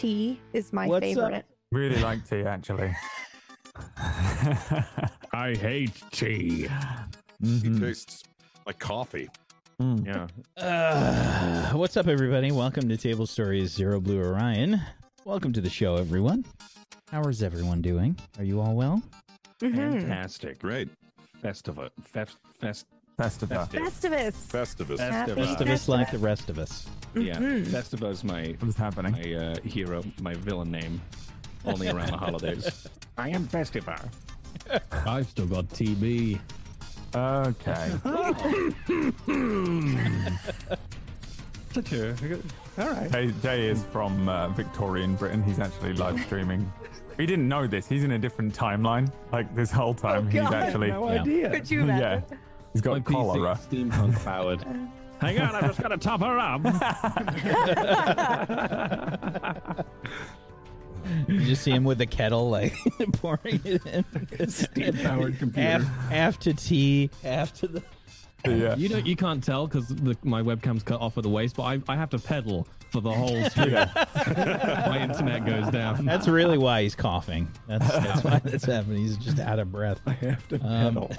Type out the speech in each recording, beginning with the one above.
tea is my What's up? favorite. Really like tea, actually. I hate tea. Mhm. It tastes like coffee. Mm. Yeah. Uh, what's up, everybody? Welcome to Table Stories Zero Blue Orion. Welcome to the show, everyone. How is everyone doing? Are you all well? Mhm. Fantastic. Great. Festival. Fest. Fest. Festiva. Festivus. Festivus. Festivus. Festivus like the rest of us. Yeah. Mhm. Festiva is my What is happening? my uh, hero, my villain name. Only around the holidays. I am Festiva. I've still got TB. Okay. All right. Jay, Jay is from uh, Victorian Britain. He's actually live streaming. We didn't know this. He's in a different timeline. Like this whole time, he's actually No Yeah. idea. Could you yeah. Imagine? He's My got cholera. PC steampunk powered. Hang on, I'm just gotta top her up. You just see him with the kettle, like pouring it in. Steam powered computer. half, half to tea, half to the. yeah. You don't. You can't tell because my webcam's cut off at the waist, but I, I have to pedal for the whole stream. my internet goes down. That's really why he's coughing. That's, that's why that's happening. He's just out of breath. I have to Um, pedal.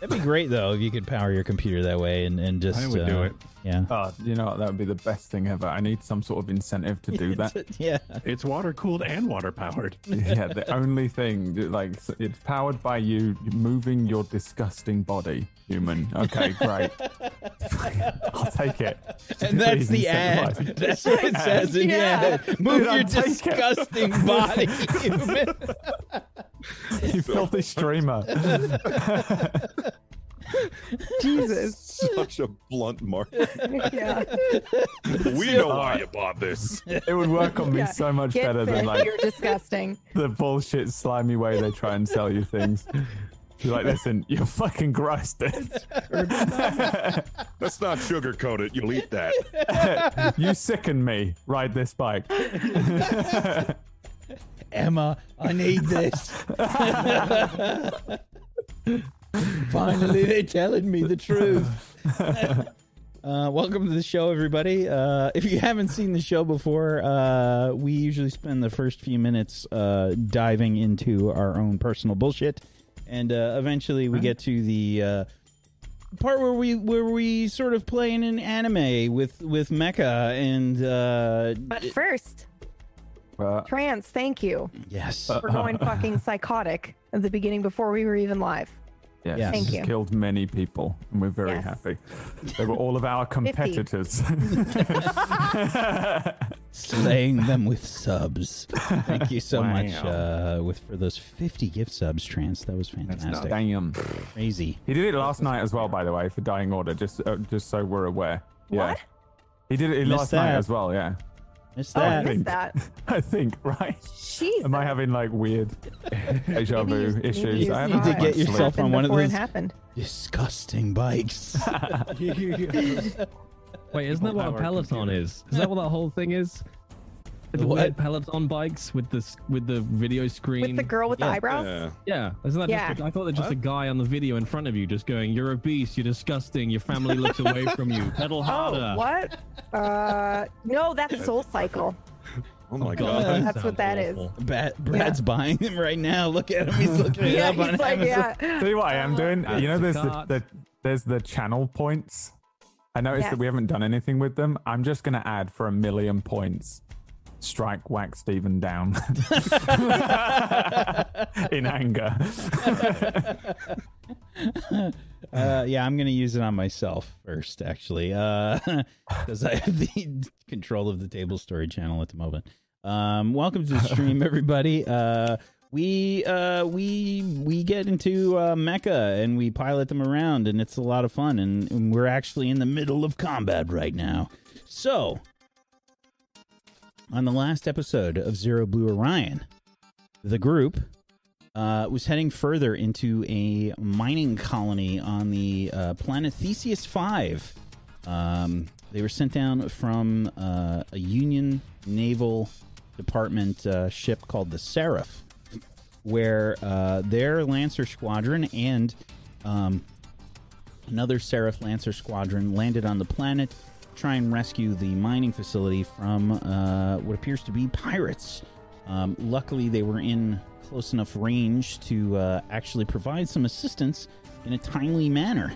That'd be great though if you could power your computer that way and, and just I would uh, do it. Yeah. Oh, you know what? That would be the best thing ever. I need some sort of incentive to do that. yeah. It's water cooled and water powered. yeah, the only thing, like, it's powered by you moving your disgusting body, human. Okay, great. I'll take it. And that's Please the ad. That's what it says in Yeah. the ad. Move Dude, your I'll disgusting body, human. You filthy streamer. Jesus. Such a blunt mark. yeah. we know why you bought this. It would work on me Yeah. so much Get better than like You're disgusting. the bullshit slimy way they try and sell you things. You're like, listen, you're fucking gross, dude. Let's not sugarcoat it. You'll eat that. you sicken me. Ride this bike. Emma, I need this. Finally, they're telling me the truth. Uh, welcome to the show, everybody. Uh, if you haven't seen the show before, uh, we usually spend the first few minutes uh, diving into our own personal bullshit, and uh, eventually we get to the uh, part where we where we sort of play in an anime with with Mecha and uh, But first, Uh, trans, thank you yes, we're going fucking psychotic at the beginning before we were even live. Yes, Yes. Thank this you. killed many people, and we're very Yes. happy. They were all of our competitors. slaying them with subs. Thank you so much uh, with for those fifty gift subs, Trans. That was fantastic. Damn. Crazy. He did it last night as well, by the way, for Dying Order. Just, uh, just so we're aware. Yeah. What? He did it Missed last night as well. Yeah. Missed Oh, I that. that. I think right. Jeez. Am I having like weird deja Maybe you- vu issues? you I saw haven't did it get yourself on one of before those- It happened. Disgusting bikes. Wait, isn't that what a Peloton computer. is? Is that what that whole thing is? The What? weird Peloton bikes with the with the video screen. With the girl with Yeah. the eyebrows? Yeah. Yeah, isn't that Yeah. just? I thought they're just a guy on the video in front of you, just going, "You're obese. You're disgusting. Your family looks away from you. Pedal harder." Oh, what? Uh, no, that's Soul Cycle. Oh my God, god. That's what sounds that is. awful. Brad, Brad's buying them right now. Look at him. He's looking it Yeah, up on he's like, Amazon. yeah. Tell you what I am doing. Add you know, there's the, the there's the channel points. I noticed Yes. that we haven't done anything with them. I'm just gonna add for a million points. Strike whack Stephen down in anger. Uh, yeah, I'm gonna use it on myself first, actually, because I have the control of the Table Story channel at the moment. Um, welcome to the stream, everybody. Uh, we uh, we we get into uh, Mecha and we pilot them around, and it's a lot of fun. And, and we're actually in the middle of combat right now. So, on the last episode of Zero Blue Orion, the group uh, was heading further into a mining colony on the uh, planet Theseus 5. Um, they were sent down from uh, a Union Naval Department uh, ship called the Seraph, where uh, their Lancer Squadron and um, another Seraph Lancer Squadron landed on the planet try and rescue the mining facility from uh, what appears to be pirates. Um, luckily, they were in close enough range to uh, actually provide some assistance in a timely manner,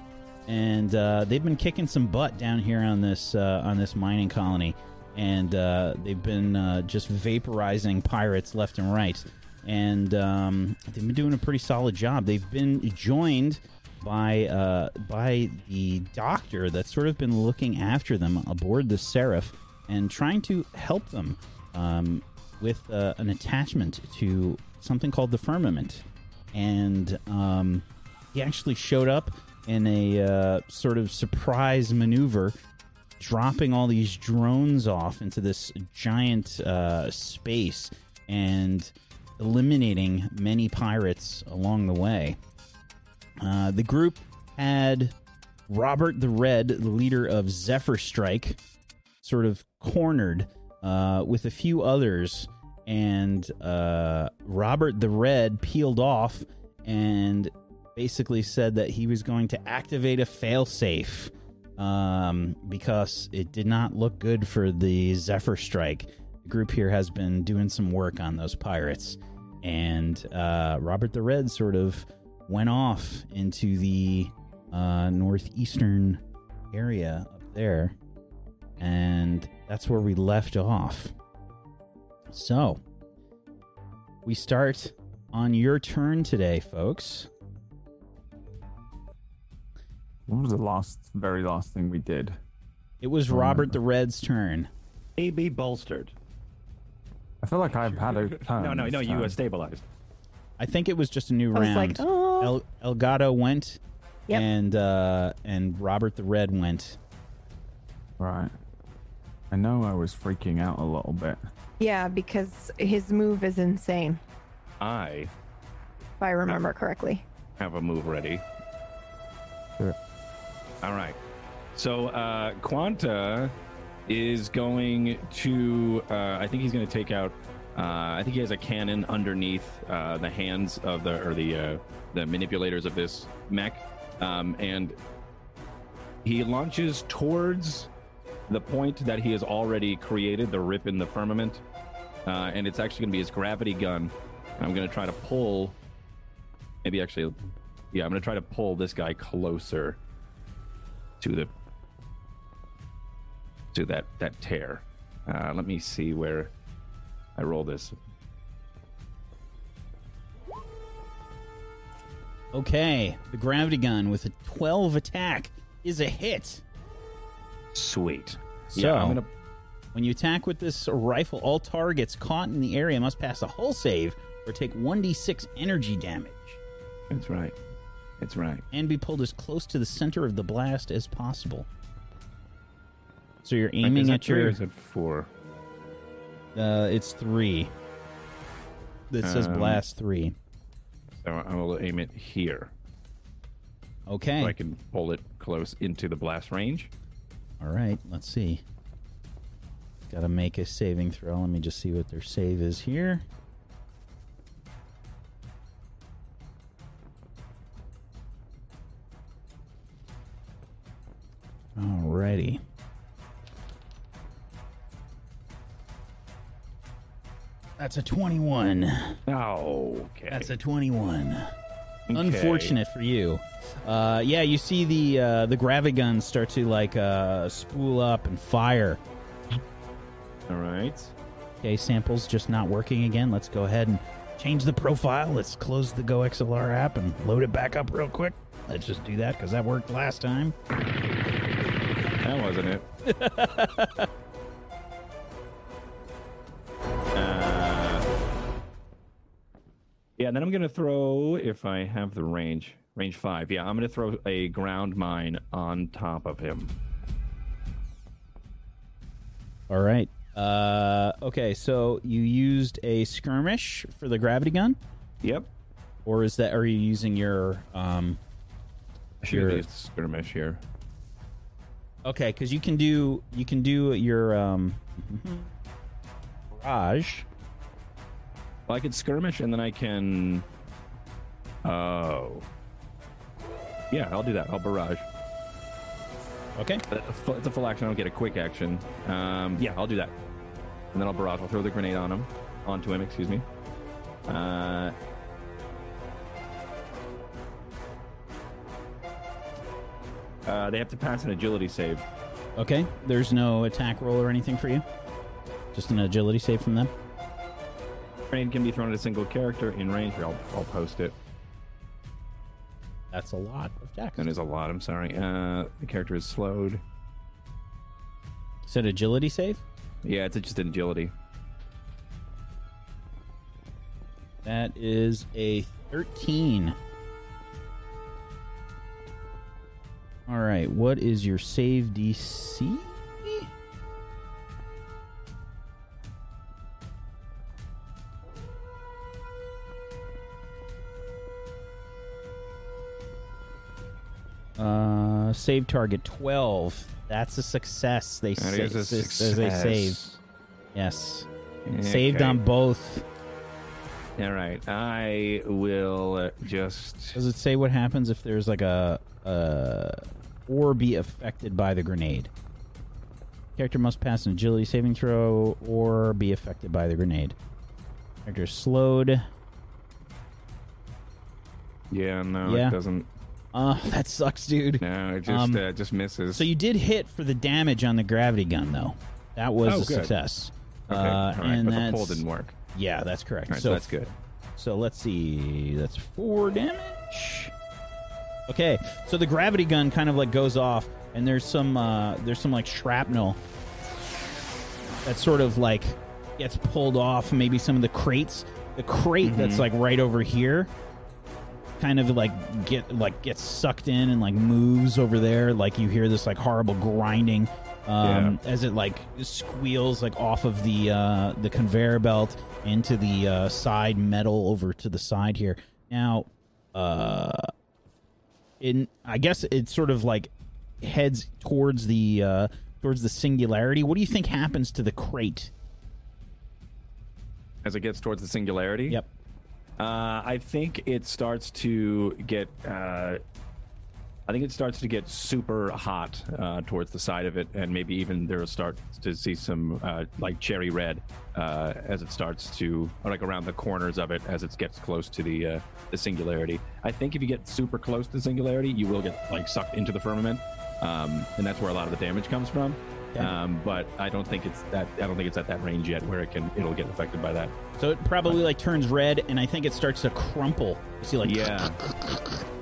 and uh, they've been kicking some butt down here on this uh, on this mining colony, and uh, they've been uh, just vaporizing pirates left and right, and um, they've been doing a pretty solid job. They've been joined by uh, by the doctor that's sort of been looking after them aboard the Seraph and trying to help them um, with uh, an attachment to something called the firmament. And um, he actually showed up in a uh, sort of surprise maneuver, dropping all these drones off into this giant uh, space and eliminating many pirates along the way. Uh, the group had Robert the Red, the leader of Zephyr Strike, sort of cornered uh, with a few others, and uh, Robert the Red peeled off and basically said that he was going to activate a failsafe um, because it did not look good for the Zephyr Strike. The group here has been doing some work on those pirates, and uh, Robert the Red sort of went off into the uh, northeastern area up there, and that's where we left off. So, we start on your turn today, folks. What was the last, very last thing we did? It was Robert the Red's turn. AB bolstered. I feel like I've had a turn. No, no, this no. You turn. are stabilized. I think it was just a new I was round. like, oh. El- Elgato went, Yep. and uh, and Robert the Red went. Right. I know I was freaking out a little bit. Yeah, because his move is insane, I if I remember correctly. have a move ready. Sure. All right. So uh, Quanta is going to. Uh, I think he's going to take out. Uh, I think he has a cannon underneath uh, the hands of the or the uh, the manipulators of this mech, um, and he launches towards the point that he has already created, the rip in the firmament, uh, and it's actually going to be his gravity gun. I'm going to try to pull. Maybe actually, yeah, I'm going to try to pull this guy closer to the to that that tear. Uh, let me see where I roll this. Okay, the gravity gun with a 12 attack is a hit. Sweet. So, yeah, I'm gonna. when you attack with this rifle, all targets caught in the area must pass a hull save or take 1d6 energy damage That's right. That's right. and be pulled as close to the center of the blast as possible. So you're aiming is at your. is it four? Uh, it's three. That says Um, blast three. So I will aim it here, Okay. so I can pull it close into the blast range. All right, let's see. Got to make a saving throw. Let me just see what their save is here. Alrighty. That's a 21. Oh, okay. That's a 21. Okay. Unfortunate for you. Uh, yeah, you see the uh, the gravigun start to like uh, spool up and fire. All right. Okay, samples just not working again. Let's go ahead and change the profile. Let's close the Go XLR app and load it back up real quick. Let's just do that because that worked last time. That wasn't it. yeah, and then I'm gonna throw if I have the range, range five. Yeah, I'm gonna throw a ground mine on top of him. All right. Uh, okay, so you used a skirmish for the gravity gun, Yep. or is that? Are you using your? Um, Should Your- have used skirmish here. okay, because you can do you can do your um, barrage. Well, I could skirmish and then I can. Oh. Yeah, I'll do that. I'll barrage. Okay. But a fu- It's a full action. I don't get a quick action. Um, yeah, I'll do that. And then I'll barrage. I'll throw the grenade on him. Onto him, excuse me. Uh, uh, they have to pass an agility save. Okay. There's no attack roll or anything for you. Just an agility save from them. Grenade can be thrown at a single character in range. I'll, I'll post it. That's a lot of text. That is a lot. I'm sorry. Uh, the character is slowed. Is Said agility save. Yeah, it's just an agility. That is a 13. All right, what is your save DC? Uh, save target 12. That's a success. They That sa- a s- as they save. success. Yes. Saved on both. All right, I will just. Does it say what happens if there's like a, uh, or be affected by the grenade? Character must pass an agility saving throw or be affected by the grenade. Character slowed. Yeah, no, Yeah. it doesn't. Uh, that sucks, dude. No, it just Um, uh, just misses. So you did hit for the damage on the gravity gun, though. That was Oh, a good. success. okay, uh, right, and but the pull didn't work. yeah, that's correct. Right, so so that's good. So let's see. That's four damage. Okay, so the gravity gun kind of like goes off, and there's some uh, there's some like shrapnel that sort of like gets pulled off. Maybe some of the crates. The crate that's like right over here, kind of like get like gets sucked in and like moves over there. Like you hear this like horrible grinding um, as it like squeals like off of the uh, the conveyor belt into the uh, side metal over to the side here. Now, uh, in I guess it sort of like heads towards the uh, towards the singularity. What do you think happens to the crate? As it gets towards the singularity. Yep. Uh, I think it starts to get. Uh, I think it starts to get super hot uh, towards the side of it, and maybe even there will start to see some uh, like cherry red uh, as it starts to, like around the corners of it as it gets close to the uh, the singularity. I think if you get super close to singularity, you will get like sucked into the firmament, um, and that's where a lot of the damage comes from. Okay. Um, but I don't think it's that. I don't think it's at that range yet where it can. It'll get affected by that. So it probably like turns red, and I think it starts to crumple. You see, like Yeah.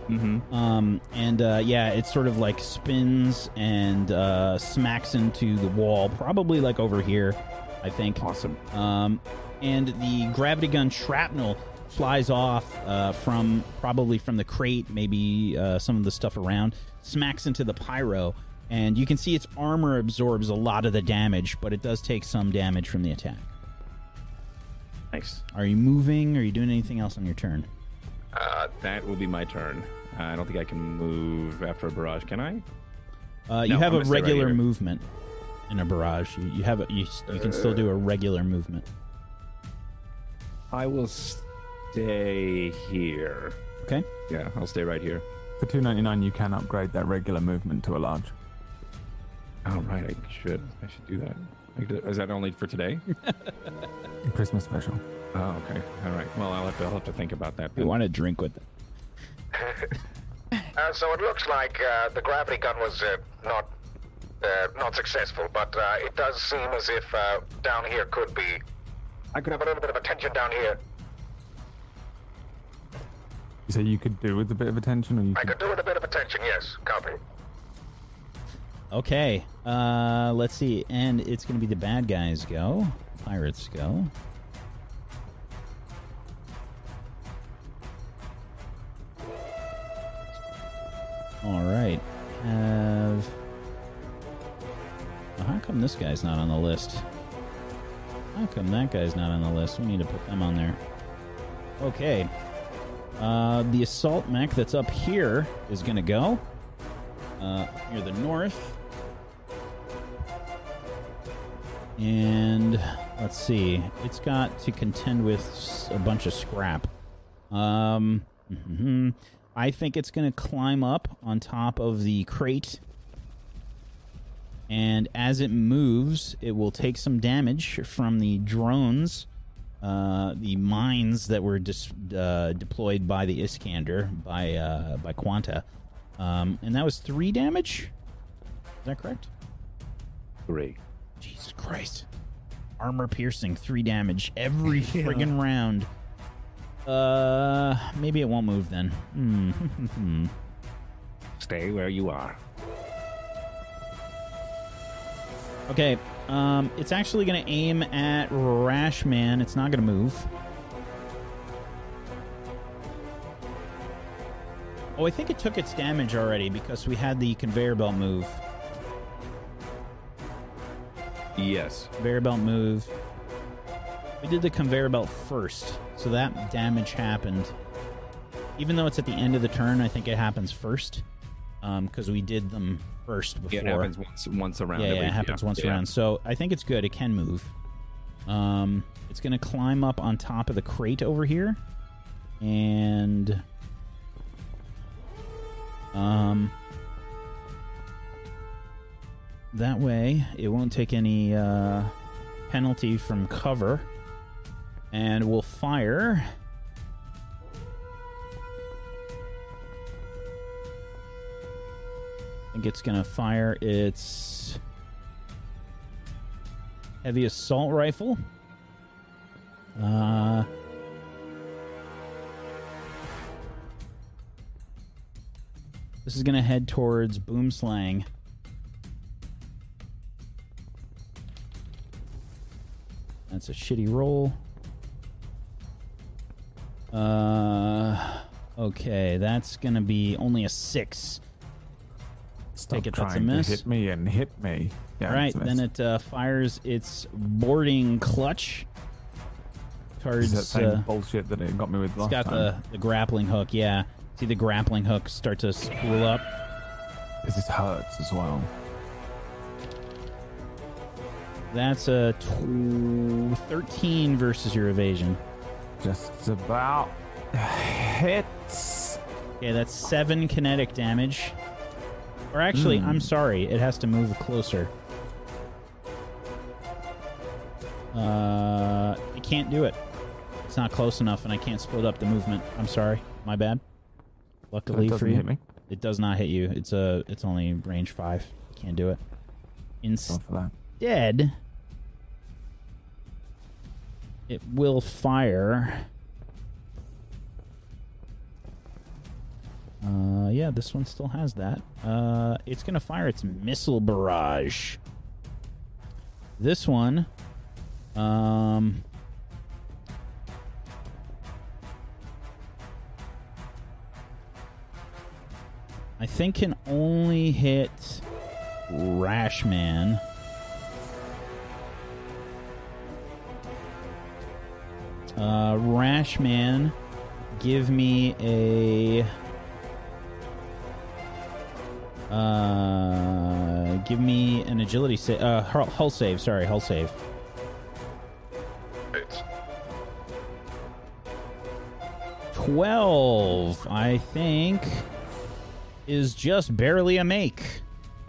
mm-hmm. Um, and uh, yeah, it sort of like spins and uh, smacks into the wall, probably like over here, I think. Awesome. Um, and the gravity gun shrapnel flies off uh, from probably from the crate, maybe uh, some of the stuff around, smacks into the pyro, and you can see its armor absorbs a lot of the damage, but it does take some damage from the attack. Nice. Are you moving? Are you doing anything else on your turn? Uh, that will be my turn. Uh, I don't think I can move after a barrage. Can I? Uh, you No, have I'm a gonna right regular movement in a barrage. You, you have a, you, you can still do a regular movement. I will stay here. Okay. Yeah, I'll stay right here. For two ninety nine, you can upgrade that regular movement to a large. Oh, right. I should. I should do that. I could- Is that only for today? Christmas special. oh, okay. All right. Well, I'll have to. I'll have to think about that. You Then. want to drink with it? Uh, so it looks like uh, the gravity gun was uh, not uh, not successful, but uh, it does seem as if uh, down here could be. I could have a little bit of attention down here. You say you could do with a bit of attention, or you I could. could do with a bit of attention. Yes, copy. Okay. Uh, let's see. And it's going to be the bad guys go. Pirates go. All right. Have. Well, how come this guy's not on the list? How come that guy's not on the list? We need to put them on there. Okay. Uh, the assault mech that's up here is going to go. Uh, near the north. And let's see. It's got to contend with a bunch of scrap. Um, mhm. I think it's going to climb up on top of the crate And as it moves, it will take some damage from the drones, uh, the mines that were dis- uh, deployed by the Iskander by uh, by Quanta, um, and that was three damage. Is that correct? Three. Jesus Christ. Armor piercing, three damage every friggin' round. Uh, maybe it won't move then. Hmm. Stay where you are. okay, um, it's actually gonna aim at Rashman. It's not gonna move. Oh, I think it took its damage already because we had the conveyor belt move. Yes. Conveyor belt move. We did the conveyor belt first, so that damage happened. Even though it's at the end of the turn, I think it happens first, because we did them first before. Yeah, it happens once once around. yeah, yeah, it happens once yeah. around. So I think it's good. It can move. Um, it's gonna climb up on top of the crate over here, and um, that way it won't take any uh, penalty from cover, and we'll fire. I think it's gonna fire its heavy assault rifle. Uh, this is gonna head towards Boomslang. That's a shitty roll. Uh, okay, that's gonna be only a six. Stop Take it, that's a miss. hit me and hit me. Yeah, All right, then it uh, fires its boarding clutch towards. That same uh, bullshit that it got me with it's last got time. the, the grappling hook. Yeah, see the grappling hook start to spool up. Because it hurts as well. That's a tw- thirteen versus your evasion. Just about hits. Okay, that's seven kinetic damage. Or actually, Hmm. I'm sorry, it has to move closer. Uh, it can't do it. It's not close enough, and I can't split up the movement. I'm sorry, my bad. Luckily for you, hit me. it does not hit you. It's a, it's only range five. Can't do it. Instead. It will fire. Uh, yeah, this one still has that. Uh, it's gonna fire its missile barrage. This one, um, I think can only hit Rashman. Uh, Rashman, give me a. Uh, give me an agility save. Uh, hull save. Sorry, hull save. 12, I think, is just barely a make.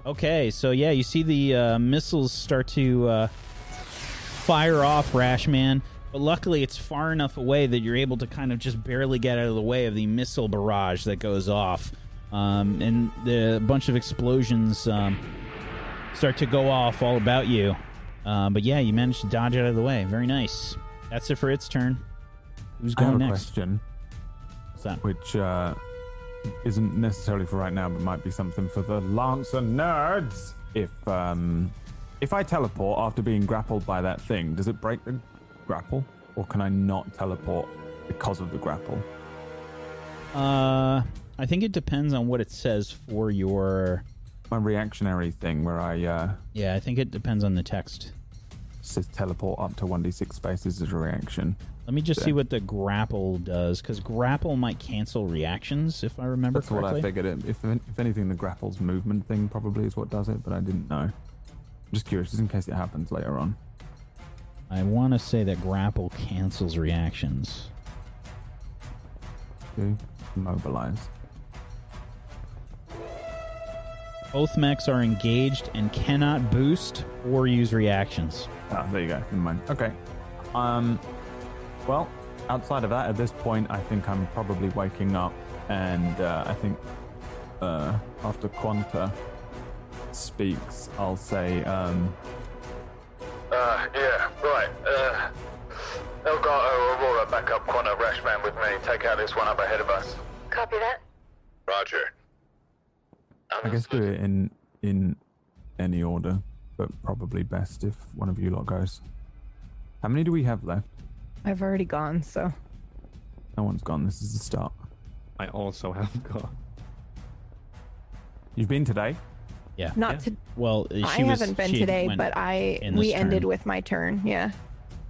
Okay, so yeah, you see the uh, missiles start to uh, fire off Rashman, but luckily it's far enough away that you're able to kind of just barely get out of the way of the missile barrage that goes off. Um, and the bunch of explosions um, start to go off all about you. Uh, but yeah, you managed to dodge out of the way. Very nice. That's it for its turn. Who's I have going a next? question, What's that? which uh, isn't necessarily for right now, but might be something for the Lancer nerds. If um, if I teleport after being grappled by that thing, does it break the grapple, or can I not teleport because of the grapple? Uh, I think it depends on what it says for your. My reactionary thing, where I uh, Yeah, I think it depends on the text. says teleport up to one d six spaces as a reaction. Let me just Yeah. see what the grapple does, because grapple might cancel reactions, if I remember correctly. That's what. I figured. It, if if anything, the grapple's movement thing probably is what does it, but I didn't know. I'm just curious, just in case it happens later on. I want to say that grapple cancels reactions. Okay, mobilize. Both mechs are engaged and cannot boost or use reactions. Ah, there you go. Never mind. Okay. Um. Well, outside of that, at this point, I think I'm probably waking up, and uh, I think uh, after Quanta speaks, I'll say, um, Uh, yeah, right. Uh, Elgato Aurora back up Quanta Rashman with me. Take out this one up ahead of us. Copy that. Roger. I guess do it in in any order, but probably best if one of you lot goes. How many do we have left? I've already gone, so No one's gone. This is the start. I also have got. You've been today. Yeah. not to. Well, she I was- haven't been she today, but I in this we ended turn. with my turn. Yeah.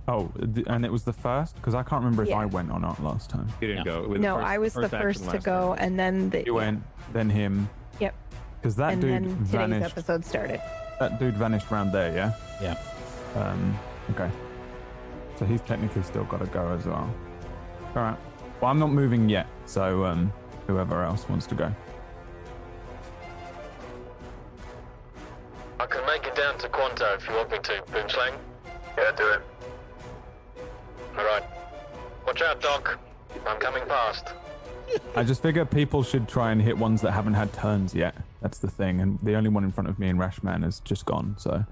Oh, th- and it was the first because I can't remember if Yeah. I went or not last time. You didn't No. go. With No, first- I was the first to go, turn. and then the You went, then him, Yep. because that and dude then today's vanished. episode started. That dude vanished round there, yeah. Yeah. Um. Okay. So he's technically still got to go as well. All right. Well, I'm not moving yet, so um, whoever else wants to go. I can make it down to Quanta if you want me to, Boomslang. Yeah, do it. Alright. Watch out, Doc. I'm coming past. I just figure people should try and hit ones that haven't had turns yet. That's the thing, and the only one in front of me and Rashman is just gone. So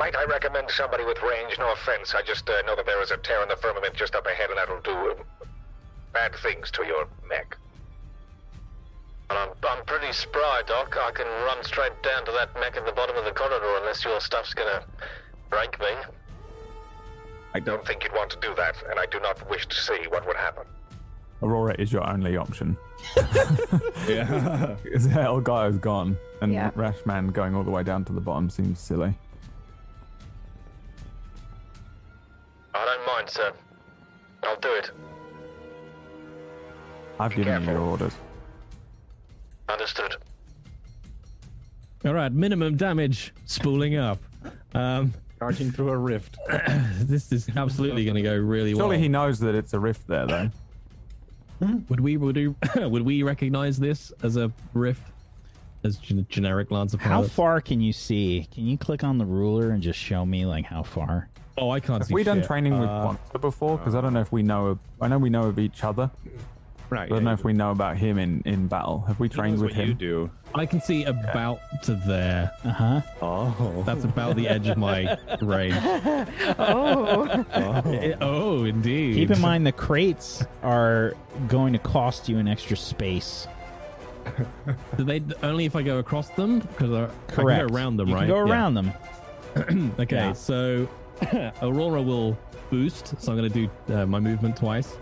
Might I recommend somebody with range? No offense. I just uh, know that there is a tear in the firmament just up ahead, and that'll do uh, bad things to your mech. And I'm, I'm pretty spry, Doc. I can run straight down to that mech at the bottom of the corridor unless your stuff's gonna break me. I don't think you'd want to do that, and I do not wish to see what would happen. Aurora is your only option. Yeah. Because Elgato's gone, and Yeah. Rashman going all the way down to the bottom seems silly. I don't mind, sir. I'll do it. I've Be given you your orders. Understood. All right, minimum damage spooling up. Um, Charging through a rift. this is absolutely going to go really well. Surely he knows that it's a rift there, though. Would we would we, would we recognize this as a rift? As gen- generic Lancer How pilots? far can you see? Can you click on the ruler and just show me like how far? Oh, I can't Have see. we done shit. training with Uh, Quanta before? Because I don't know if we know. Of, I know we know of each other. Right. I don't know if we know about him in, in battle. Have we trained knows with what you him? do. I can see about to there. Uh huh. Oh. That's about the edge of my range. Oh, Eh, oh, indeed. Keep in mind the crates are going to cost you an extra space. Do they only if I go across them? Because I, I can go around them, you right? can go Yeah. around them. Okay, Yeah. so Aurora will boost, so I'm going to do uh, my movement twice.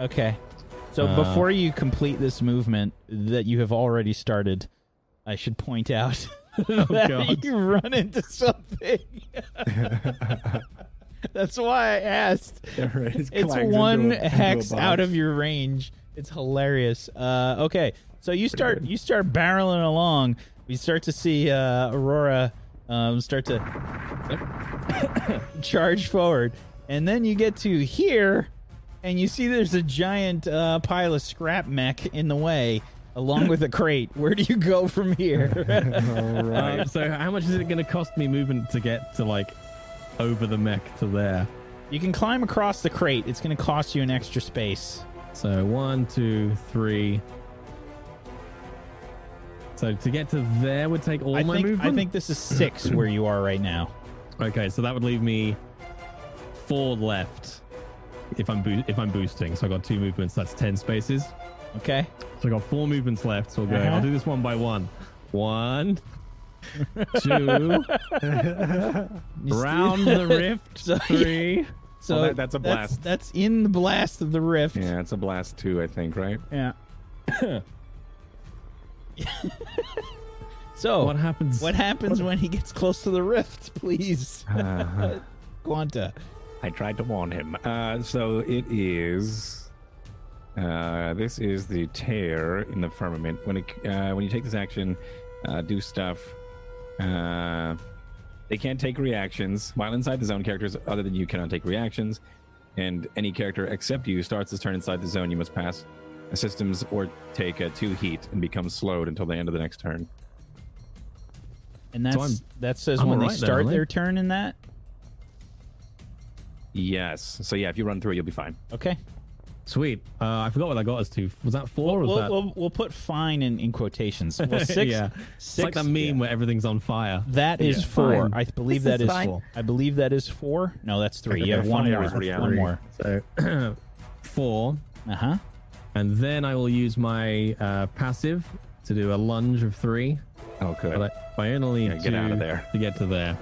Okay. So Uh, before you complete this movement that you have already started, I should point out that Oh, God. you run into something. That's why I asked. It's one hex out of your range. It's hilarious. Uh, okay, so you start you start barreling along. We start to see uh, Aurora um, start to charge forward, and then you get to here, and you see there's a giant uh, pile of scrap mech in the way, along with a crate. Where do you go from here? Um, so how much is it going to cost me movement to get to like over the mech to there? you can climb across the crate. It's going to cost you an extra space. So one, two, three. So to get to there would take all I my think movement. I think this is six where you are right now. Okay, so that would leave me four left if I'm boo- if I'm boosting. So I got two movements. That's ten spaces. Okay. So I got four movements left. So we'll go. Uh-huh. I'll do this one by one. One, two, round the rift. So- Three. So Well, that- that's a blast. That's, in the blast of the rift. Yeah, it's a blast too, I think, right? Yeah. so What happens? what happens when he gets close to the rift? Please, Uh, Quanta. I tried to warn him. Uh, so it is. Uh, this is the tear in the firmament. When it, uh, when you take this action, uh, do stuff. Uh, they can't take reactions while inside the zone. Characters other than you cannot take reactions, and any character except you starts this turn inside the zone. You must pass systems or take a two heat and become slowed until the end of the next turn. And that's I'm- that says I'm when they alright start aren't their turn in that. Yes. So yeah, if you run through it, you'll be fine. Okay. Sweet. Uh, I forgot what that got us to. Was that four? or was We'll, that... we'll, we'll put fine in, in quotations. Well, six. yeah. Six, it's like that meme yeah. where everything's on fire. That is Yeah. four. Fine. I believe This that is is four. I believe that is four. No, that's three. You Okay, have one more. is One more. So four, Uh huh. and then I will use my uh, passive to do a lunge of three. Oh, good. But I, I only need Yeah, get out of there. to get to there,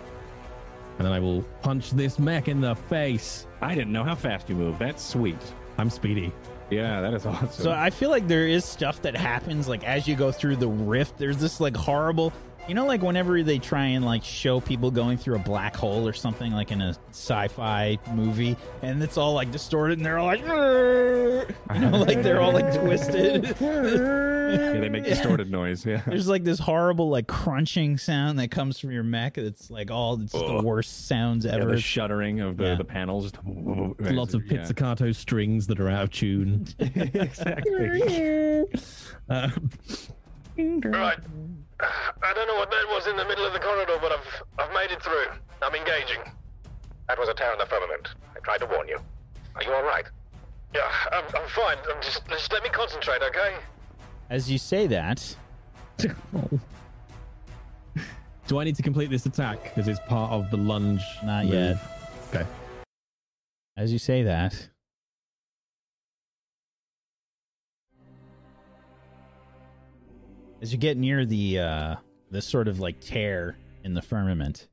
and then I will punch this mech in the face. I didn't know how fast you move. That's sweet. I'm speedy. Yeah, that is awesome. So I feel like there is stuff that happens like as you go through the rift. There's this like horrible, you know, like whenever they try and like show people going through a black hole or something like in a sci-fi movie, and it's all like distorted, and they're all like, "Arr!" you know, like they're all like twisted. yeah, they make distorted noise. Yeah. There's like this horrible like crunching sound that comes from your mech. It's like all it's the worst sounds Yeah, ever. the shuddering of the, Yeah. the panels. Lots of Yeah. pizzicato strings that are out of tune. exactly. Uh, Right. I don't know what that was in the middle of the corridor, but I've I've made it through. I'm engaging. That was a tear in the firmament. I tried to warn you. Are you all right? Yeah, I'm, I'm fine. I'm just just let me concentrate, okay? As you say that, do I need to complete this attack because it's part of the lunge? Not move? yet. Okay. as you say that, as you get near the uh sort of like tear in the firmament,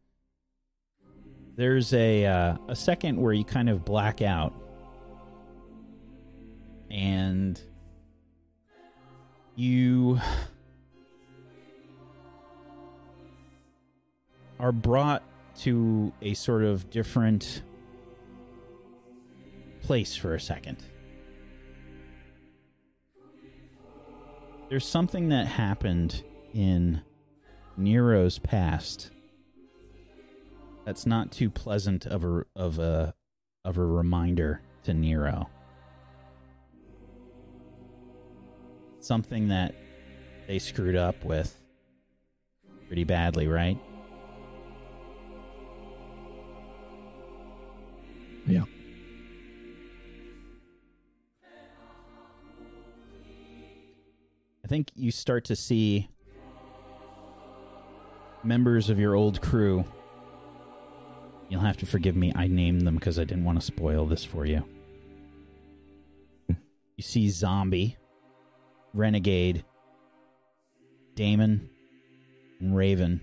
there's a uh, a second where you kind of black out, and you are brought to a sort of different place for a second. There's something that happened in Nero's past that's not too pleasant of a of a of a reminder to Nero. Something that they screwed up with pretty badly, right? Yeah. I think you start to see members of your old crew. You'll have to forgive me. I named them because I didn't want to spoil this for you. You see Zombie, Renegade, Damon, and Raven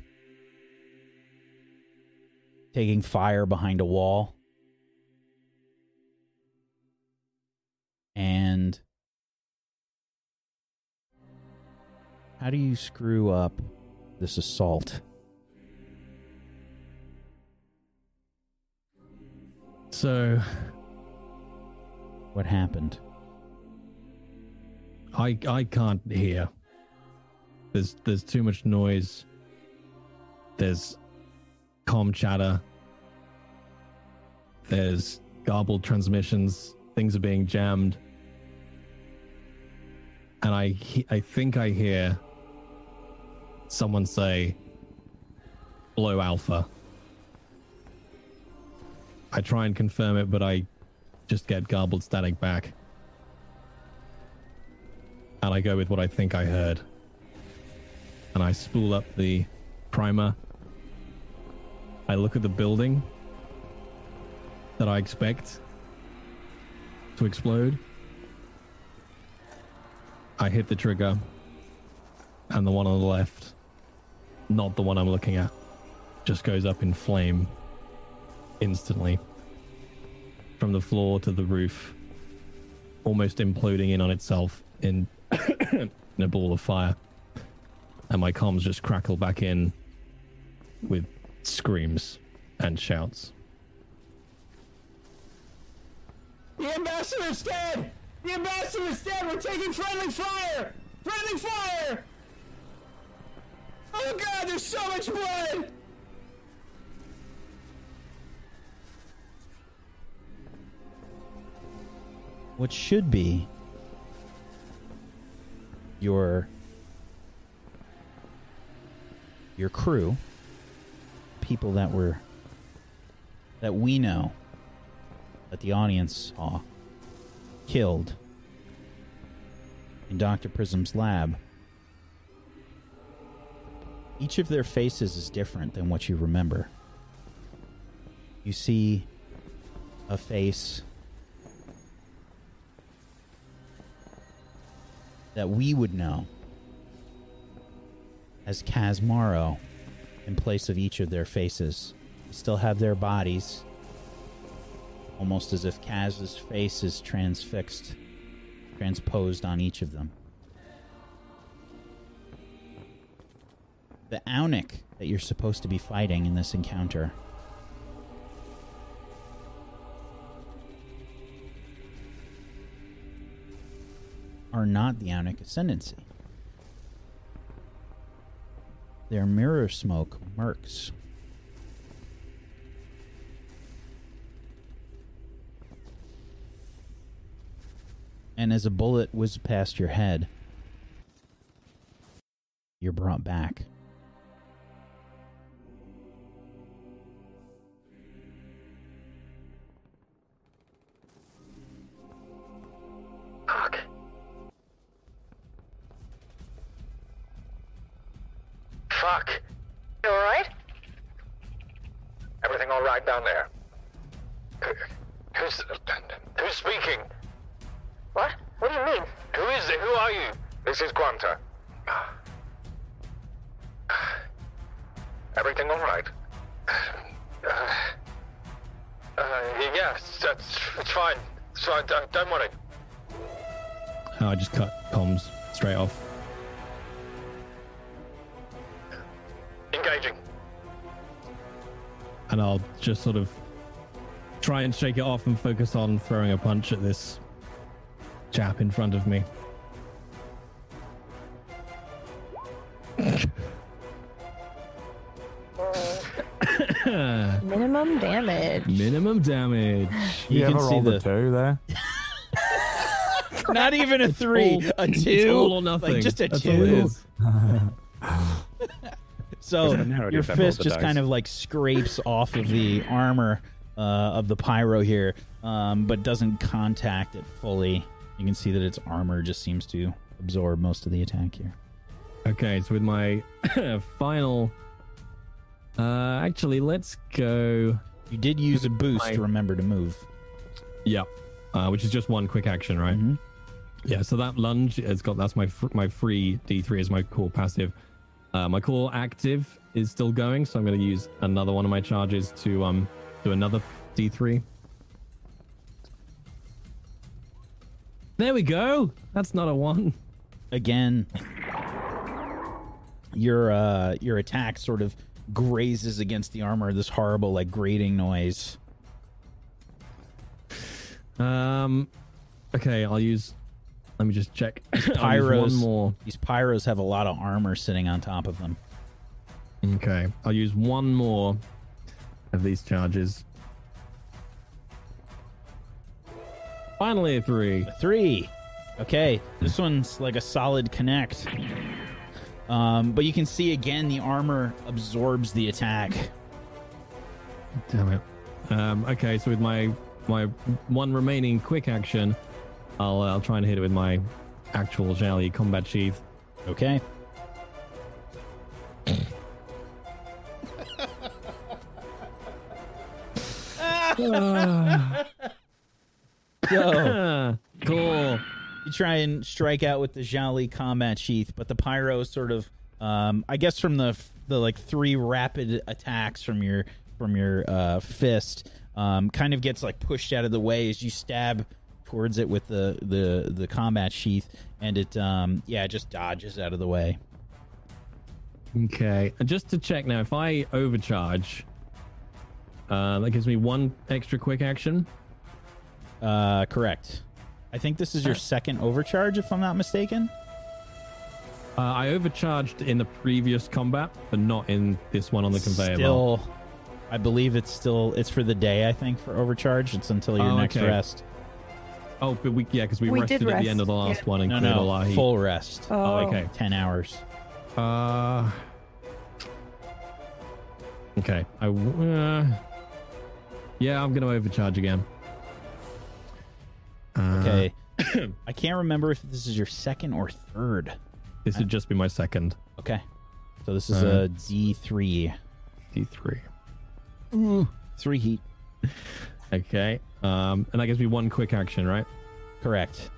taking fire behind a wall. And how do you screw up this assault? So What happened? I I can't hear. There's there's too much noise. There's com chatter. There's garbled transmissions. Things are being jammed. And I I think I hear someone say blow alpha. I try and confirm it, but I just get garbled static back and I go with what I think I heard. And I spool up the primer. I look at the building that I expect to explode. I hit the trigger, and the one on the left, not the one I'm looking at, just goes up in flame instantly from the floor to the roof, almost imploding in on itself in in a ball of fire. And my comms just crackle back in with screams and shouts. The ambassador's dead! The ambassador's dead! We're taking friendly fire! Friendly fire! Oh god, there's so much blood! What should be your your crew people that were that we know that the audience saw killed in Dr. Prism's lab. Each of their faces is different than what you remember. You see a face that we would know as Kazmaro in place of each of their faces. Still have their bodies, almost as if Kaz's face is transfixed, transposed on each of them. The Aunik that you're supposed to be fighting in this encounter are not the Aunic Ascendancy. They're mirror smoke mercs. And as a bullet whizzes past your head, you're brought back. Fuck. You alright? Everything alright down there? Who's. Who's speaking? What? What do you mean? Who is it? Who are you? This is Quanta. Everything alright? Uh, uh, yes, that's. It's fine. It's fine. Don't, don't worry. I just cut comms straight off. Engaging. and I'll just sort of try and shake it off and focus on throwing a punch at this chap in front of me. Minimum damage. Minimum damage. You You, can ever see roll the- the two there? Not even a three, all- a it's two, all or nothing. like just a That's all it two. So There's a narrative your fist just dice. kind of like scrapes off of the armor uh, of the pyro here, um, but doesn't contact it fully. You can see that its armor just seems to absorb most of the attack here. Okay, so with my final. Uh, actually, let's go. You did use a boost My- to remember to move. Yeah, uh, which is just one quick action, right? Mhm. Yeah, so that lunge has got that's my fr- my free D3 is my core passive. Uh, my core active is still going, so I'm going to use another one of my charges to um do another D3. There we go. That's not a one. Again, your uh, your attack sort of grazes against the armor. This horrible like grating noise. Um, okay, I'll use. Let me just check. I'll Pyros. one more. These pyros have a lot of armor sitting on top of them. Okay, I'll use one more of these charges. Finally, a three. A three. Okay, this one's like a solid connect. Um, but you can see again the armor absorbs the attack. Damn it. Um, okay, so with my my one remaining quick action, I'll uh, I'll try and hit it with my actual Jali combat sheath. Okay. So cool. you try and strike out with the Zhali combat sheath, but the pyro sort of, um, I guess from the the like three rapid attacks from your from your uh, fist, um, kind of gets like pushed out of the way as you stab towards it with the the the combat sheath, and it um, yeah it just dodges out of the way. Okay, just to check now, if I overcharge, uh, that gives me one extra quick action. Uh, correct. I think this is your second overcharge, if I'm not mistaken. Uh, I overcharged in the previous combat, but not in this one on the conveyor belt. Still, I believe it's still it's for the day. I think for overcharge, it's until your Oh, next okay. rest. Oh, but we yeah, because we, We rested did at the end of the last yeah. one and No, cleared no, all our heat. full rest. Oh, okay. Ten hours. Uh, Okay. I w- uh, yeah, I'm going to overcharge again. Uh, Okay. I can't remember if this is your second or third. This would just be my second Okay. So this is Uh, a D3. D3. Three heat. Okay. Um, and that gives me one quick action, right? Correct.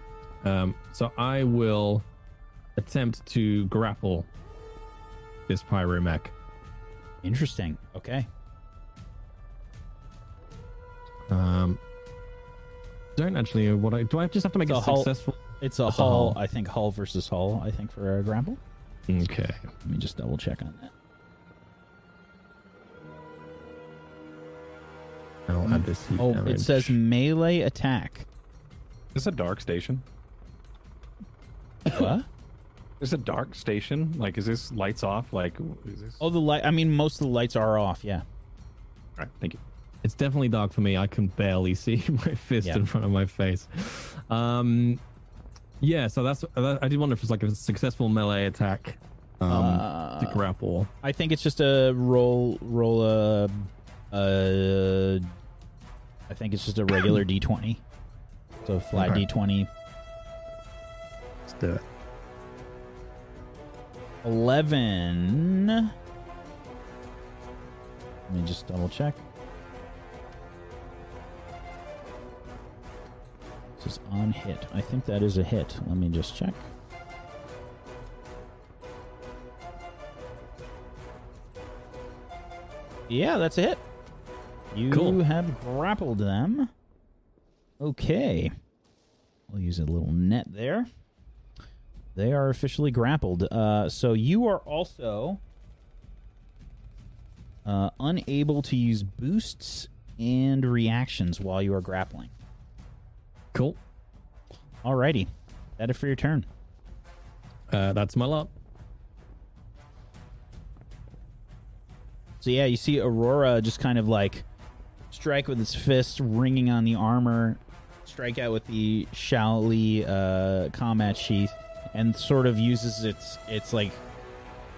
Um, so I will attempt to grapple this pyromech. Interesting. Okay. Um, don't actually know what I do. I just have to make So a hull- successful. It's a That's a hull, hull. I think hull versus hull, I think for a grapple. Okay. Let me just double check on that. I'll add this. heat Oh, it says melee attack. Is this a dark station? what? Is this a dark station? Like, is this lights off? Like, is this? Oh, the light. I mean, most of the lights are off. Yeah. All right, thank you. It's definitely dark for me. I can barely see my fist Yeah. in front of my face. Um, yeah. So that's. that- I did wonder if it's like a successful melee attack. Um, Uh, to grapple. I think it's just a roll. Roll a. Uh, I think it's just a regular d20. So flat Okay. d20. Let's do it. 11. Let me just double check. This is on hit. I think that is a hit. Let me just check. Yeah, that's a hit. You Cool. have grappled them. Okay. We'll use a little net there. They are officially grappled. Uh, so you are also uh, unable to use boosts and reactions while you are grappling. Cool. Alrighty. That it for your turn. Uh, that's my lot. So yeah, you see Aurora just kind of like strike with its fist, ringing on the armor, strike out with the Shaoli uh, combat sheath, and sort of uses its its like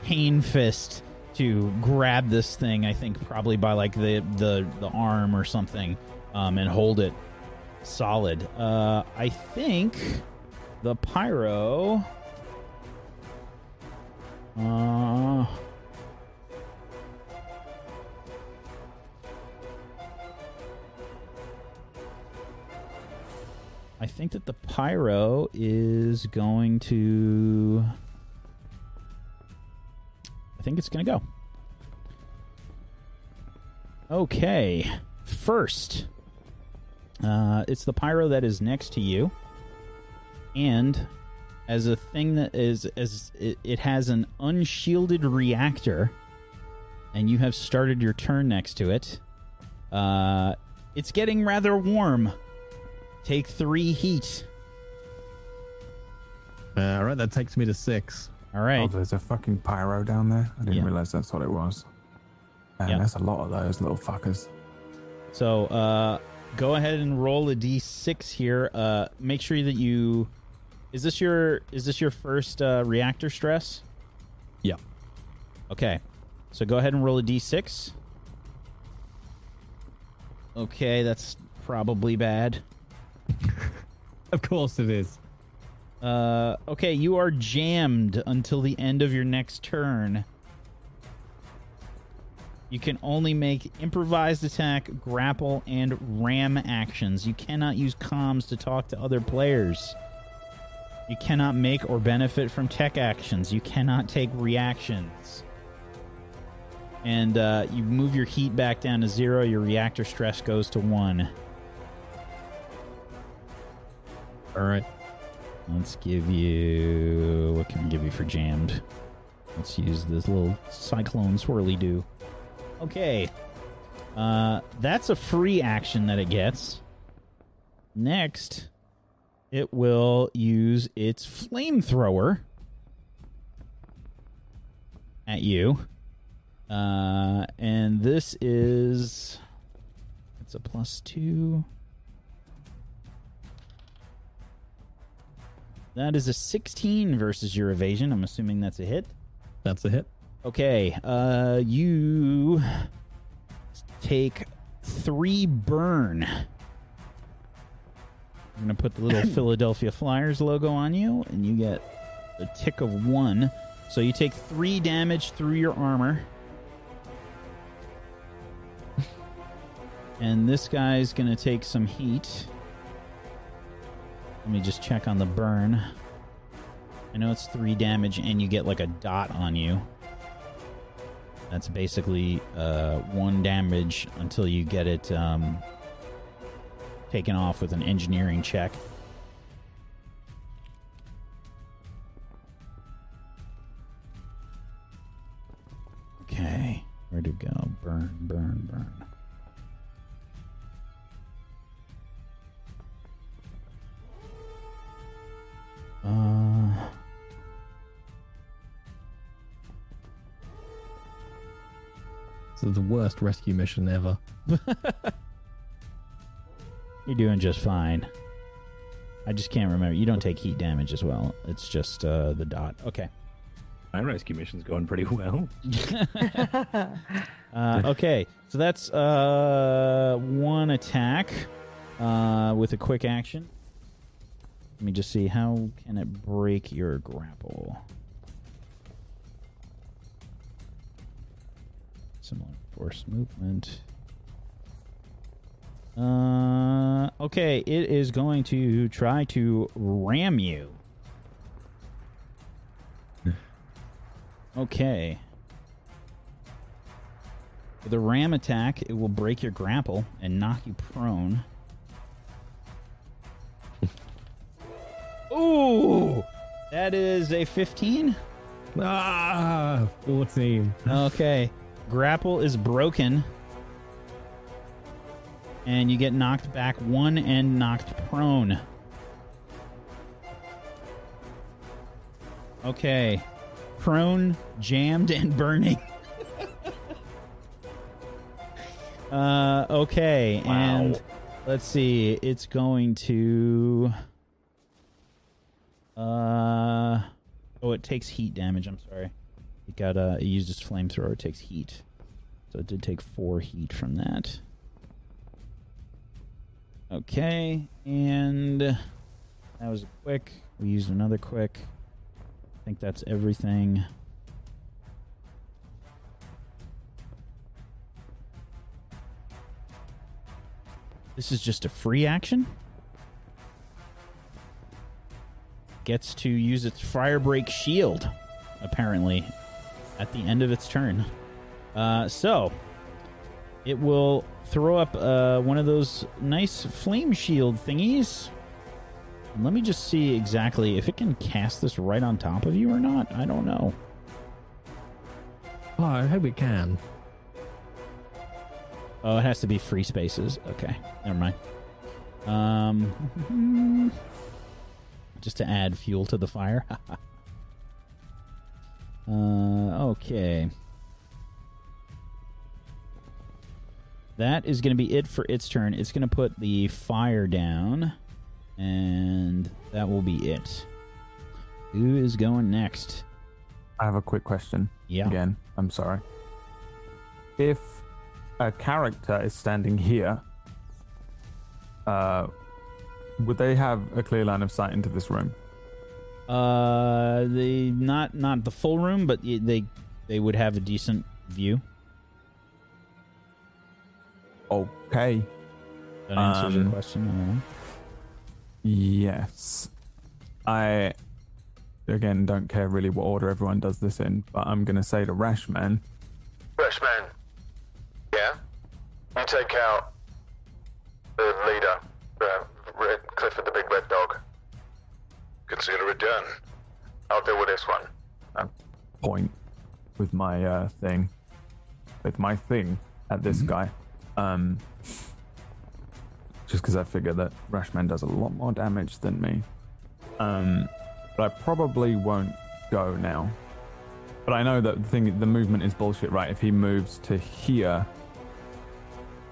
pain fist to grab this thing. I think probably by like the the the arm or something, um, and hold it solid. Uh, I think the pyro. Uh, I think that the pyro is going to. I think it's going to go. Okay. First, uh, it's the pyro that is next to you. And as a thing that is as it, it has an unshielded reactor and you have started your turn next to it. Uh, it's getting rather warm. Take three heat. Uh, all right, that takes me to six. All right. Oh, there's a fucking pyro down there. I didn't Yeah. realize that's what it was. Man, Yeah. there's a lot of those little fuckers. So uh, go ahead and roll a d6 here. Uh, make sure that you. Is this your is this your first uh, reactor stress? Yeah. Okay. So go ahead and roll a d6. Okay, that's probably bad. Of course it is. Uh, okay, you are jammed until the end of your next turn. You can only make improvised attack, grapple, and ram actions. You cannot use comms to talk to other players. You cannot make or benefit from tech actions. You cannot take reactions. And uh, you move your heat back down to zero. Your reactor stress goes to one. All right. Let's give you. What can we give you for jammed? Let's use this little cyclone swirly do. Okay. Uh, that's a free action that it gets. Next, it will use its flamethrower at you. Uh, and this is. It's a plus two. That is a 16 versus your evasion. I'm assuming that's a hit. That's a hit. Okay, uh, you take three burn. I'm gonna put the little Philadelphia Flyers logo on you, and you get a tick of one. So you take three damage through your armor. And this guy's gonna take some heat. Let me just check on the burn. I know it's three damage, and you get like a dot on you. That's basically uh, one damage until you get it um, taken off with an engineering check. Okay, where'd it go? Burn, burn, burn. Uh, This is the worst rescue mission ever. you're doing just fine. I just can't remember. You don't take heat damage as well. It's just uh, the dot. Okay. My rescue mission's going pretty well. Uh, okay, so that's uh, one attack uh, with a quick action. Let me just see how can it break your grapple. Similar force movement. Uh, okay, it is going to try to ram you. Okay. With a ram attack, it will break your grapple and knock you prone. Ooh! That is a 15. Ah, 14. Okay. Grapple is broken. And you get knocked back one and knocked prone. Okay. Prone, jammed, and burning. uh, okay. And let's see. It's going to. Uh. Oh, it takes heat damage. I'm sorry. It got uh it used its flamethrower, it takes heat. So it did take four heat from that. Okay, and that was a quick. We used another quick. I think that's everything. This is just a free action. Gets to use its fire break shield, apparently, at the end of its turn. Uh, so it will throw up uh, one of those nice flame shield thingies. And let me just see exactly if it can cast this right on top of you or not. I don't know. Oh, I hope it can. Oh, it has to be free spaces. Okay, never mind. Um, just to add fuel to the fire. uh, okay. That is going to be it for its turn. It's going to put the fire down, and that will be it. Who is going next? I have a quick question. Yeah. Again, I'm sorry. If a character is standing here, uh, would they have a clear line of sight into this room? Uh, they not not the full room, but they they would have a decent view. Okay. That answers your Um, question. I. Yes. I again don't care really what order everyone does this in, but I'm gonna say to Rashman, Freshman. Yeah? You take out the leader, Red Clifford the Big Red Dog. Consider it done. I'll deal with this one. point with my uh, thing, with my thing at this guy. Um, just because I figure that Rashman does a lot more damage than me. Um, but I probably won't go now. But I know that the thing, the movement is bullshit, right? If he moves to here,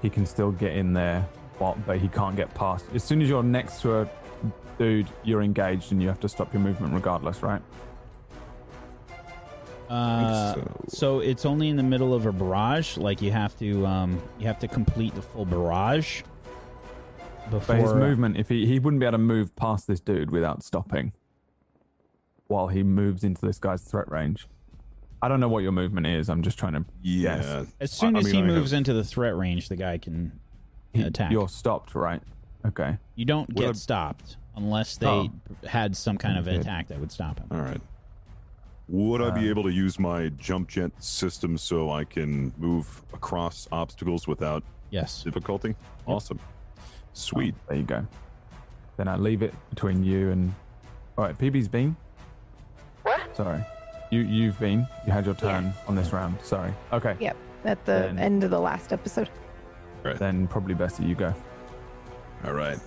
he can still get in there, but, but he can't get past. As soon as you're next to a dude, you're engaged and you have to stop your movement regardless, right? Uh, so. so it's only in the middle of a barrage. Like you have to, um, you have to complete the full barrage before. But his movement, if he he wouldn't be able to move past this dude without stopping, while he moves into this guy's threat range. I don't know what your movement is. I'm just trying to Yeah. guess. As soon I as mean, he I have- moves into the threat range, the guy can He- attack. You're stopped, right? Okay. You don't What get I- stopped unless they Oh. had some kind of Good. attack that would stop him. All right. Would I be Uh, able to use my jump jet system so I can move across obstacles without Yes. difficulty? Awesome. Sweet. There you go. Then I leave it between you and. All right, PB's been. What? Sorry. You you've been. You had your turn on this round. Sorry. Okay. Yep. At the Then- end of the last episode. Then probably best that you go. All right.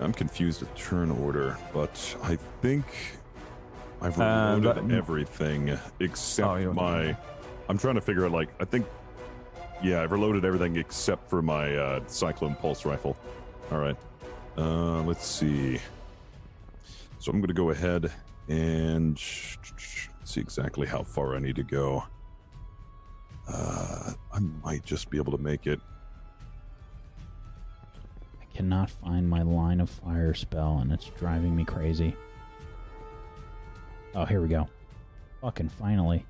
I'm confused with turn order, but I think I've Uh, reloaded that- everything except Oh, my. I'm trying to figure out, like, I think. Yeah, I've reloaded everything except for my uh, Cyclone Pulse Rifle. All right. Uh, let's see. So I'm going to go ahead and see exactly how far I need to go. Uh, I might just be able to make it. I cannot find my line of fire spell, and it's driving me crazy. Oh, here we go. Fucking finally.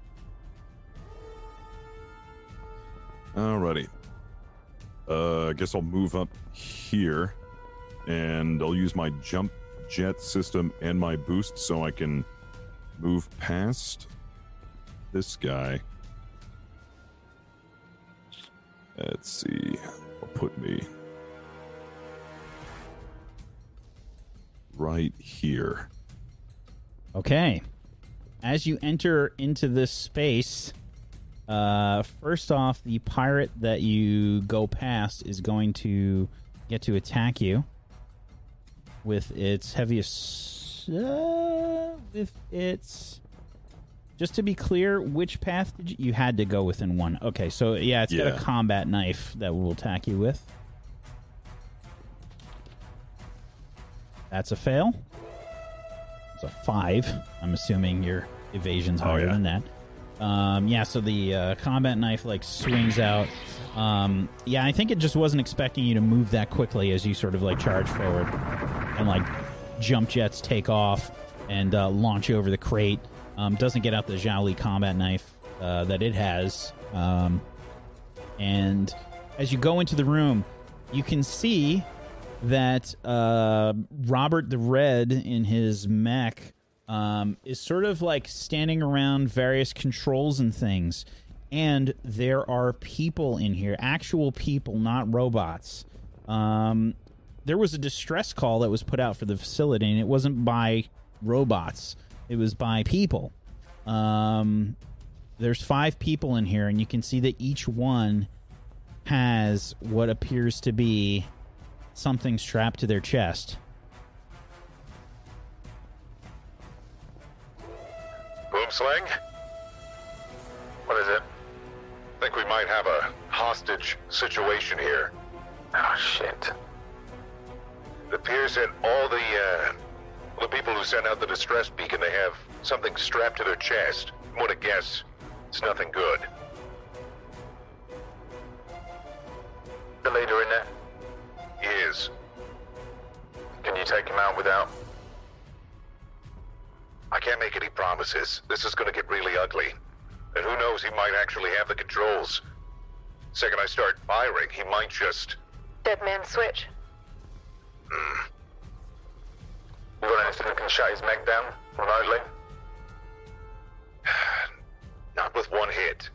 Alrighty. Uh, I guess I'll move up here, and I'll use my jump jet system and my boost so I can move past this guy. Let's see. I'll put me right here. Okay. As you enter into this space, uh, first off, the pirate that you go past is going to get to attack you with its heaviest. Uh, with its. Just to be clear, which path did you, you had to go within one? Okay, so yeah, it's got a combat knife that will attack you with. That's a fail. It's a five. I'm assuming your evasion's Oh, higher yeah. than that. Um, yeah, so the uh, combat knife like swings out. Um, yeah, I think it just wasn't expecting you to move that quickly as you sort of like charge forward and like jump jets take off and uh, launch over the crate. Um, doesn't get out the Zhao combat knife uh, that it has. Um, and as you go into the room, you can see that uh, Robert the Red in his mech um, is sort of like standing around various controls and things. And there are people in here, actual people, not robots. Um, there was a distress call that was put out for the facility, and it wasn't by robots, it was by people. Um, there's five people in here, and you can see that each one has what appears to be something strapped to their chest. Boomslang? What is it? I Think we might have a hostage situation here. Oh, shit. It appears that all the, uh, the people who sent out the distress beacon, they have something strapped to their chest. I'm gonna guess it's nothing good. The leader in there? He is. Can you take him out without I can't make any promises. This is gonna get really ugly. And who knows, he might actually have the controls. Second I start firing, he might just. Dead man switch. Hmm. You got anything that can shut his mech down remotely? Not with one hit.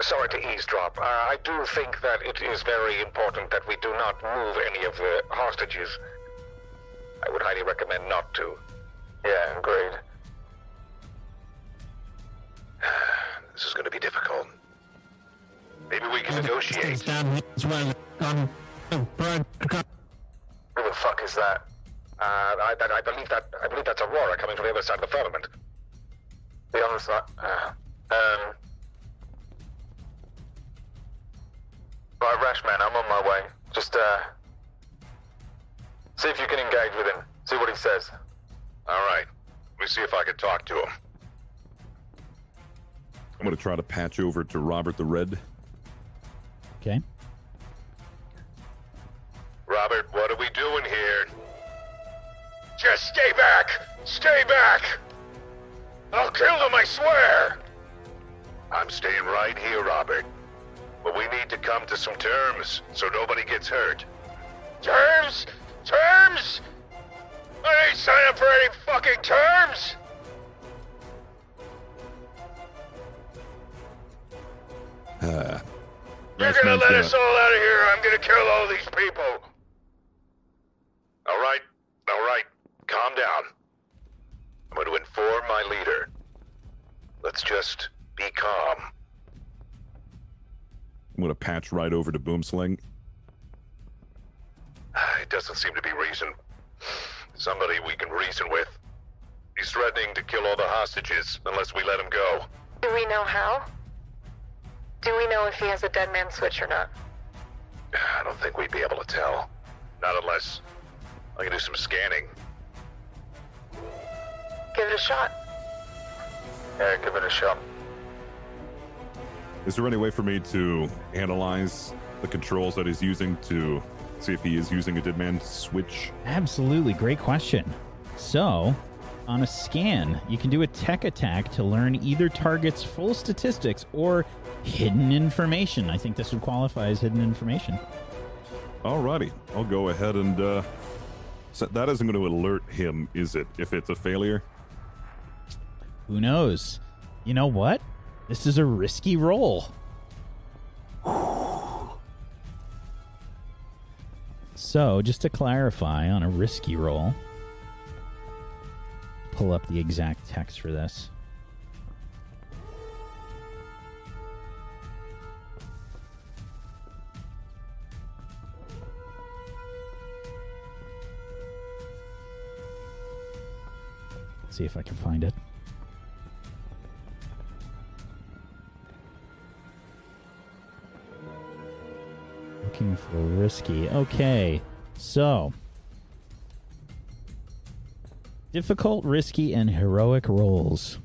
Sorry to eavesdrop. Uh, I do think that it is very important that we do not move any of the hostages. I would highly recommend not to. Yeah, agreed. This is going to be difficult. Maybe we can negotiate. Who the fuck is that? Uh, I, I, I believe that I believe that's Aurora coming from the other side of the firmament. The other side. Uh, um. Right, Rashman, I'm on my way. Just uh, see if you can engage with him. See what he says. All right. Let me see if I can talk to him. I'm going to try to patch over to Robert the Red. Okay. Robert, what are we doing here? Just stay back! Stay back! I'll kill them, I swear! I'm staying right here, Robert. But we need to come to some terms so nobody gets hurt. Terms? Terms? I ain't signing for any fucking terms! Uh, You're gonna let us all out of here. I'm gonna kill all these people. All right, all right. Calm down. I'm going to inform my leader. Let's just be calm. I'm going to patch right over to Boomslang. It doesn't seem to be reason. Somebody we can reason with. He's threatening to kill all the hostages unless we let him go. Do we know how? Do we know if he has a dead man switch or not? I don't think we'd be able to tell. Not unless I can do some scanning. Give it a shot. Yeah, give it a shot. Is there any way for me to analyze the controls that he's using to see if he is using a dead man switch? Absolutely. Great question. So, on a scan, you can do a tech attack to learn either target's full statistics or hidden information. I think this would qualify as hidden information. Alrighty, I'll go ahead and uh, so that isn't going to alert him, is it? If it's a failure, Who knows? You know what? This is a risky roll. So, just to clarify on a risky roll, pull up the exact text for this. See if I can find it. Looking for risky. Okay. So, difficult, risky, and heroic rolls.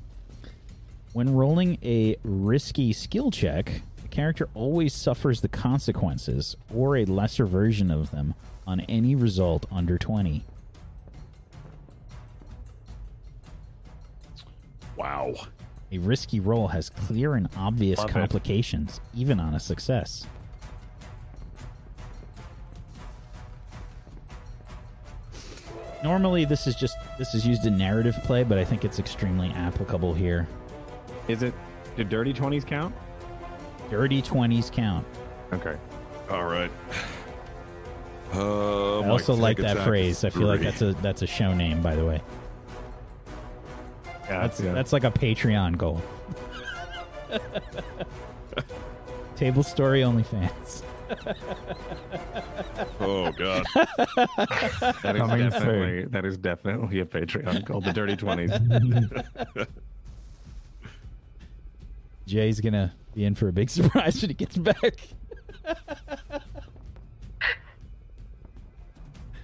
When rolling a risky skill check, the character always suffers the consequences or a lesser version of them on any result under 20. Wow. A risky roll has clear and obvious Love it. complications, even on a success. Normally, this is just this is used in narrative play, but I think it's extremely applicable here. Is it? Do dirty twenties count? Dirty twenties count. Okay. All right. Uh, I also like tech that phrase. I feel like that's a that's a show name, by the way. Yeah, That's yeah. that's like a Patreon goal. Table story OnlyFans. Oh god. That is Coming definitely that is definitely a Patreon called the Dirty Twenties. Jay's gonna be in for a big surprise when he gets back.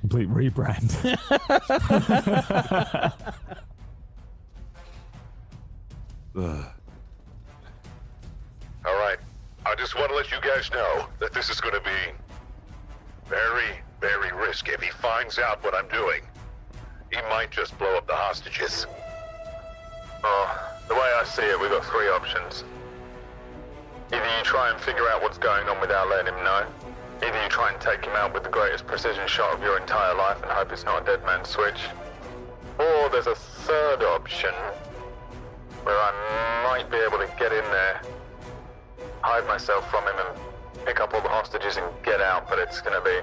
Complete rebrand. All right. I just want to let you guys know that this is going to be very, very risky. If he finds out what I'm doing, he might just blow up the hostages. Oh, the way I see it, we've got three options. Either you try and figure out what's going on without letting him know. Either you try and take him out with the greatest precision shot of your entire life and hope it's not a dead man switch. Or there's a third option where I might be able to get in there, hide myself from him, and pick up all the hostages and get out, but it's gonna be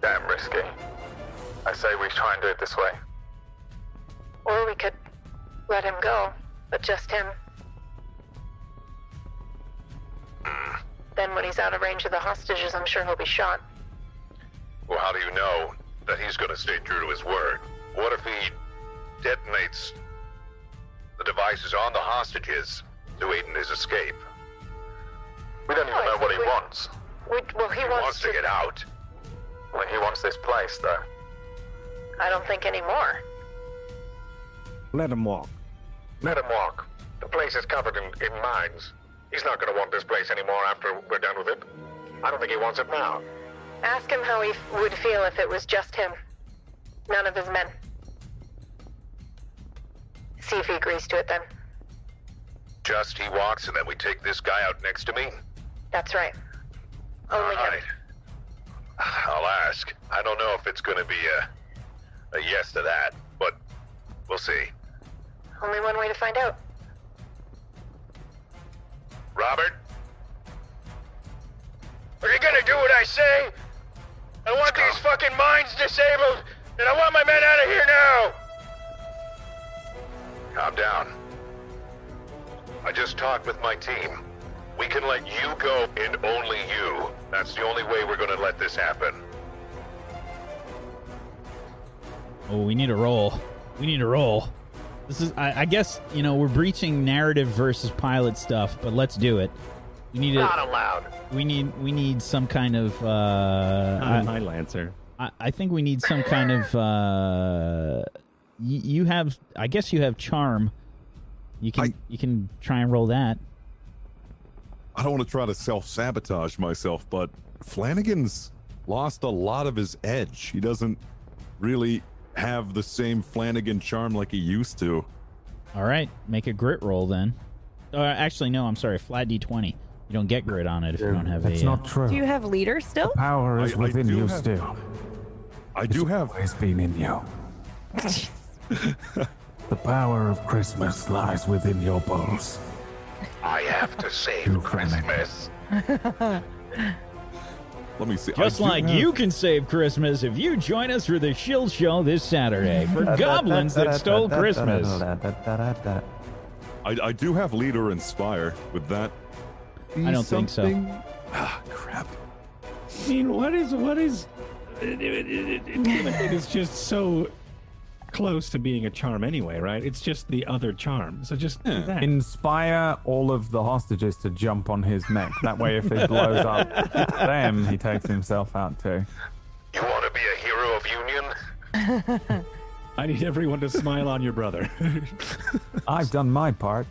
damn risky. I say we try and do it this way. Or we could let him go, but just him. Then when he's out of range of the hostages, I'm sure he'll be shot. Well, how do you know that he's gonna stay true to his word? What if he detonates the device is on the hostages to aid in his escape? We don't even Oh, know what he we- wants. We, well, he, He wants, wants to get out. Well, he wants this place, though. I don't think anymore. Let him walk. Let him walk. The place is covered in, in mines. He's not going to want this place anymore after we're done with it. I don't think he wants it now. Ask him how he f- would feel if it was just him. None of his men. See if he agrees to it then. Just he walks, and then we take this guy out next to me? That's right. Only All him. I'll ask. I don't know if it's going to be a, a yes to that, but we'll see. Only one way to find out. Robert? Are you gonna do what I say? I want these fucking mines disabled, and I want my men out of here now! Calm down. I just talked with my team. We can let you go and only you. That's the only way we're gonna let this happen. Oh, we need a roll. We need a roll. This is, I, I guess, you know, we're breaching narrative versus pilot stuff, but let's do it. We need Not it. allowed. We need. We need some kind of. Uh, Not I, my Lancer. I, I think we need some kind of. Uh, y- you have. I guess you have charm. You can. I- you can try and roll that. I don't want to try to self sabotage myself, but Flanagan's lost a lot of his edge. He doesn't really have the same Flanagan charm like he used to. All right, make a grit roll then. Uh, actually, no. I'm sorry. Flat d20. You don't get grit on it if you don't have That's a. uh, not true. Do you have leader still? Power is I- I within do you have- still. I do have. Always been in you. the power of Christmas lies within your bones. I have to save You Christmas. Let me see. Just do like you can save Christmas if you join us for the Shield Show this Saturday for goblins that stole Christmas. I, I do have leader inspire. Would that? I don't think so. something? Ah, crap. I mean, what is what is? It, it, it, it, just so close to being a charm anyway, right? It's just the other charm. So just do that. Inspire all of the hostages to jump on his neck. That way, if he blows up them, he takes himself out too. You want to be a hero of Union? I need everyone to smile on your brother. I've done my part.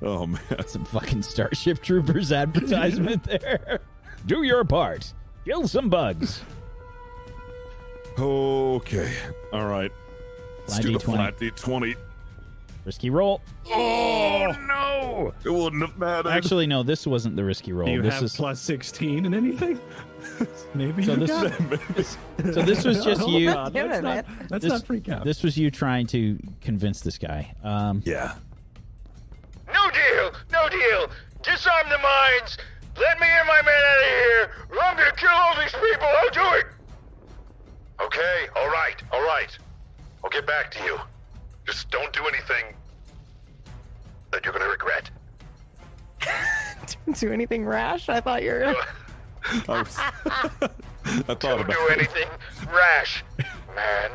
Oh man. Some fucking Starship Troopers advertisement there. Do your part. Kill some bugs. Okay. All right. Let's Flat do the D20. flat D20. Risky roll. Oh no! It wouldn't have mattered. Actually, no, this wasn't the risky roll. Do you this have is plus sixteen and anything? Maybe. so you this, got this so this was just Hold you. on, Let's not, let's This, not freak out. this was you trying to convince this guy. Um, yeah. No deal! No deal! Disarm the mines! Let me and my men out of here! Or I'm gonna kill all these people! I'll do it! Okay, alright, alright. I'll get back to you. Just don't do anything that you're gonna regret. Do anything rash? I thought you were. Uh, I, was, I thought Don't about do anything rash, man.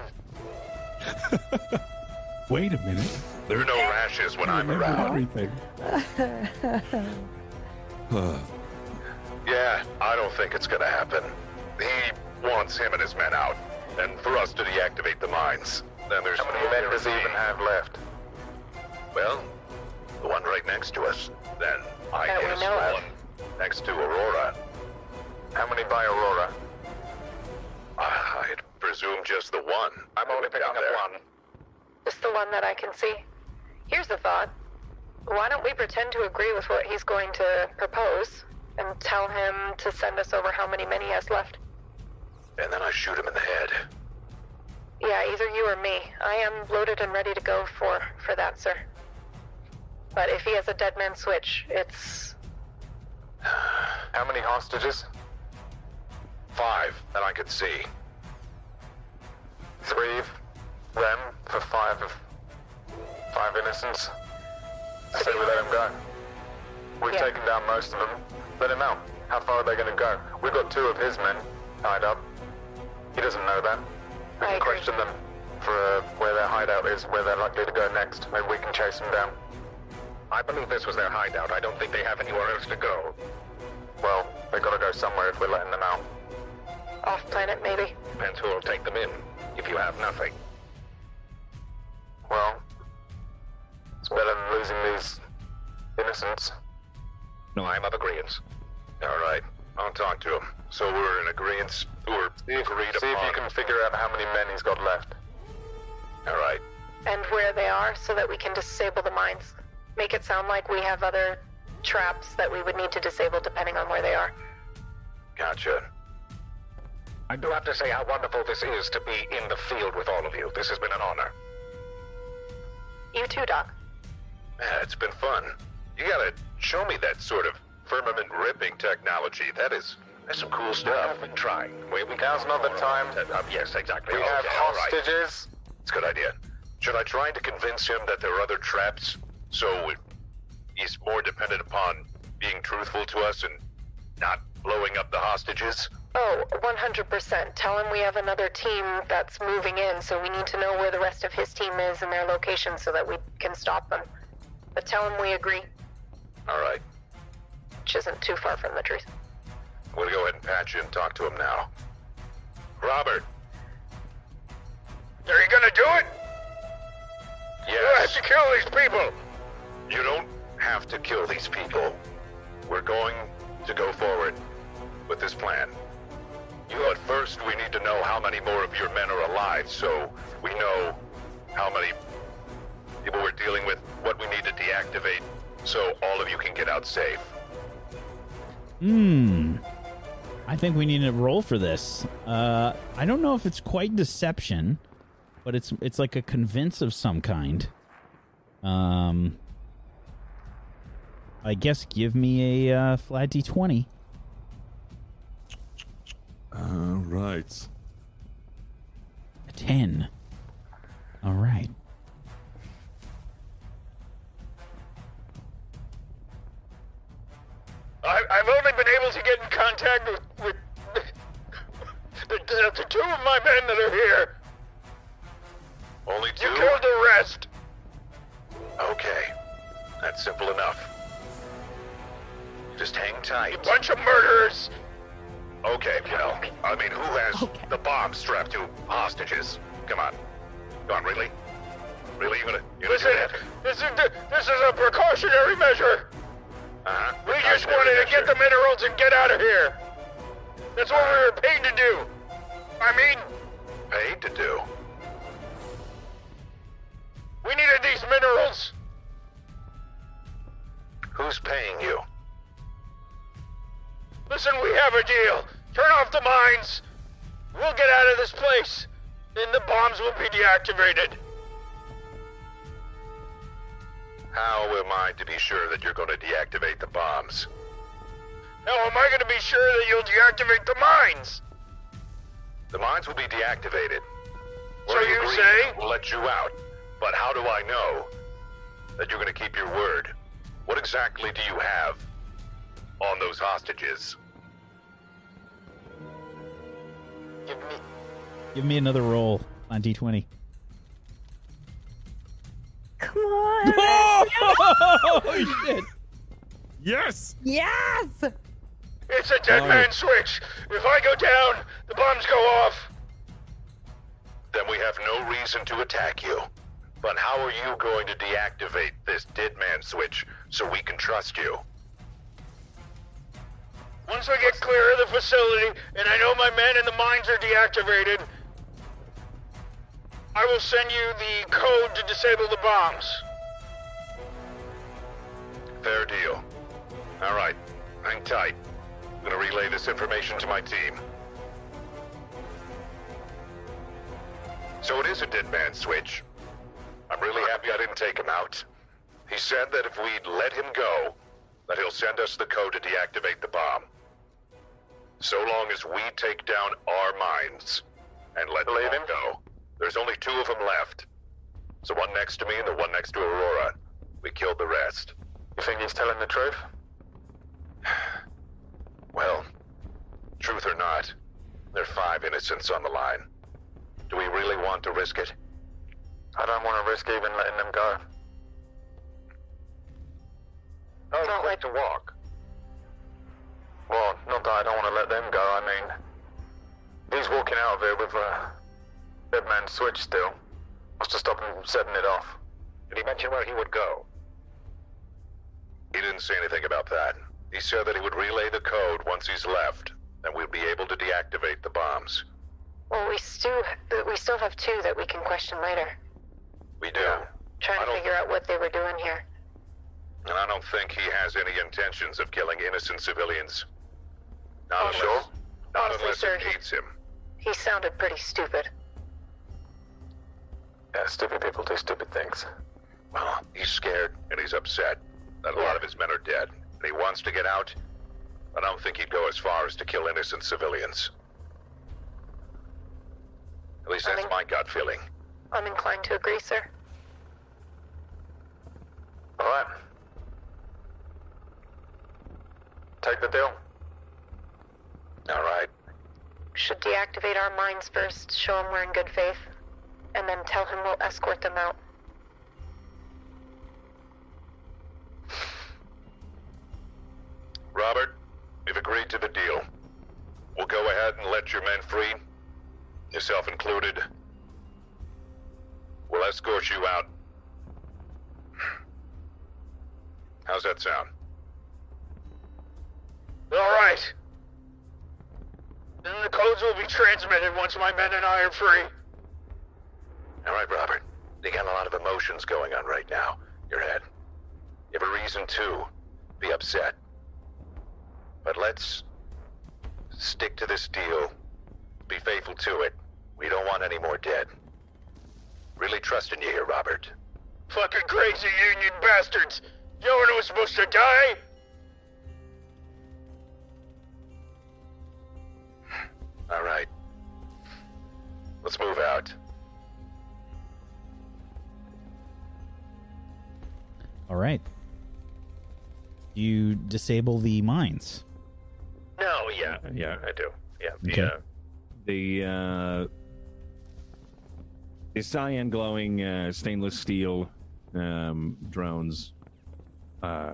Wait a minute. There are no rashes when I'm Remember around. everything. Yeah, I don't think it's gonna happen. He wants him and his men out, and for us to deactivate the mines. Then there's how many men does he even have left? Well, the one right next to us. Then I That guess know the one next to Aurora. How many by Aurora? Ah, I'd presume just the one. I'm only picking up one. Just the one that I can see. Here's the thought. Why don't we pretend to agree with what he's going to propose and tell him to send us over how many men he has left? And then I shoot him in the head. Yeah, either you or me. I am loaded and ready to go for for that, sir. But if he has a dead man switch, it's How many hostages? Five that I could see. Three of them for five of five innocents. Say we let him go. We've Yeah. taken down most of them. Let him out. How far are they going to go? We've got two of his men tied up. He doesn't know that. We I can agree. question them for uh, where their hideout is, where they're likely to go next. Maybe we can chase them down. I believe this was their hideout. I don't think they have anywhere else to go. Well, they gotta go somewhere if we're letting them out. off planet, maybe. Depends who will take them in, if you have nothing. Well, it's better than losing these innocents. No, I'm of agreement. All right, I'll talk to him. So we're in agreement. We're See if, agreed see if you can figure out how many men he's got left. All right. And where they are so that we can disable the mines. Make it sound like we have other traps that we would need to disable depending on where they are. Gotcha. I do have to say how wonderful this is to be in the field with all of you. This has been an honor. You too, Doc. Yeah, it's been fun. You gotta show me that sort of firmament ripping technology. That is, that's some cool stuff. I've been trying. We, we Now's not the time. Uh, uh, yes, exactly. We Okay, have all right. hostages. It's a good idea. Should I try to convince him that there are other traps so he's more dependent upon being truthful to us and not blowing up the hostages? Oh, 100%. Tell him we have another team that's moving in, so we need to know where the rest of his team is and their location so that we can stop them. But tell him we agree, All right. which isn't too far from the truth. I'm gonna go ahead and patch you and talk to him now. Robert. Are you gonna do it? Yes. You have to kill these people. You don't have to kill these people. We're going to go forward with this plan. You, but first, we need to know how many more of your men are alive, so we know how many people we're dealing with, what we need to deactivate, so all of you can get out safe. Hmm. I think we need a roll for this. Uh, I don't know if it's quite deception, but it's it's like a convince of some kind. Um, I guess give me a uh, flat d twenty. All right. A ten. All right. I, I've only been able to get in contact with, with the, the, the two of my men that are here. Only two? You killed the rest. Okay. That's simple enough. Just hang tight. You bunch of murderers. Okay, well, I mean, who has the bomb strapped to hostages? Come on. Come on, really? Really? You gonna, you gonna Listen, do that? this is this is a precautionary measure. Uh-huh. We just wanted to get the minerals and get out of here. That's what we were paid to do. I mean, Paid to do. we needed these minerals. Who's paying you? Listen, we have a deal. Turn off the mines. We'll get out of this place. Then the bombs will be deactivated. How am I to be sure that you're going to deactivate the bombs? How am I going to be sure that you'll deactivate the mines? The mines will be deactivated. So We're you say? We'll let you out. But how do I know that you're going to keep your word? What exactly do you have on those hostages? Give me. Give me another roll on d twenty. Come on. oh shit! Yes. yes. It's a dead Oh. man switch. If I go down, the bombs go off. Then we have no reason to attack you. But how are you going to deactivate this dead man switch so we can trust you? Once I get clear of the facility and I know my men in the mines are deactivated, I will send you the code to disable the bombs. Fair deal. All right, hang tight. I'm gonna relay this information to my team. So it is a dead man switch. I'm really happy I didn't take him out. He said that if we'd let him go, that he'll send us the code to deactivate the bomb. So long as we take down our mines and let Believe them him? go. There's only two of them left. The one next to me and the one next to Aurora. We killed the rest. You think he's telling the truth? Well, truth or not, there are five innocents on the line. Do we really want to risk it? I don't want to risk even letting them go. Oh, How Not quick like- to walk? Well, not that I don't want to let them go. I mean, he's walking out of here with a dead man switch still. Must have stopped him from setting it off? Did he mention where he would go? He didn't say anything about that. He said that he would relay the code once he's left, and we'll be able to deactivate the bombs. Well, we still we still have two that we can question later. We do. Trying I to figure out what they were doing here. And I don't think he has any intentions of killing innocent civilians. Not Oh, unless, sure? not Honestly, unless sir, it he- needs him. He sounded pretty stupid. Yeah, stupid people do stupid things. Well, he's scared and he's upset that a lot of his men are dead, and he wants to get out. I don't think he'd go as far as to kill innocent civilians. At least that's my gut feeling. I'm inclined to agree, sir. All right. Take the deal. All right. Should deactivate our minds first, show him we're in good faith, and then tell him we'll escort them out. Robert, we've agreed to the deal. We'll go ahead and let your men free, yourself included. We'll escort you out. How's that sound? All right. Then the codes will be transmitted once my men and I are free. All right, Robert. You got a lot of emotions going on right now. Your head. You have a reason to be upset. But let's stick to this deal. Be faithful to it. We don't want any more dead. Really trusting you here, Robert. Fucking crazy union bastards! No one was supposed to die! All right. Let's move out. All right. You disable the mines. No, yeah, yeah, I do. Yeah, Okay. yeah. The uh, the cyan glowing uh, stainless steel um, drones uh,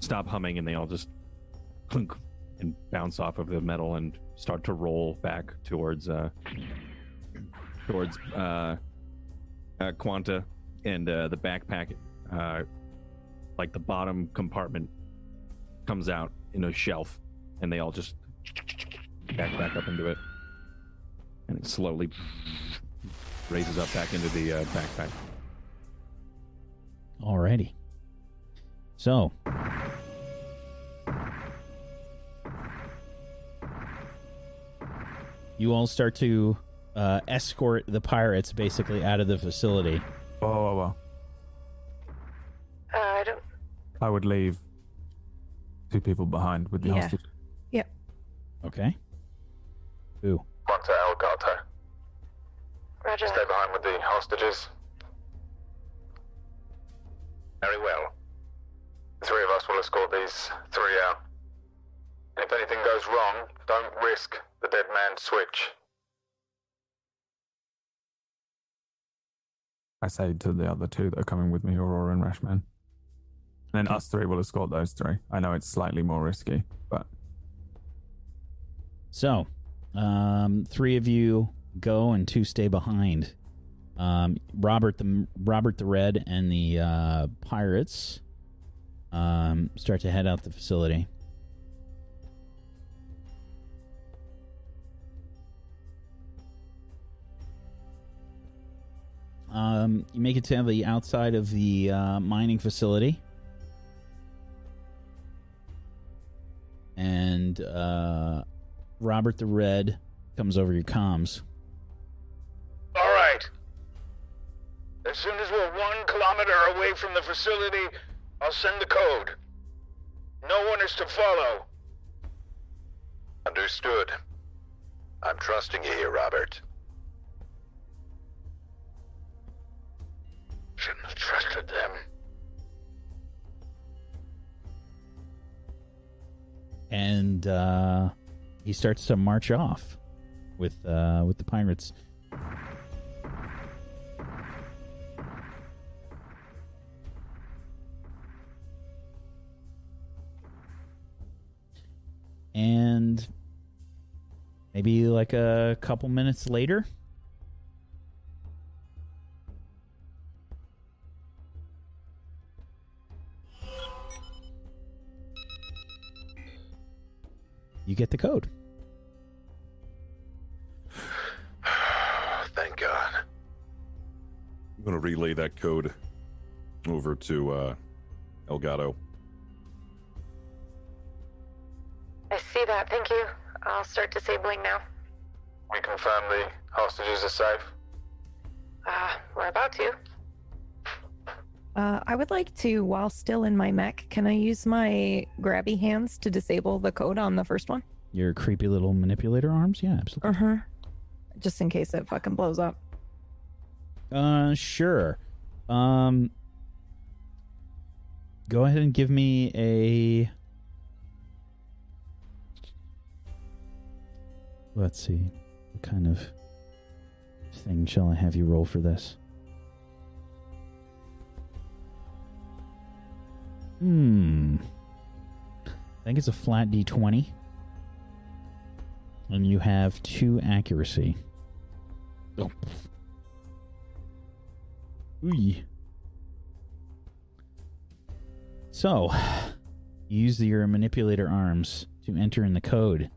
stop humming, and they all just clunk and bounce off of the metal and start to roll back towards uh, towards uh, uh, Quanta and uh, the backpack. Uh, like the bottom compartment comes out in a shelf, and they all just back back up into it, and it slowly raises up back into the uh, backpack. Alrighty. So. You all start to uh, escort the pirates basically out of the facility. Whoa, whoa, I would leave two people behind with the Yeah. hostage. Yep. Okay. Who? Monte Elgato. Roger Stay that. behind with the hostages. Very well. The three of us will escort these three out. And if anything goes wrong, don't risk the dead man's switch. I say to the other two that are coming with me, Aurora and Rashman. And then us three will escort those three. I know it's slightly more risky, but So, um, three of you go and two stay behind. Um, Robert the Robert the Red and the uh, pirates um, start to head out the facility. Um, you make it to the outside of the uh, mining facility. And uh, Robert the Red comes over your comms. All right. As soon as we're one kilometer away from the facility, I'll send the code. No one is to follow. Understood. I'm trusting you here, Robert. Shouldn't have trusted them. And uh, he starts to march off with uh, with the pirates. And maybe like a couple minutes later, you get the code. Thank God. I'm going to relay that code over to uh, Elgato. I see that. Thank you. I'll start disabling now. We confirm the hostages are safe. Uh, we're about to. Uh, I would like to, while still in my mech, can I use my grabby hands to disable the code on the first one? Your creepy little manipulator arms? Yeah, absolutely. Uh huh. Just in case it fucking blows up. Uh, sure. Um, go ahead and give me a. Let's see. What kind of thing shall I have you roll for this? Hmm. I think it's a flat d20. And you have two accuracy. Oh. Ooh. So, use your manipulator arms to enter in the code.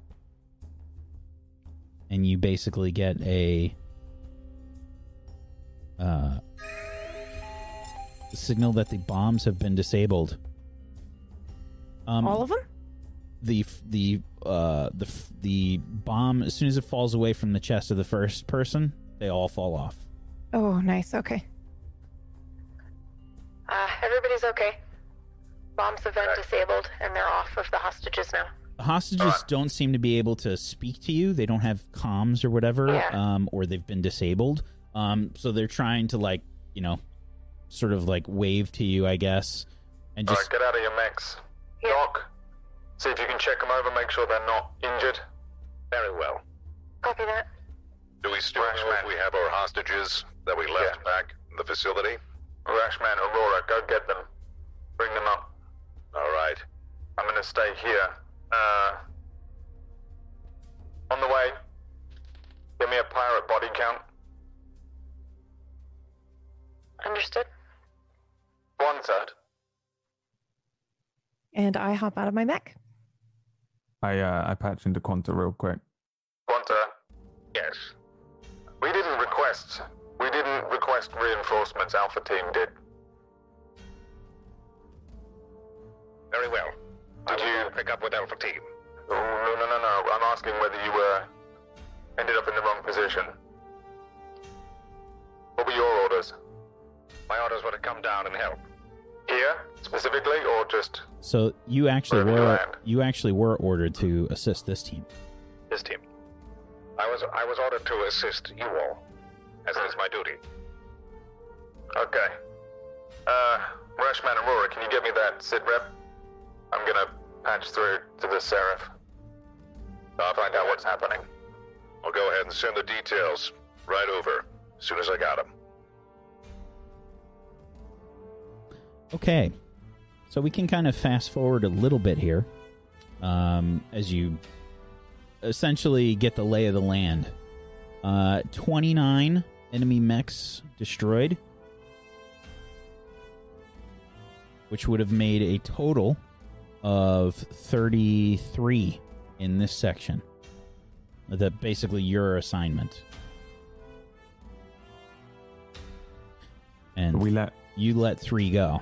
And you basically get a uh, signal that the bombs have been disabled. Um, All of them? the the uh the the bomb as soon as it falls away from the chest of the first person, they all fall off. Oh, nice. Okay. Uh, everybody's okay. Bombs have been disabled, and they're off of the hostages now. The hostages don't seem to be able to speak to you. They don't have comms or whatever, Yeah. um, or they've been disabled. Um, so they're trying to like, you know, sort of like wave to you, I guess, and just right, get out of your mechs. Doc, see if you can check them over, make sure they're not injured. Very well. Copy that. Do we still know if we have our hostages that we left back in the facility? Rashman, Aurora, go get them. Bring them up. All right. I'm gonna stay here. Uh, on the way, give me a pirate body count. Understood. One side. And I hop out of my mech. I uh, I patch into Quanta real quick. Quanta, Yes. we didn't request. We didn't request reinforcements. Alpha Team did. Very well. Did will you- pick up with Alpha Team. Oh, no, no, no, no. I'm asking whether you were ended up in the wrong position. What were your orders? My orders were to come down and help. Here, specifically, or just so you actually Wherever were land. you actually were ordered to assist this team. This team. I was I was ordered to assist you all, as is my duty. Okay. Uh, Rashman Aurora, can you get me that sit rep? I'm gonna patch through to the Seraph. I'll find out what's happening. I'll go ahead and send the details right over as soon as I got them. Okay. So we can kind of fast forward a little bit here um, as you essentially get the lay of the land. Uh, 29 enemy mechs destroyed, which would have made a total of 33 in this section. That basically your assignment. And We let you let three go.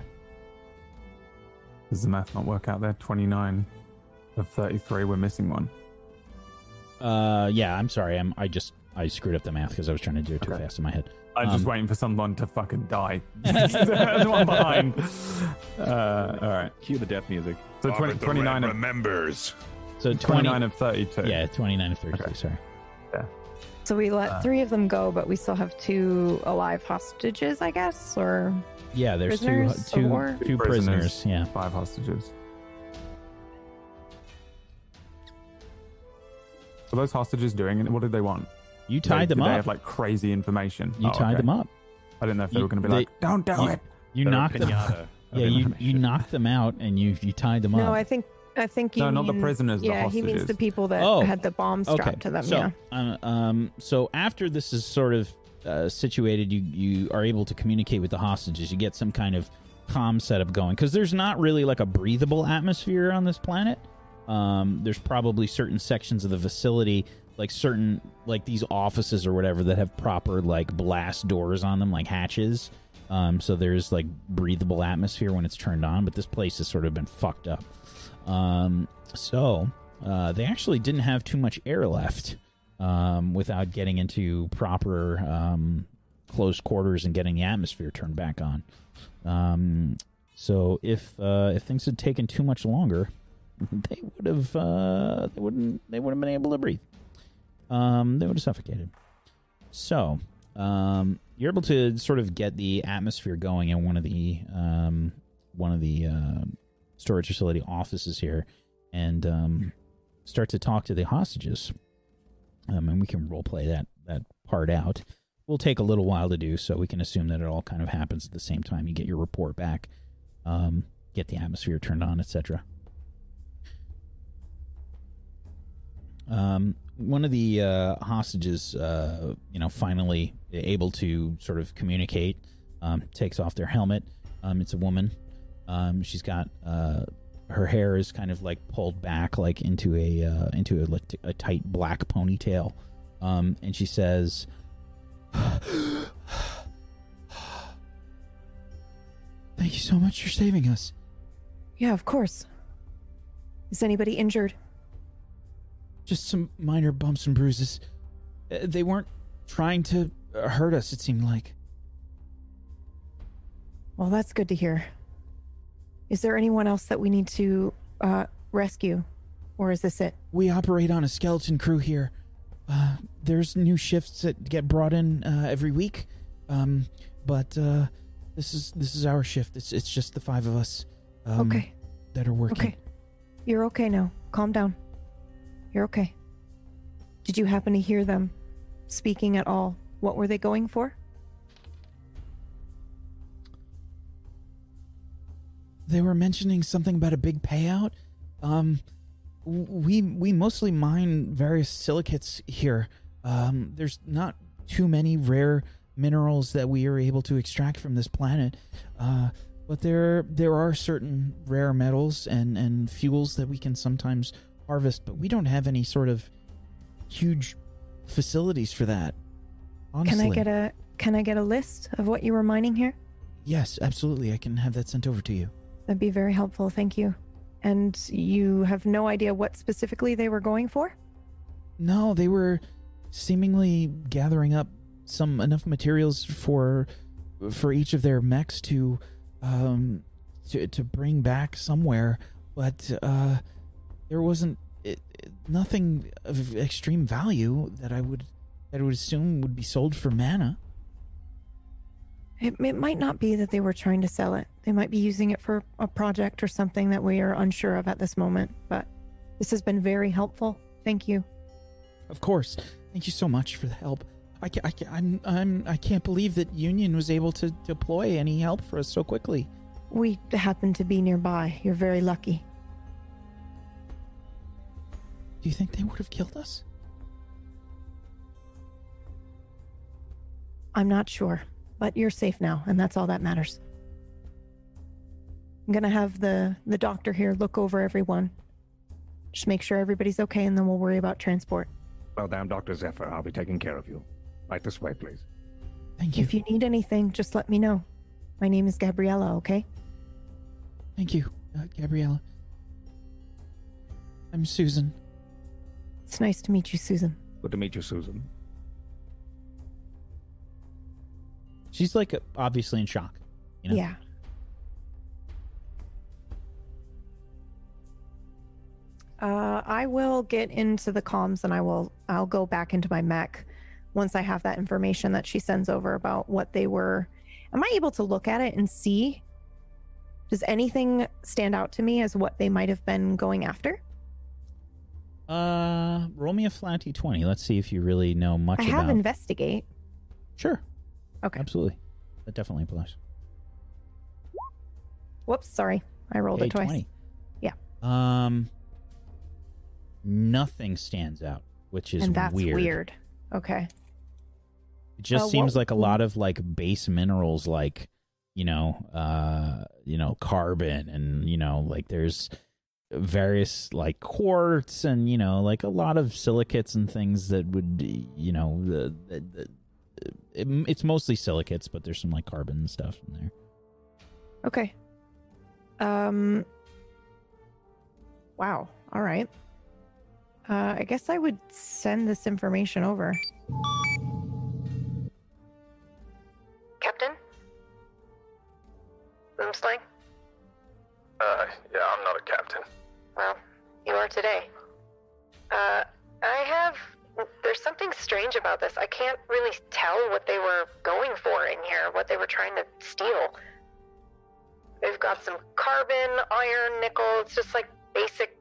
Does the math not work out there? Twenty nine of thirty three. We're missing one. Uh, yeah, I'm sorry. I'm I just I screwed up the math because I was trying to do it too Okay. fast in my head. I'm just Um, waiting for someone to fucking die. the one behind. Uh, all right. Cue the death music. So 20, 29 of remembers. So 20, 29 of 32. yeah, 29 of 32. Okay. Sorry. So we let Uh, three of them go, but we still have two alive hostages, I guess, or Yeah, there's two Prisoners of two prisoners. Yeah. Five hostages. What are those hostages doing? and What did they want? You tied they, them did They up. have like crazy information. you Oh, tied okay. them up. I didn't know if they You- were going to be they- like, "Don't do you- it." You They're knocked them. Yeah, you you knocked them out and you you tied them no? up. No, I think I think you No, not the mean- prisoners, the Yeah, he means the people that Oh, had the bombs strapped to them. So, yeah. uh, um, so after this is sort of uh, situated, you you are able to communicate with the hostages. You get some kind of comm setup going because there's not really like a breathable atmosphere on this planet. um, there's probably certain sections of the facility, like certain like these offices or whatever, that have proper like blast doors on them, like hatches. Um, so there's like breathable atmosphere when it's turned on, but this place has sort of been fucked up. Um, so uh, they actually didn't have too much air left um, without getting into proper um, close quarters and getting the atmosphere turned back on. Um, so if uh, if things had taken too much longer, they would have uh, they wouldn't they would have been able to breathe. Um, they would have suffocated. So um, you're able to sort of get the atmosphere going in one of the um, one of the uh, storage facility offices here, and um, start to talk to the hostages. Um, and we can role play that that part out. Will take a little while to do, so we can assume that it all kind of happens at the same time. You get your report back, um, get the atmosphere turned on, etc. Um, one of the uh, hostages, uh, you know, finally able to sort of communicate, um, takes off their helmet. Um, it's a woman. Um, she's got uh, her hair is kind of like pulled back, like into a uh, into a, a tight black ponytail, um, and she says, "Thank you so much for saving us." Yeah, of course. Is anybody injured? Just some minor bumps and bruises. Uh, They weren't trying to hurt us. It seemed like. Well, that's good to hear. Is there anyone else that we need to uh, rescue? Or is this it? We operate on a skeleton crew here. Uh, there's new shifts that get brought in uh, every week, um, but uh, this is this is our shift. It's it's just the five of us um, okay. that are working. Okay. You're okay now. Calm down. You're okay. Did you happen to hear them speaking at all? What were they going for? They were mentioning something about a big payout. Um, we we mostly mine various silicates here. Um, there's not too many rare minerals that we are able to extract from this planet. Uh, but there there are certain rare metals and and fuels that we can sometimes harvest, but we don't have any sort of huge facilities for that. Honestly. Can I get a can I get a list of what you were mining here? Yes, absolutely. I can have that sent over to you. That'd be very helpful. Thank you. And you have no idea what specifically they were going for? No, they were seemingly gathering up some enough materials for for each of their mechs to um to to bring back somewhere, but uh there wasn't it, it- nothing of extreme value that I would that I would assume would be sold for mana. It, it might not be that they were trying to sell it. They might be using it for a project or something that we are unsure of at this moment. But this has been very helpful. Thank you. Of course. Thank you so much for the help. I, ca- I, ca- I'm, I'm, I can't believe that Union was able to deploy any help for us so quickly. We happen to be nearby. You're very lucky. Do you think they would have killed us? I'm not sure, but you're safe now, and that's all that matters. I'm gonna have the the doctor here look over everyone. Just make sure everybody's okay, and then we'll worry about transport. Well, damn, Dr. Zephyr, I'll be taking care of you. Right this way, please. Thank you. If you need anything, just let me know. My name is Gabriella. Okay. Thank you, uh, Gabriella. I'm Susan. It's nice to meet you, Susan. Good to meet you, Susan. She's like obviously in shock. You know? Yeah. Uh, I will get into the comms and I will I'll go back into my mech once I have that information that she sends over about what they were. Am I able to look at it and see? Does anything stand out to me as what they might have been going after? Uh, roll me a flat d20. Let's see if you really know much I about. have investigate. Sure. Okay. Absolutely. That definitely applies. Whoops, sorry. I rolled Okay, it twice. 20. Yeah. Um, nothing stands out, which is and that's weird. weird. Okay. It just Uh, what- seems like a lot of like base minerals, like you know, uh, you know, carbon, and you know, like there's various like quartz and you know like a lot of silicates and things that would you know the, the, the it, it's mostly silicates but there's some like carbon and stuff in there Okay. Um. Wow. All right. Uh, I guess I would send this information over. Captain? Boomslang? Uh, yeah, I'm not a captain. Well, you are today. Uh, I have. There's something strange about this. I can't really tell what they were going for in here, what they were trying to steal. They've got some carbon, iron, nickel. It's just like basic,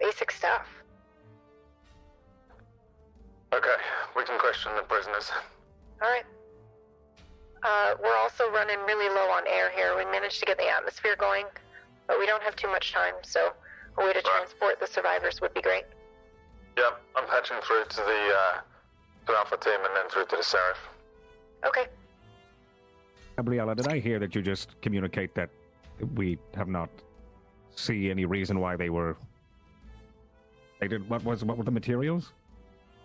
basic stuff. Okay, we can question the prisoners. All right. Uh, we're also running really low on air here. We managed to get the atmosphere going, but we don't have too much time, so a way to transport the survivors would be great. Yep, I'm patching through to the, uh, to Alpha Team and then through to the Seraph. Okay. Gabriella, did I hear that you just communicate that we have not see any reason why they were they did what was what were the materials?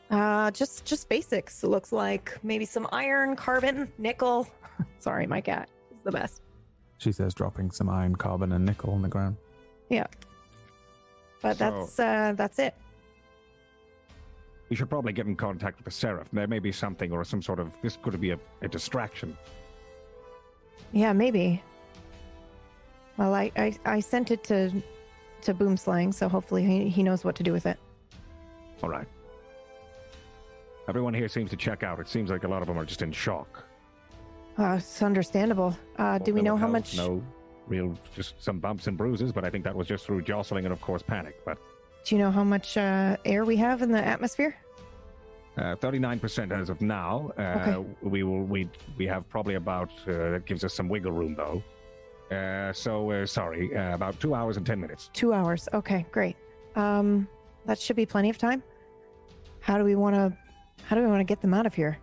Uh, just just basics. It looks like maybe some iron, carbon, nickel. Sorry, my cat is the best. She says dropping some iron, carbon, and nickel on the ground. Yeah. But So- that's uh that's it. We should probably get in contact with the Seraph. There may be something or some sort of this could be a, a distraction. Yeah, maybe. Well, I, I I sent it to to Boomslang, so hopefully he, he knows what to do with it. All right. Everyone here seems to check out. It seems like a lot of them are just in shock. Uh, it's understandable. Uh, do we know how much? No, real, just some bumps and bruises, but I think that was just through jostling and, of course, panic. But Do you know how much uh, air we have in the atmosphere? uh, thirty-nine percent as of now. Uh, Okay. We will. We we have probably about. Uh, that gives us some wiggle room, though. Uh, so uh, sorry, uh, about two hours and ten minutes. Two hours. Okay, great. Um, that should be plenty of time. How do we want to? How do we want to get them out of here?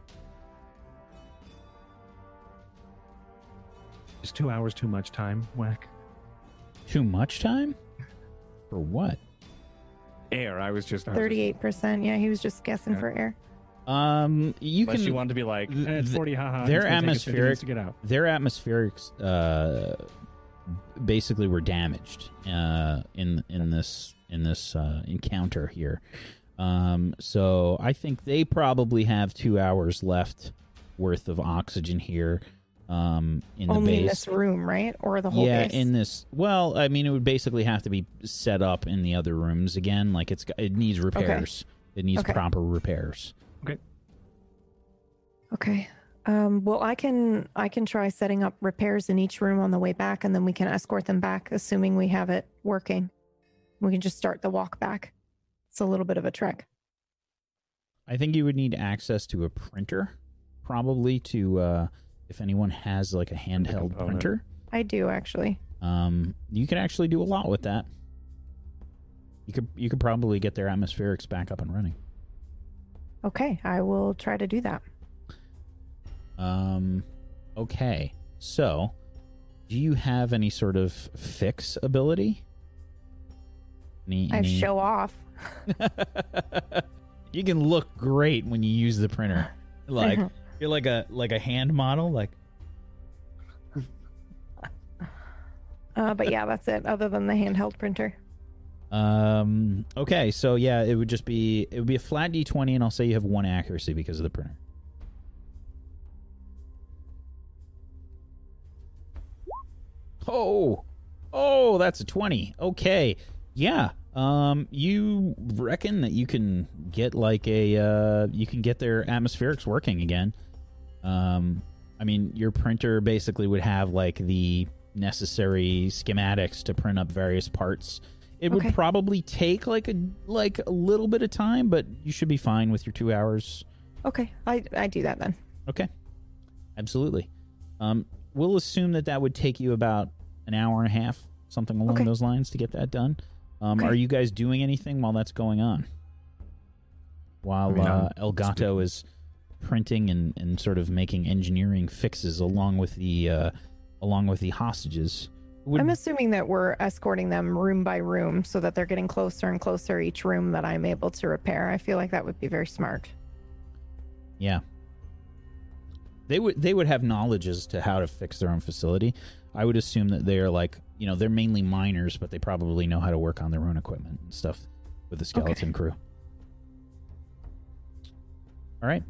Is two hours too much time, Whack? too much time for what Air. I was just I was just- Thirty-eight percent. Yeah, he was just guessing Yeah. for air. um you Unless can you want to be like, th- eh, it's th- 40, haha. their it's gonna take us 50 minutes atmospheric to get out. their atmospherics uh basically were damaged uh in in this in this uh encounter here um so i think they probably have two hours left worth of oxygen here um in the Only in this room, right? Or the whole yeah base? in this well i mean it would basically have to be set up in the other rooms again like it's it needs repairs Okay. it needs Okay. proper repairs Okay. Okay. Um, well, I can I can try setting up repairs in each room on the way back, and then we can escort them back, assuming we have it working. We can just start the walk back. It's a little bit of a trek. I think you would need access to a printer, probably to uh, if anyone has like a handheld component. printer. I do actually. Um, you can actually do a lot with that. You could you could probably get their atmospherics back up and running. Okay, I will try to do that. Um, okay. So, do you have any sort of fix ability? Any, I any- show off. you can look great when you use the printer. Like you're like a like a hand model. Like Uh, but yeah, that's it. Other than the handheld printer. Um. Okay. So yeah, it would just be it would be a flat d twenty, and I'll say you have one accuracy because of the printer. Oh, oh, that's a twenty. Okay. Yeah. Um. You reckon that you can get like a uh you can get their atmospherics working again? Um. I mean, your printer basically would have like the necessary schematics to print up various parts. It would probably take like a like a little bit of time, but you should be fine with your two hours. Okay, I I do that then. Okay, absolutely. Um, we'll assume that that would take you about an hour and a half, something along Okay. those lines, to get that done. Um, Okay. Are you guys doing anything while that's going on? While I mean, uh, I'm El Gato speaking. is printing and, and sort of making engineering fixes along with the uh, along with the hostages. Would- I'm assuming that we're escorting them room by room so that they're getting closer and closer each room that I'm able to repair. I feel like that would be very smart. Yeah. They would they would have knowledge as to how to fix their own facility. I would assume that they are like you know they're mainly miners, but they probably know how to work on their own equipment and stuff with the skeleton crew. All right.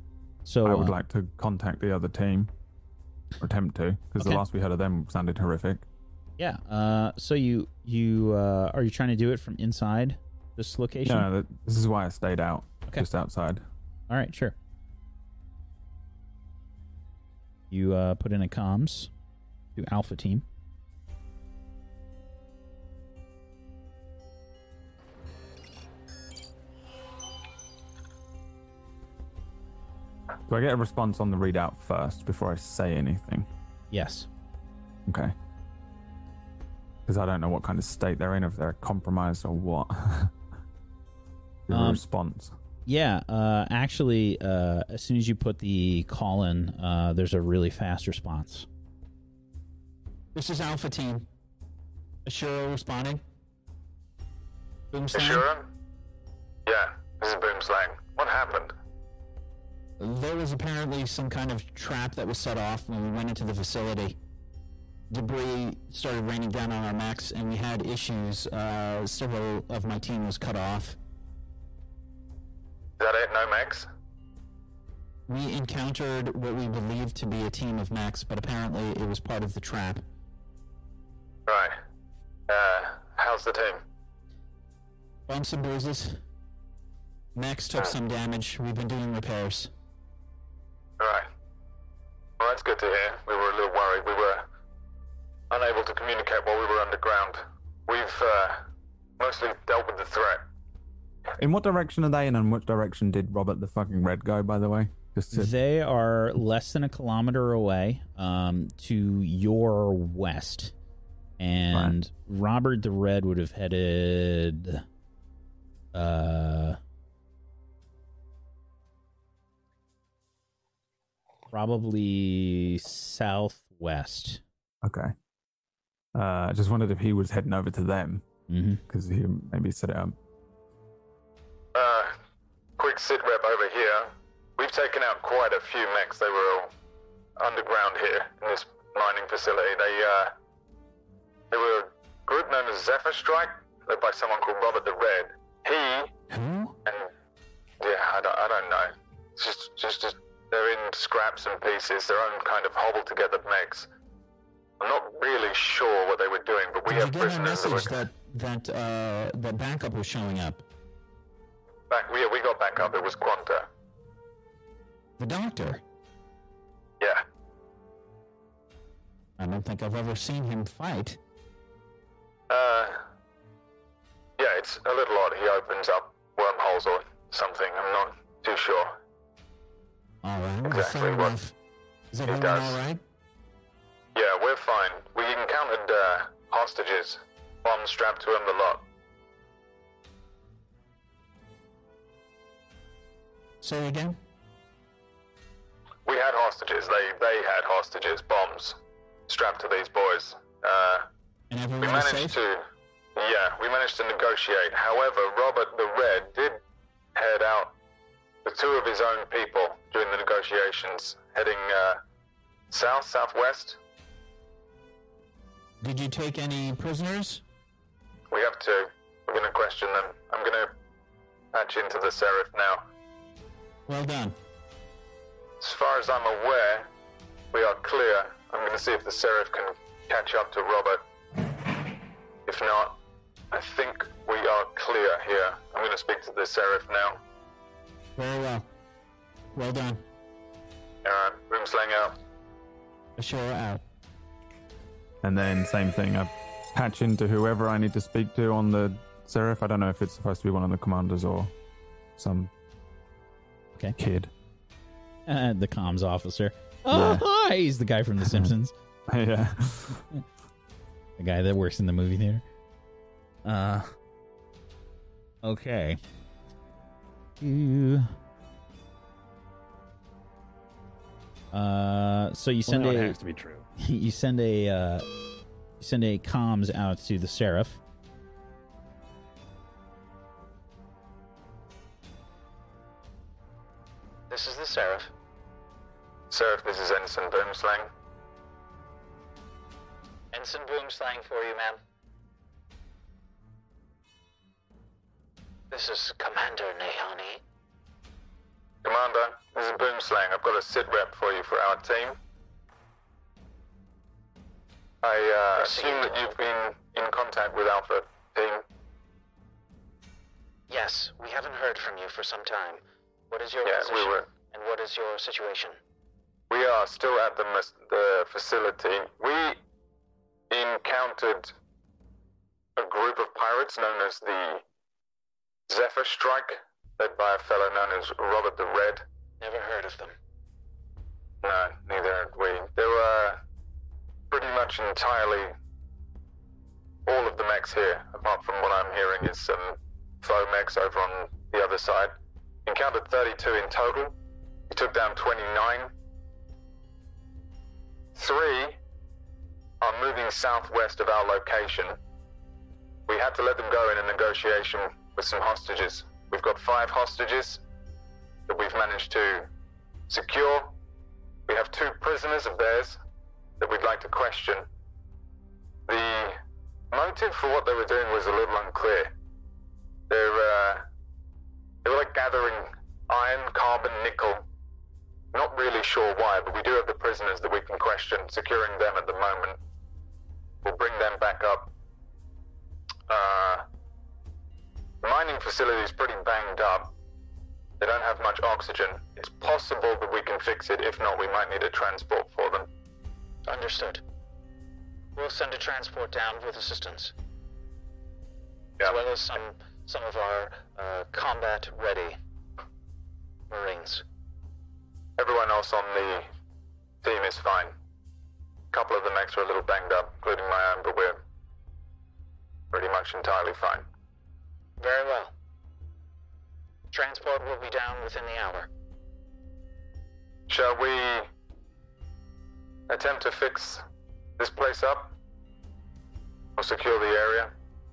So I would uh, like to contact the other team, or attempt to, because Okay. the last we heard of them sounded horrific. Yeah. Uh, so you you uh, are you trying to do it from inside this location? No, that, this is why I stayed out, Okay. just outside. All right, sure. You uh, put in a comms to Alpha Team. Do I get a response on the readout first before I say anything? Yes. Okay. Because I don't know what kind of state they're in, if they're compromised or what. Give Um, response. Yeah. Uh, actually, uh, as soon as you put the call in, uh, there's a really fast response. This is Alpha Team. Ashura responding. Boomslang. Ashura? Yeah, this is Boomslang. What happened? There was apparently some kind of trap that was set off when we went into the facility. Debris started raining down on our mechs, and we had issues. Uh, several of my team was cut off. Is that it? No mechs? We encountered what we believed to be a team of mechs, but apparently it was part of the trap. Right. Uh, how's the team? Bumps and bruises. Mechs took some damage. We've been doing repairs. Right. Well, that's good to hear. We were a little worried. We were unable to communicate while we were underground. We've uh, mostly dealt with the threat. In what direction are they and in, which direction did Robert the fucking Red go, by the way? Just to, They are less than a kilometer away um, to your west. And Robert the Red would have headed. Uh, probably southwest. okay. Uh, I just wondered if he was heading over to them, Mm-hmm. because he maybe set it up. Uh, quick sit rep over here. We've taken out quite a few mechs. They were all underground here in this mining facility. They, uh, they were a group known as Zephyr Strike, led by someone called Robert the Red. He Who? and yeah, I don't, I don't know. It's just, just, just they're in scraps and pieces, their own kind of hobbled together mechs. I'm not really sure what they were doing, but we Did you have get a prisoners message that that uh, the backup was showing up? back. We, we got back up. It was Quanta. The doctor. Yeah. I don't think I've ever seen him fight. Uh, yeah, it's a little odd. He opens up wormholes or something. I'm not too sure. All right. Exactly fair what enough. Is everyone does. all right? Yeah, we're fine. We encountered uh, hostages, bombs strapped to them, the lot. Say again. We had hostages. They they had hostages, bombs strapped to these boys. Uh, And we everyone managed safe. to, yeah, we managed to negotiate. However, Robert the Red did head out with two of his own people during the negotiations, heading uh, south southwest. Did you take any prisoners? We have to. We're going to question them. I'm going to patch into the Seraph now. Well done. As far as I'm aware, we are clear. I'm going to see if the Seraph can catch up to Robert. If not, I think we are clear here. I'm going to speak to the Seraph now. Very well. Well done. Alright, Boomslang out. Ashura out. And then same thing. I patch into whoever I need to speak to on the Seraph. I don't know if it's supposed to be one of the commanders or some Okay. kid. Uh, the comms officer. Oh, Yeah. hi! He's the guy from The Simpsons. yeah. the guy that works in the movie theater. Uh. Okay. You. Uh. So you Well, send no, it a has to be true. you send a uh, you send a comms out to the Seraph. This is the Seraph. Seraph, this is Ensign Boomslang. Ensign Boomslang for you, ma'am. This is Commander Nahani. Commander, this is Boomslang. I've got a sit rep for you for our team. I uh, assume that you've been in contact with Alpha Team. Yes, we haven't heard from you for some time. What is your Yeah, position? we were. And what is your situation? We are still at the, the facility. We encountered a group of pirates known as the Zephyr Strike, led by a fellow known as Robert the Red. Never heard of them. No, neither had we. They were pretty much entirely all of the mechs here, apart from what I'm hearing is some foe mechs over on the other side. Encountered 32 in total. We took down 29. Three are moving southwest of our location. We had to let them go in a negotiation with some hostages. We've got five hostages that we've managed to secure. We have two prisoners of theirs that we'd like to question. The motive for what they were doing was a little unclear. Uh, they were like gathering iron, carbon, nickel. Not really sure why, but we do have the prisoners that we can question, securing them at the moment. We'll bring them back up. Uh, the mining facility is pretty banged up. They don't have much oxygen. It's possible that we can fix it. If not, we might need a transport for them. Understood. We'll send a transport down with assistance. Yeah. As well as some some of our uh, combat ready Marines. Everyone else on the team is fine. A couple of the mechs are a little banged up, including my own, but we're pretty much entirely fine. Very well. Transport will be down within the hour. Shall we attempt to fix this place up? Or secure the area?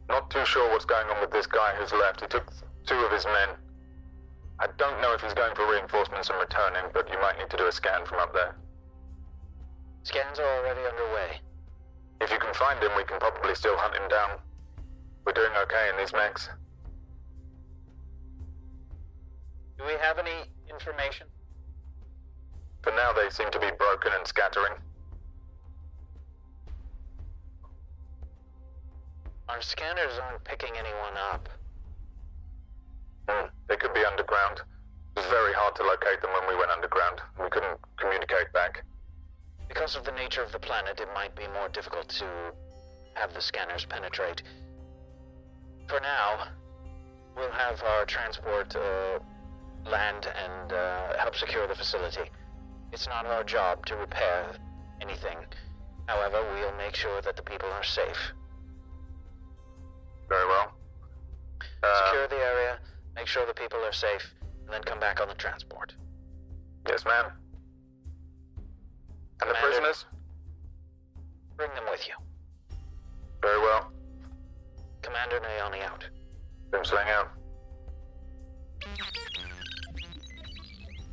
Not too sure what's going on with this guy who's left. He took two of his men. I don't know if he's going for reinforcements and returning, but you might need to do a scan from up there. Scans are already underway. If you can find him, we can probably still hunt him down. We're doing okay in these mechs. Do we have any information? For now, they seem to be broken and scattering. Our scanners aren't picking anyone up. Hmm, they could be underground. It was very hard to locate them when we went underground. We couldn't communicate back. Because of the nature of the planet, it might be more difficult to have the scanners penetrate. For now, we'll have our transport uh, land and uh, help secure the facility. It's not our job to repair anything. However, we'll make sure that the people are safe. Very well. Uh, Secure the area, make sure the people are safe, and then come back on the transport. Yes, ma'am. And the prisoners? Bring them with you. Very well. Commander Nayani out. Boomslang out.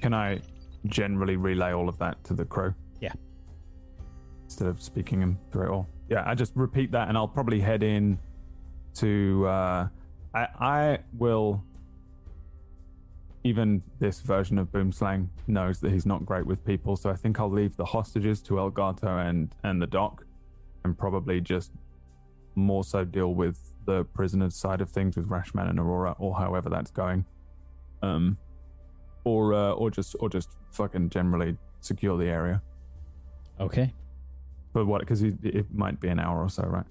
Can I generally relay all of that to the crew? Yeah. Instead of speaking them through it all. Yeah, I just repeat that and I'll probably head in to uh I I will even this version of Boomslang knows that he's not great with people, so I think I'll leave the hostages to Elgato and and the doc and probably just more so deal with the prisoners side of things with Rashman and Aurora or however that's going. Um or uh, or just or just fucking generally secure the area. Okay. But what? Because it might be an hour or so, right?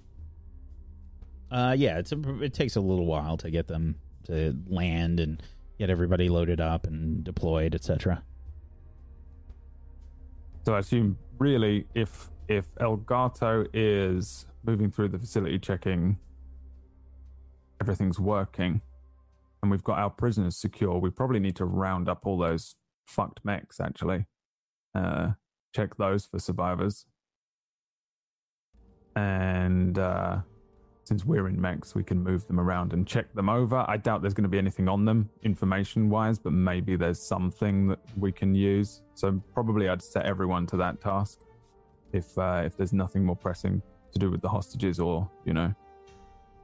Uh, yeah, it's a, it takes a little while to get them to land and get everybody loaded up and deployed, etc. So I assume really, if if Elgato is moving through the facility, checking everything's working, and we've got our prisoners secure, we probably need to round up all those fucked mechs. Actually, uh, check those for survivors. and uh, since we're in mechs, we can move them around and check them over. I doubt there's going to be anything on them information wise, but maybe there's something that we can use. So probably I'd set everyone to that task if uh, if there's nothing more pressing to do with the hostages or you know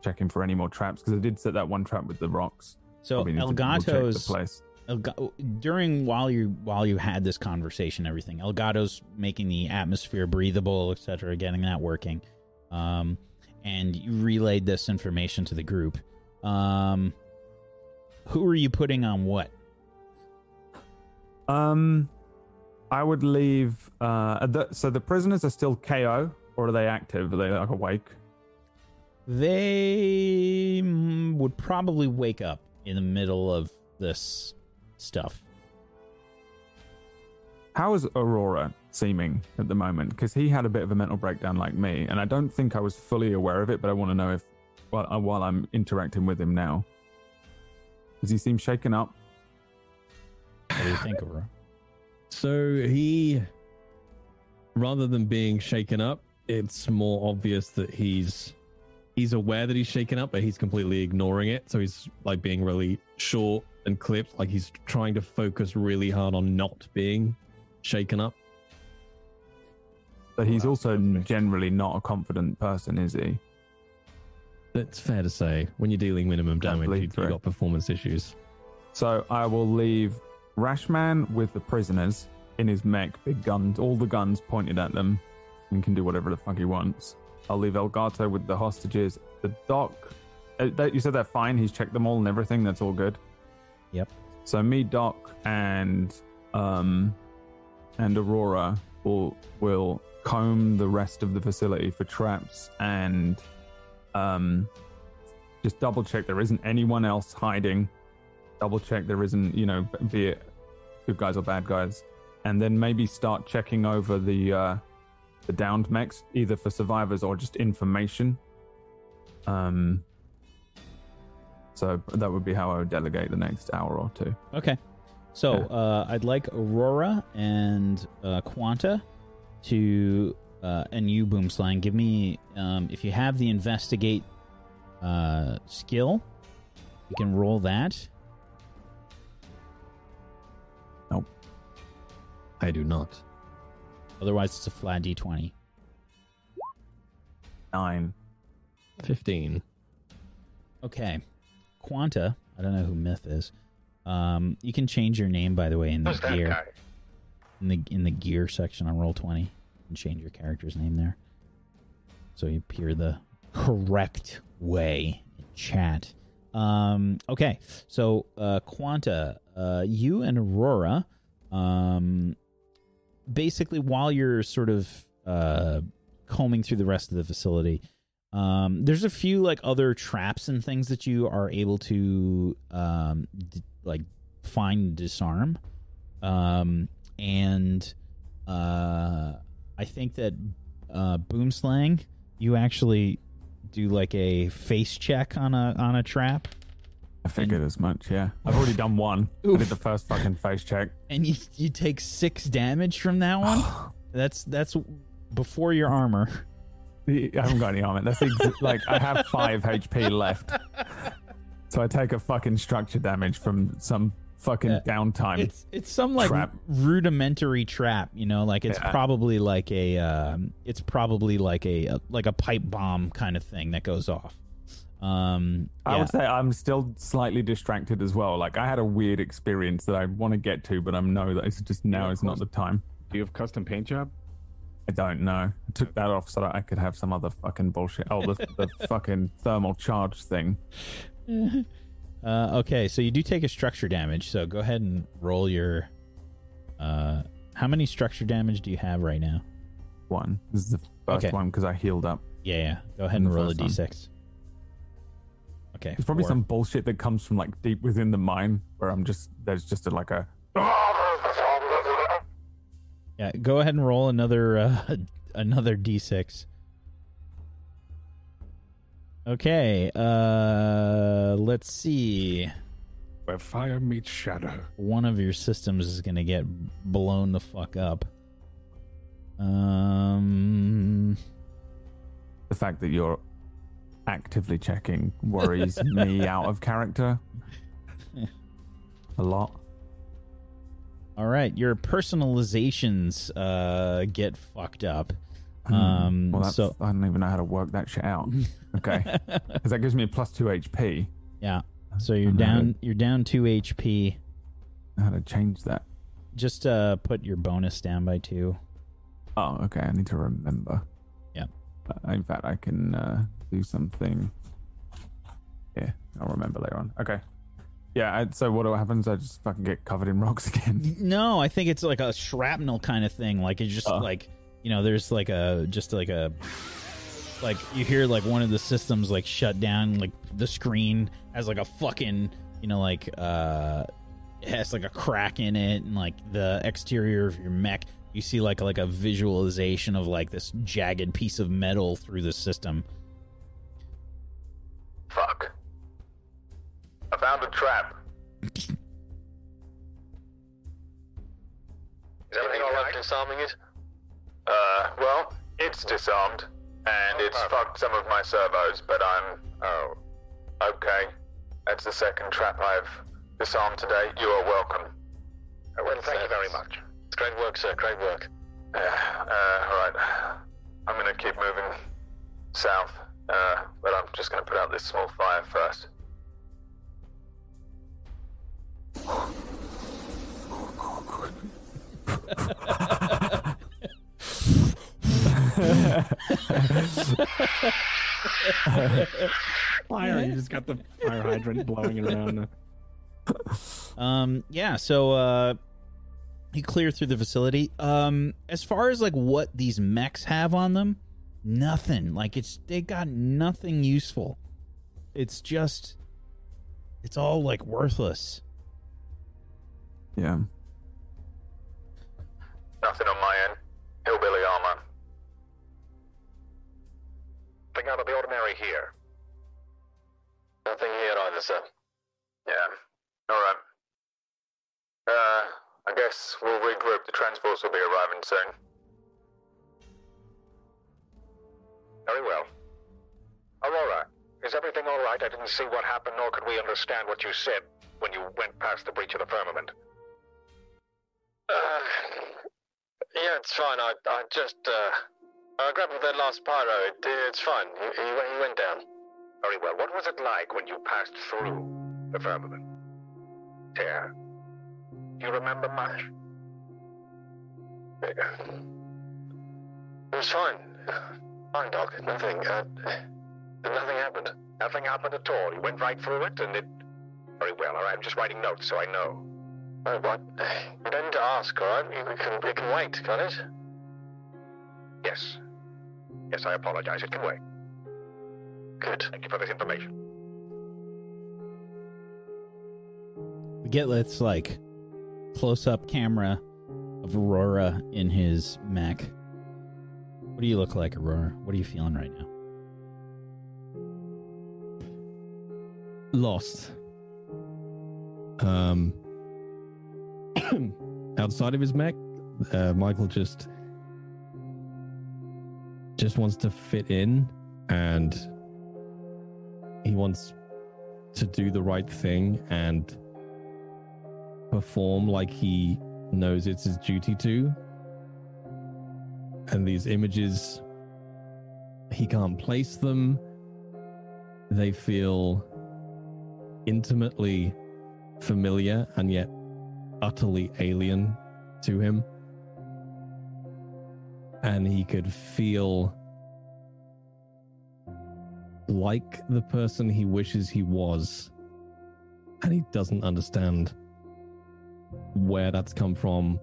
checking for any more traps because I did set that one trap with the rocks. So Probably need to double-check the Elgato's place. Elga- during while you while you had this conversation, everything Elgato's making the atmosphere breathable, etc., getting that working, um, and you relayed this information to the group. Um, who are you putting on what? Um, I would leave. Uh, the, so the prisoners are still KO, or are they active? Are they like awake? They mm, would probably wake up in the middle of this stuff. How is Aurora seeming at the moment? Because he had a bit of a mental breakdown like me, and I don't think I was fully aware of it. But I want to know if, while, uh, while I'm interacting with him now, does he seem shaken up? What do you think, Aurora? So he, rather than being shaken up, it's more obvious that he's he's aware that he's shaken up, but he's completely ignoring it. So he's like being really short and clipped, like he's trying to focus really hard on not being shaken up. But he's also generally not a confident person, is he? That's fair to say. When you're dealing minimum damage, bleed you, you through. got performance issues. So I will leave Rashman with the prisoners in his mech, big guns, all the guns pointed at them, and can do whatever the fuck he wants. I'll leave Elgato with the hostages. The doc, uh, that- you said they're fine. He's checked them all and everything. That's all good. Yep. So me, Doc, and um, and Aurora will will comb the rest of the facility for traps and um, just double check there isn't anyone else hiding. Double check there isn't, you know, be it good guys or bad guys, and then maybe start checking over the uh, the downed mechs, either for survivors or just information. Um, so that would be how I would delegate the next hour or two. Okay. So uh, I'd like Aurora and uh, Quanta to, uh, and you, Boomslang, give me, um, if you have the investigate uh, skill, you can roll that. Nope. I do not. Otherwise, it's a flat d20. Nine. 15. Okay. Quanta, I don't know who Myth is. Um, you can change your name, by the way, in the Who's that gear. guy? in the in the gear section on Roll20 and change your character's name there so you appear the correct way in chat um okay so uh quanta uh you and aurora um basically while you're sort of uh combing through the rest of the facility um there's a few like other traps and things that you are able to um d- like find disarm. Um and uh i think that uh boomslang you actually do like a face check on a on a trap I figured as much, yeah. I've already done one. I did the first fucking face check. and you you take six damage from that one that's that's before your armor I haven't got any armor. That's ex- like I have five HP left. So I take a fucking structure damage from some fucking Yeah. downtime. it's it's some like Trap. rudimentary trap you know like it's Yeah. probably like a um it's probably like a, a like a pipe bomb kind of thing that goes off um I would say I'm still slightly distracted as well. Like I had a weird experience that I want to get to, but I know that it's just now Yeah, is not the time. Do you have custom paint job? I don't know. I took that off so that I could have some other fucking bullshit. Oh, the, the fucking thermal charge thing. Uh, okay, so you do take a structure damage. So go ahead and roll your. Uh, how many structure damage do you have right now? One. This is the first Okay. one because I healed up. Yeah, yeah. Go ahead and roll a d6. one. D6. Okay. There's probably four. some bullshit that comes from like deep within the mine where I'm just there's just a, like a Yeah, go ahead and roll another uh, another d6. Okay. Uh, let's see. Where fire meets shadow. One of your systems is gonna get blown the fuck up. Um. the fact that you're actively checking worries me out of character a lot. All right, your personalizations uh, get fucked up. Hmm. Um, well, that's, so I don't even know how to work that shit out. Okay, because that gives me a plus two HP. yeah, so you're down. You're down two HP. How to change that? Just uh, put your bonus down by two. Oh, okay. I need to remember. Yeah. Uh, in fact, I can uh, do something. Yeah, I'll remember later on. Okay. Yeah. I, so what happens? I just fucking get covered in rocks again. No, I think it's like a shrapnel kind of thing. Like it's just Oh. like you know, there's like a just like a like you hear like one of the systems like shut down. Like the screen has like a fucking you know like uh it has like a crack in it, and like the exterior of your mech. You see like like a visualization of like this jagged piece of metal through the system. Fuck. I found a trap. Is everything all right disarming it? Uh, well, it's disarmed, and it's fucked some of my servos, but I'm. Oh. Okay. That's the second trap I've disarmed today. You are welcome. well, thank you very much. It's great work, sir. Great work. Uh, uh, alright. I'm gonna keep moving south, uh, but I'm just gonna put out this small fire first. Fire! You just got the fire hydrant blowing around. Um, yeah, so uh you clear through the facility. Um, as far as like what these mechs have on them, nothing. Like it's they got nothing useful. It's just it's all like worthless. Yeah. Nothing on my end. Hillbilly armor. Nothing out of the ordinary here. Nothing here either, sir. Yeah. Alright. Uh, I guess we'll regroup. The transports will be arriving soon. Very well. Aurora, is everything alright? I didn't see what happened, nor could we understand what you said when you went past the breach of the firmament. Uh, yeah, it's fine. I, I just, uh, I grabbed that last pyro. It, it's fine. He, he, went- he went down. Very well. What was it like when you passed through the firmament? Tear. Do you remember much? It was fine. Fine, Doc. Nothing, uh, nothing happened. Nothing happened at all. You went right through it, and it. Very well. All right. I'm just writing notes so I know. Oh, what? You don't need to ask, all right? You can, it can wait, can it? Yes. Yes, I apologize. It can wait. Good. Thank you for this information. We get this like close up camera of Aurora in his mech. What do you look like, Aurora? What are you feeling right now? lost. Um, outside of his mech, uh, Michael just just wants to fit in, and he wants to do the right thing and perform like he knows it's his duty to. And these images, he can't place them. They feel intimately familiar and yet utterly alien to him. And he could feel like the person he wishes he was. And he doesn't understand where that's come from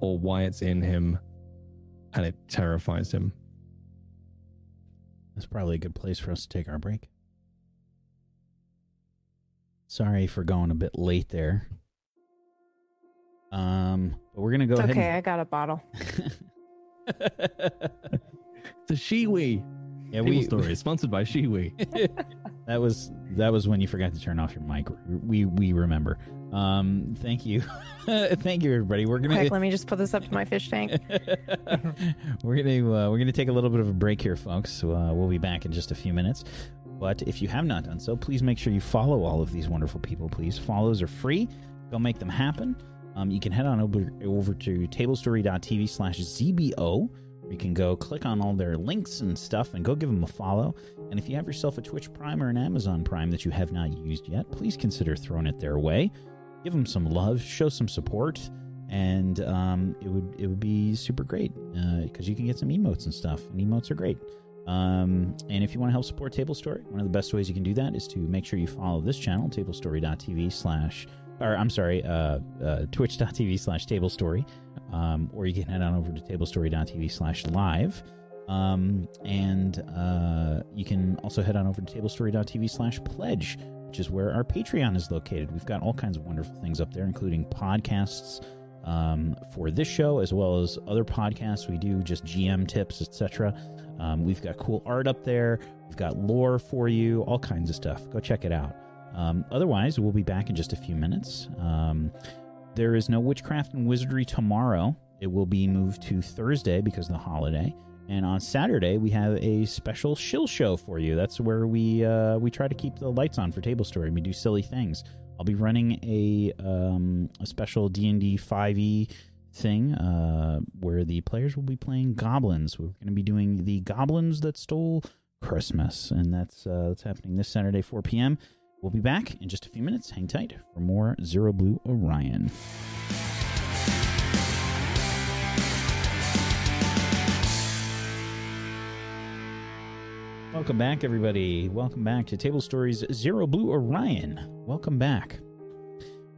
or why it's in him. And it terrifies him. That's probably a good place for us to take our break. Sorry for going a bit late there. Um, but we're gonna go It's ahead. okay. I got a bottle. The Shiwi. Yeah, Table we- story sponsored by Shiwi. That was that was when you forgot to turn off your mic. We we remember. Um, thank you, thank you, everybody. We're gonna Quick, let me just put this up to my fish tank. we're gonna uh, we're gonna take a little bit of a break here, folks. Uh, we'll be back in just a few minutes. But if you have not done so, please make sure you follow all of these wonderful people. Please, follows are free. Go make them happen. Um, you can head on over, over to tablestory.tv slash ZBO. You can go click on all their links and stuff and go give them a follow. And if you have yourself a Twitch Prime or an Amazon Prime that you have not used yet, please consider throwing it their way. Give them some love, show some support, and um, it would it would be super great because you can get some emotes and stuff. And emotes are great. Um, and if you want to help support Table Story, one of the best ways you can do that is to make sure you follow this channel, tablestory.tv slash, or I'm sorry, uh, uh, twitch.tv slash table story. Um, or you can head on over to tablestory.tv slash live. Um, and uh, you can also head on over to tablestory.tv slash pledge, which is where our Patreon is located. We've got all kinds of wonderful things up there, including podcasts um, for this show, as well as other podcasts. We do just GM tips, etc. Um, we've got cool art up there. We've got lore for you, all kinds of stuff. Go check it out. Um, otherwise, we'll be back in just a few minutes. Um, there is no witchcraft and wizardry tomorrow. It will be moved to Thursday because of the holiday. And on Saturday, we have a special shill show for you. That's where we uh, we try to keep the lights on for Table Story. We do silly things. I'll be running a um, a special D and D five E thing uh, where the players will be playing goblins. We're going to be doing the goblins that stole Christmas, and that's uh, that's happening this Saturday, 4 p.m. We'll be back in just a few minutes. Hang tight for more Zero Blue Orion. Welcome back, everybody. Welcome back to Table Stories Zero Blue Orion. Welcome back.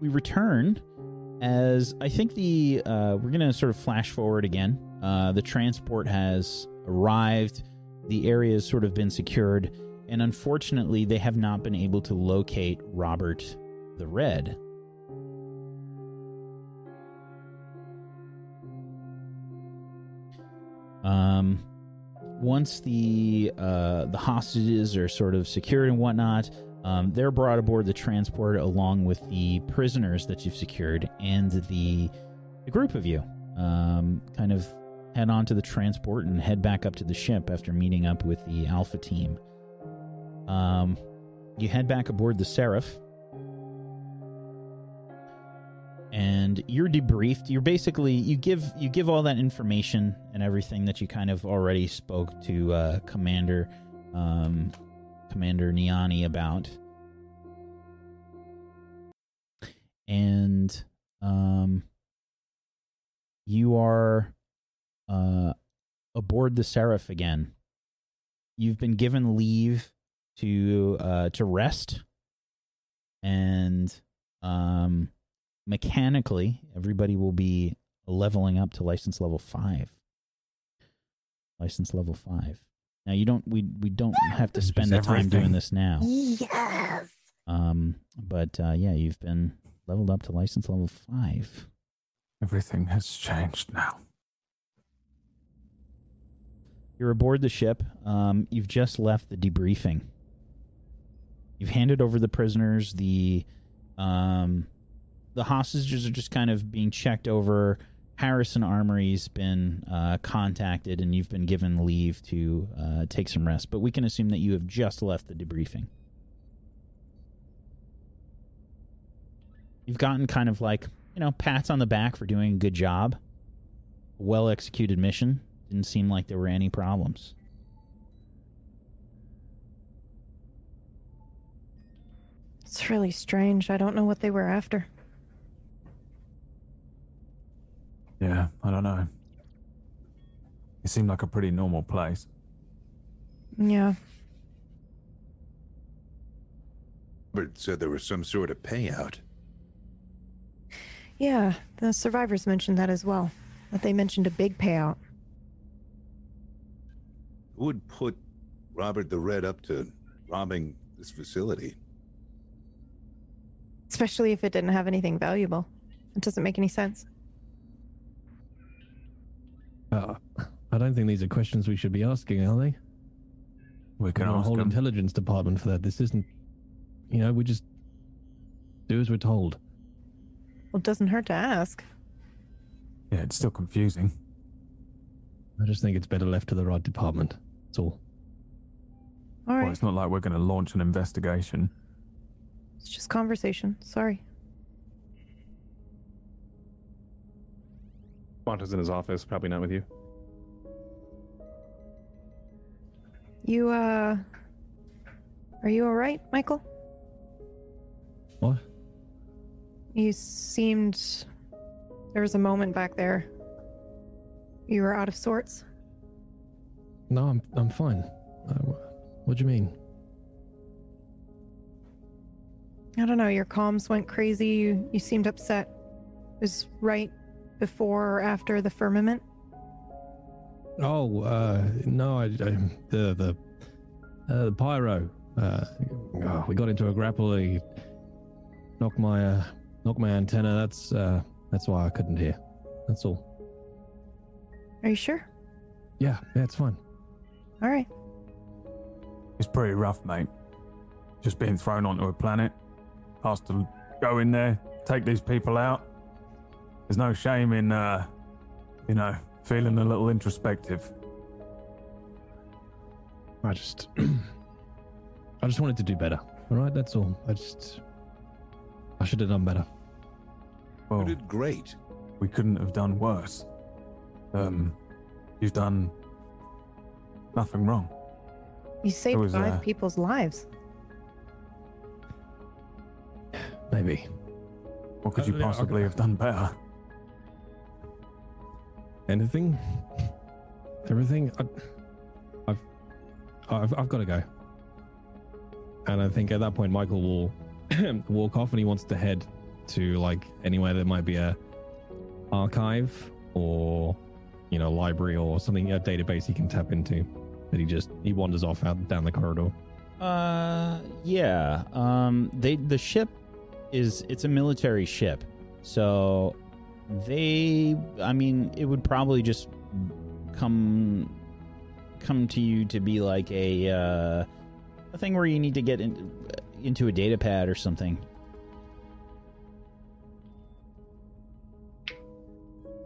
We return as I think the uh, we're gonna sort of flash forward again. Uh, the transport has arrived. The area has sort of been secured, and unfortunately, they have not been able to locate Robert the Red. Um, once the uh, the hostages are sort of secured and whatnot, um, they're brought aboard the transport along with the prisoners that you've secured and the the group of you. Um, kind of head on to the transport and head back up to the ship after meeting up with the Alpha team. Um, you head back aboard the Seraph. And you're debriefed. You're basically you give you give all that information and everything that you kind of already spoke to uh, Commander um, Commander Niani about. And um, you are uh, aboard the Seraph again. You've been given leave to uh, to rest, and um, mechanically, everybody will be leveling up to license level five. License level five. Now you don't we we don't have to spend the time doing this now. Yes. Um, but uh, yeah, you've been leveled up to license level five. Everything has changed now. You're aboard the ship. Um, you've just left the debriefing. You've handed over the prisoners. The um, the hostages are just kind of being checked over. Harrison Armory's been uh, contacted, and you've been given leave to uh, take some rest. But we can assume that you have just left the debriefing. You've gotten kind of like you know pats on the back for doing a good job, well executed mission. Didn't seem like there were any problems. It's really strange. I don't know what they were after. Yeah, I don't know. It seemed like a pretty normal place. Yeah. But said there was some sort of payout. Yeah, the survivors mentioned that as well. That they mentioned a big payout. Who would put Robert the Red up to robbing this facility? Especially if it didn't have anything valuable. It doesn't make any sense. Uh, I don't think these are questions we should be asking, are they? We can We've got a ask whole them. intelligence department for that. This isn't, you know, we just do as we're told. Well, it doesn't hurt to ask. Yeah, it's still confusing. I just think it's better left to the right department. That's all. All right. Well, it's not like we're going to launch an investigation. It's just conversation. Sorry. Quanta's in his office, probably not with you. You, uh. Are you alright, Michael? What? You seemed. There was a moment back there. You were out of sorts. No, I'm I'm fine. Uh, what do you mean? I don't know, your comms went crazy. You, you seemed upset. It was right before or after the firmament. Oh, uh, no, I, I the the uh, the pyro. Uh, oh, we got into a grapple. He knocked my uh, knocked my antenna. That's uh, that's why I couldn't hear. That's all. Are you sure? Yeah, yeah, it's fine. All right. It's pretty rough, mate. Just being thrown onto a planet, asked to go in there, take these people out. There's no shame in, uh, you know, feeling a little introspective. I just I just wanted to do better. All right, that's all. I just I should have done better. Well, You did great. we couldn't have done worse. Um, you've done nothing wrong. You saved was, five uh, people's lives. Maybe. What could Uh, you yeah, possibly okay. have done better? Anything? Everything? I, I've, I've, I've got to go. And I think at that point, Michael will walk off and he wants to head to like anywhere there might be a archive or, you know, library or something, a database he can tap into. But he just, he wanders off out down the corridor. Uh, yeah. Um, they the ship is it's a military ship, so they. I mean, it would probably just come come to you to be like a uh, a thing where you need to get in, into a data pad or something.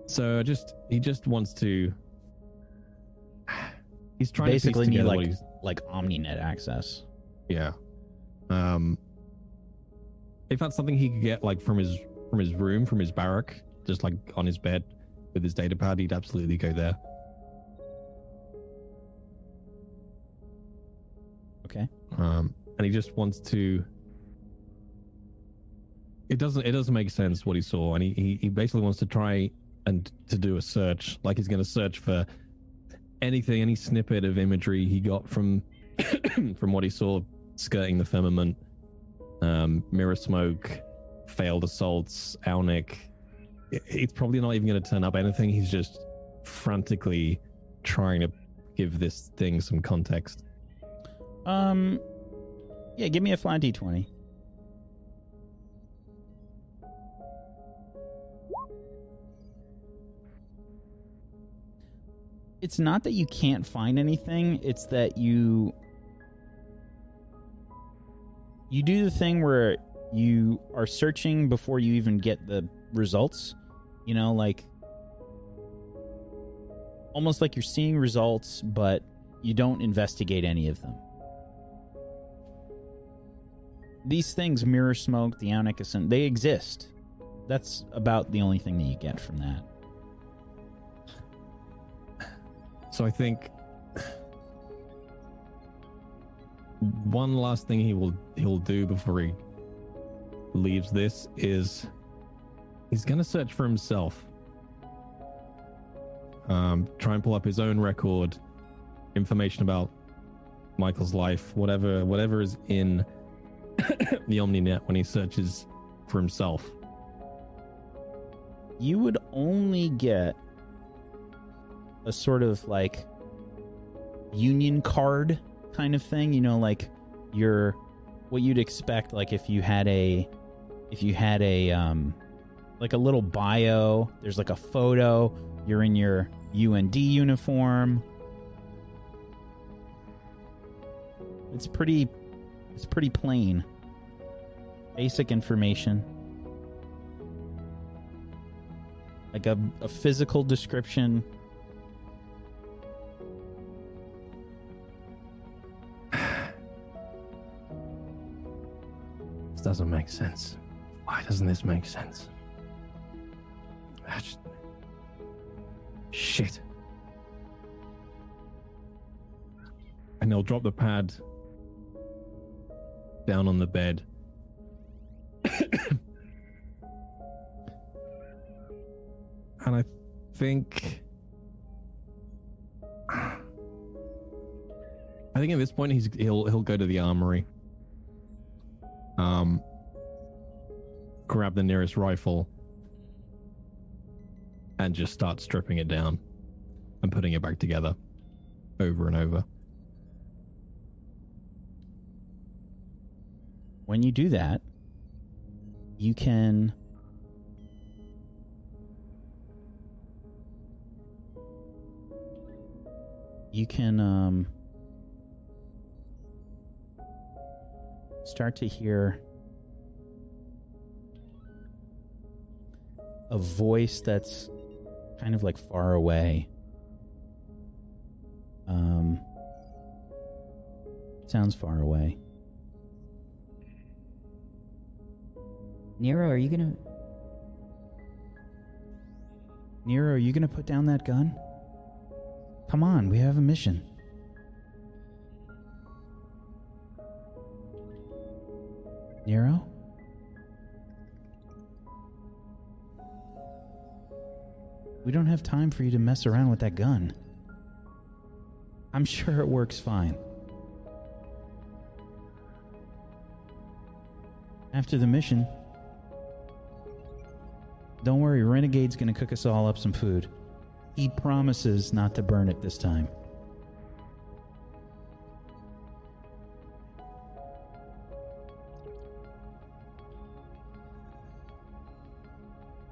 So just, he just wants to, he's trying Basically, to need like he's, like OmniNet access. Yeah. Um if that's something he could get like from his from his room, from his barrack, just like on his bed with his data pad, he'd absolutely go there. Okay. Um and he just wants to it doesn't it doesn't make sense what he saw and he, he, he basically wants to try and to do a search like he's going to search for anything any snippet of imagery he got from from what he saw skirting the firmament um mirror smoke failed assaults Aunic. It- it's probably not even going to turn up anything he's just frantically trying to give this thing some context Um, yeah. Give me a flat d twenty. It's not that you can't find anything, it's that you you do the thing where you are searching before you even get the results. You know, like almost like you're seeing results, but you don't investigate any of them. These things, mirror smoke, the Aunic, they exist. That's about the only thing that you get from that. So I think one last thing he will he'll do before he leaves this is he's gonna search for himself. Um, try and pull up his own record, information about Michael's life, whatever whatever is in the OmniNet when he searches for himself. you would only get a sort of like union card kind of thing you know like your what you'd expect like if you had a if you had a um like a little bio there's like a photo you're in your UND uniform It's pretty. It's pretty plain. Basic information. Like a, a physical description. This doesn't make sense. Why doesn't this make sense? That's... Shit. And he'll drop the pad down on the bed. and I think. I think at this point he's he'll he'll go to the armory. Um grab the nearest rifle and just start stripping it down and putting it back together over and over. When you do that, you can you can um start to hear a voice that's kind of like far away um sounds far away Nero, are you gonna? Nero, are you gonna put down that gun? Come on, we have a mission. Nero? We don't have time for you to mess around with that gun. I'm sure it works fine. After the mission, don't worry, Renegade's gonna cook us all up some food. He promises not to burn it this time.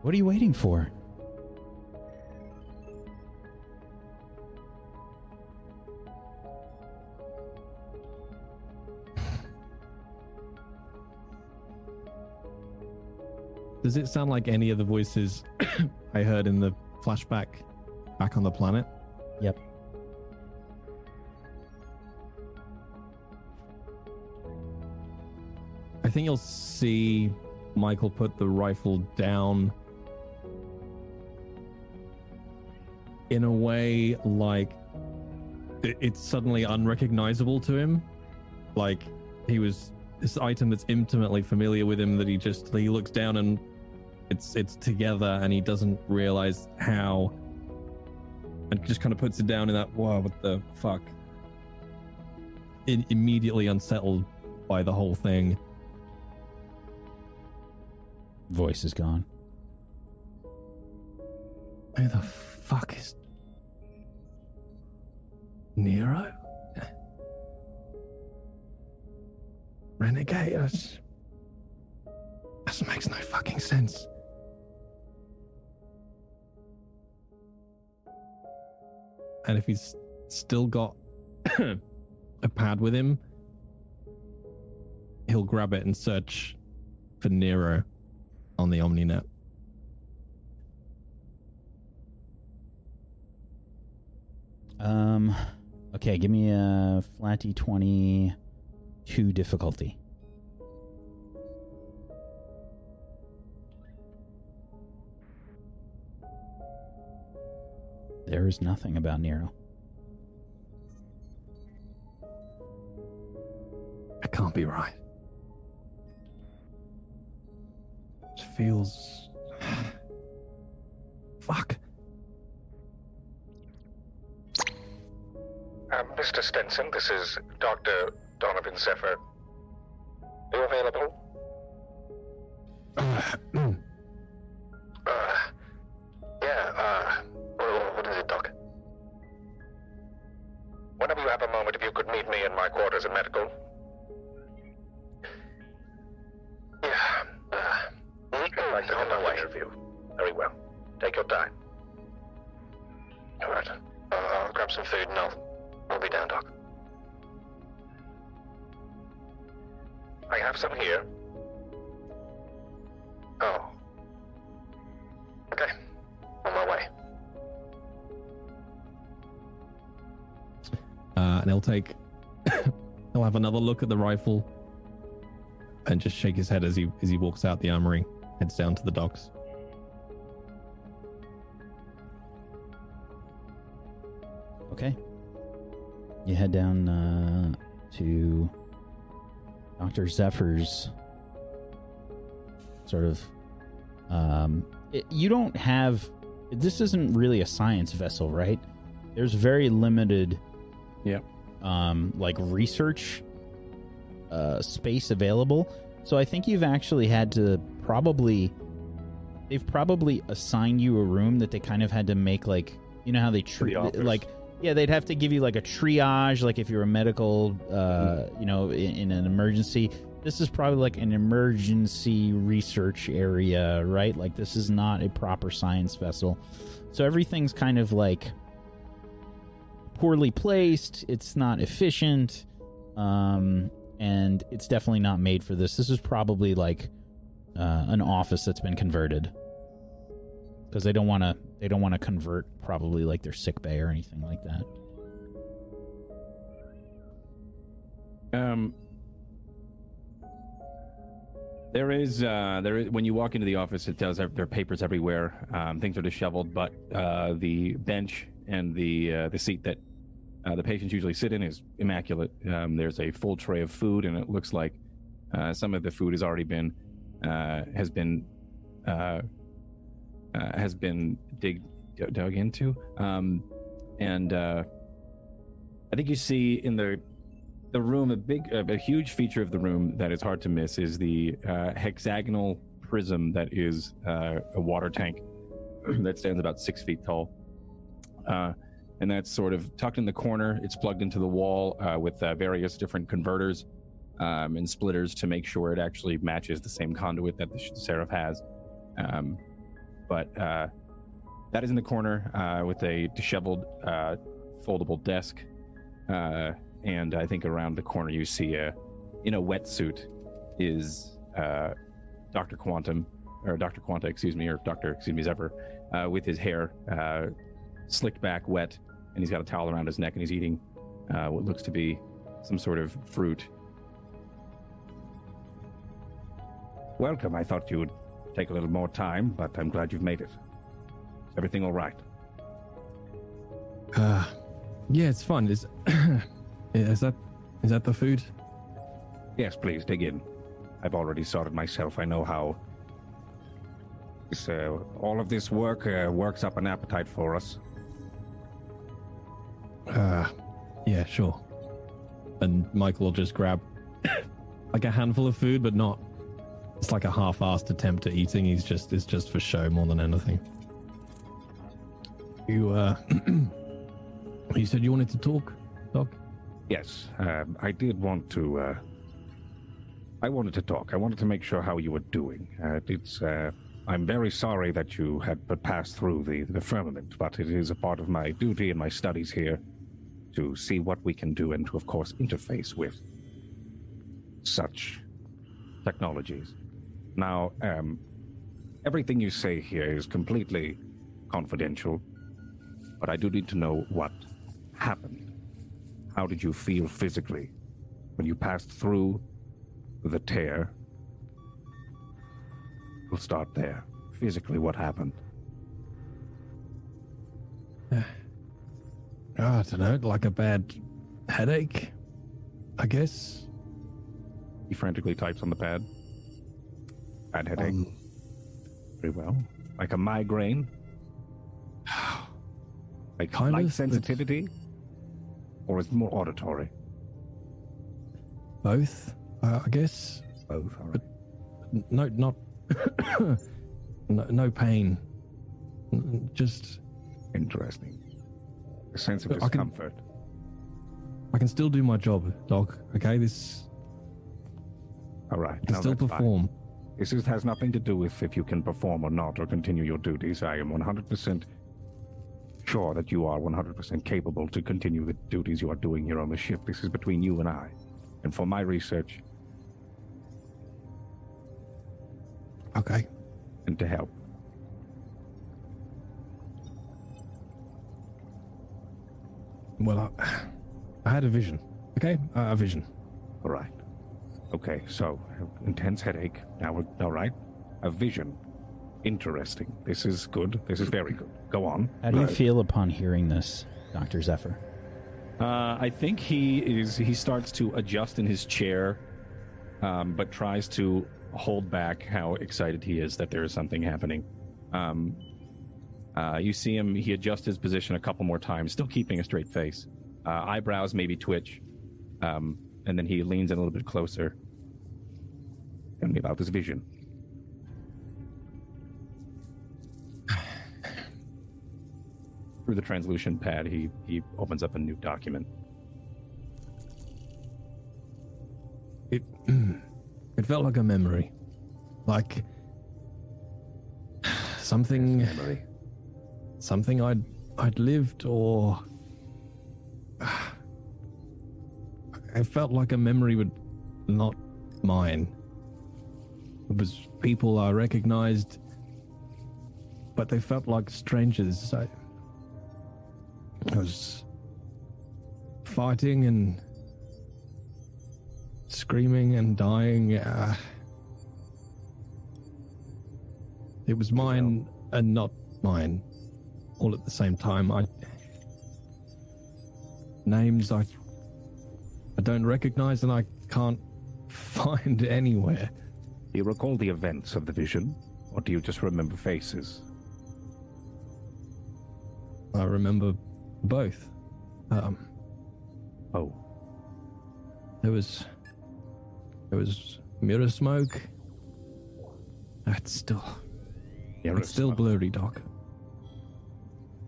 What are you waiting for? Does it sound like any of the voices I heard in the flashback back on the planet? Yep. I think you'll see Michael put the rifle down in a way like it's suddenly unrecognizable to him. Like he was this item that's intimately familiar with him that he just he looks down and it's it's together and he doesn't realize how. And just kind of puts it down in that whoa what the fuck? In, immediately unsettled by the whole thing. Voice is gone. who the fuck is nero? Renegade? That makes no fucking sense and if he's still got a pad with him, he'll grab it and search for Nero on the OmniNet. Um, okay, give me a flat d20 two difficulty. There is nothing about Nero. It can't be right. It feels. Fuck. Um, Mr. Stenson, this is Dr. Donovan Zephyr. Are you available? Look at the rifle, and just shake his head as he as he walks out the armory, heads down to the docks. Okay. You head down uh, to Dr. Zephyr's sort of. Um, it, you don't have. This isn't really a science vessel, right? There's very limited. Yeah. Um, like research uh, space available. So I think you've actually had to probably. They've probably assigned you a room that they kind of had to make like you know how they treat office. like yeah they'd have to give you like a triage like if you're a medical uh you know in, in an emergency this is probably like an emergency research area right like this is not a proper science vessel so everything's kind of like poorly placed it's not efficient um and it's definitely not made for this. This is probably like uh, an office that's been converted. Because they don't want to they don't want to convert probably like their sick bay or anything like that. Um, there is uh, there is when you walk into the office, it does there are papers everywhere. Um, things are disheveled, but uh, the bench and the uh, the seat that uh, the patients usually sit in is immaculate. Um, there's a full tray of food, and it looks like uh, some of the food has already been uh, has been uh, uh, has been dig, dug into. Um, and uh, I think you see in the the room a big a, huge feature of the room that is hard to miss is the hexagonal prism that is a water tank that stands about six feet tall. And that's sort of tucked in the corner. It's plugged into the wall uh, with uh, various different converters um, and splitters to make sure it actually matches the same conduit that the Seraph has. Um, but uh, that is in the corner uh, with a disheveled, uh, foldable desk. Uh, and I think around the corner you see a, in a wetsuit, is Doctor Quantum, or Doctor Quanta, excuse me, or Doctor, excuse me, Zephyr, with his hair slicked back, wet, and he's got a towel around his neck, and he's eating uh, what looks to be some sort of fruit. Welcome. I thought you would take a little more time, but I'm glad you've made it. Is everything all right? Uh, yeah, it's fun. Is is that is that the food? Yes, please dig in. I've already sorted myself. I know how. All of this work uh, works up an appetite for us. Uh, yeah, sure. And Michael will just grab like a handful of food, but not. It's like a half-assed attempt at eating. He's just it's just for show more than anything. You uh, you said you wanted to talk, Doc. Yes, um, I did want to. Uh, I wanted to talk. I wanted to make sure how you were doing. Uh, it's. Uh, I'm very sorry that you had but passed through the, the firmament, but it is a part of my duty and my studies here to see what we can do and to, of course, interface with such technologies. Now, um, everything you say here is completely confidential, but I do need to know what happened. How did you feel physically when you passed through the tear? We'll start there. Physically, what happened? Oh, I don't know, like a bad headache, I guess. He frantically types on the pad. Bad headache. Um, Very well. Like a migraine. like Kind light of, sensitivity, or is it more auditory? Both, uh, I guess. Both. All right. But no, not no, no pain. Just Interesting. A sense of I can- discomfort. I can still do my job, Doc. Okay, this All right. I can now still that's fine. perform. This is, has nothing to do with if you can perform or not or continue your duties. I am 100% sure that you are 100% capable to continue the duties you are doing here on the ship. This is between you and I. And for my research, Okay. And to help. Well, I, I had a vision. Okay, uh, a vision. All right. Okay, so intense headache. Now we're all right. A vision. Interesting. This is good. This is very good. Go on. How do you feel upon hearing this, Doctor Zephyr? Uh, I think he is. He starts to adjust in his chair, um, but tries to hold back how excited he is that there is something happening. Um, uh, you see him. He adjusts his position a couple more times, still keeping a straight face. Uh, eyebrows maybe twitch, um, and then he leans in a little bit closer. Tell me about this vision. Through the translucent pad, he he opens up a new document. It it felt like a memory, like something memory, something I'd I'd lived or it felt like a memory, but not mine. It was people I recognized, but they felt like strangers. I, I was fighting and screaming and dying. Uh, it was mine and not mine, all at the same time. I names I I don't recognize and I can't find anywhere. Do you recall the events of the vision, or do you just remember faces? I remember both. Um, oh, there was there was mirror smoke. That's still Mirror it's still smoke. blurry, Doc.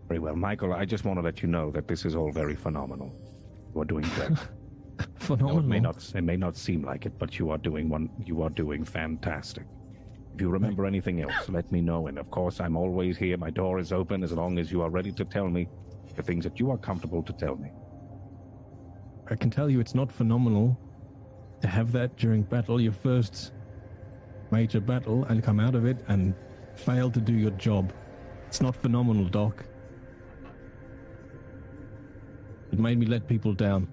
Very well, Michael. I just want to let you know that this is all very phenomenal. You are doing great. Phenomenal. No, it may not. It may not seem like it, but you are doing one. You are doing fantastic. If you remember anything else, let me know. And of course, I'm always here. My door is open as long as you are ready to tell me the things that you are comfortable to tell me. I can tell you it's not phenomenal to have that during battle, your first major battle, and come out of it and fail to do your job. It's not phenomenal, Doc. It made me let people down.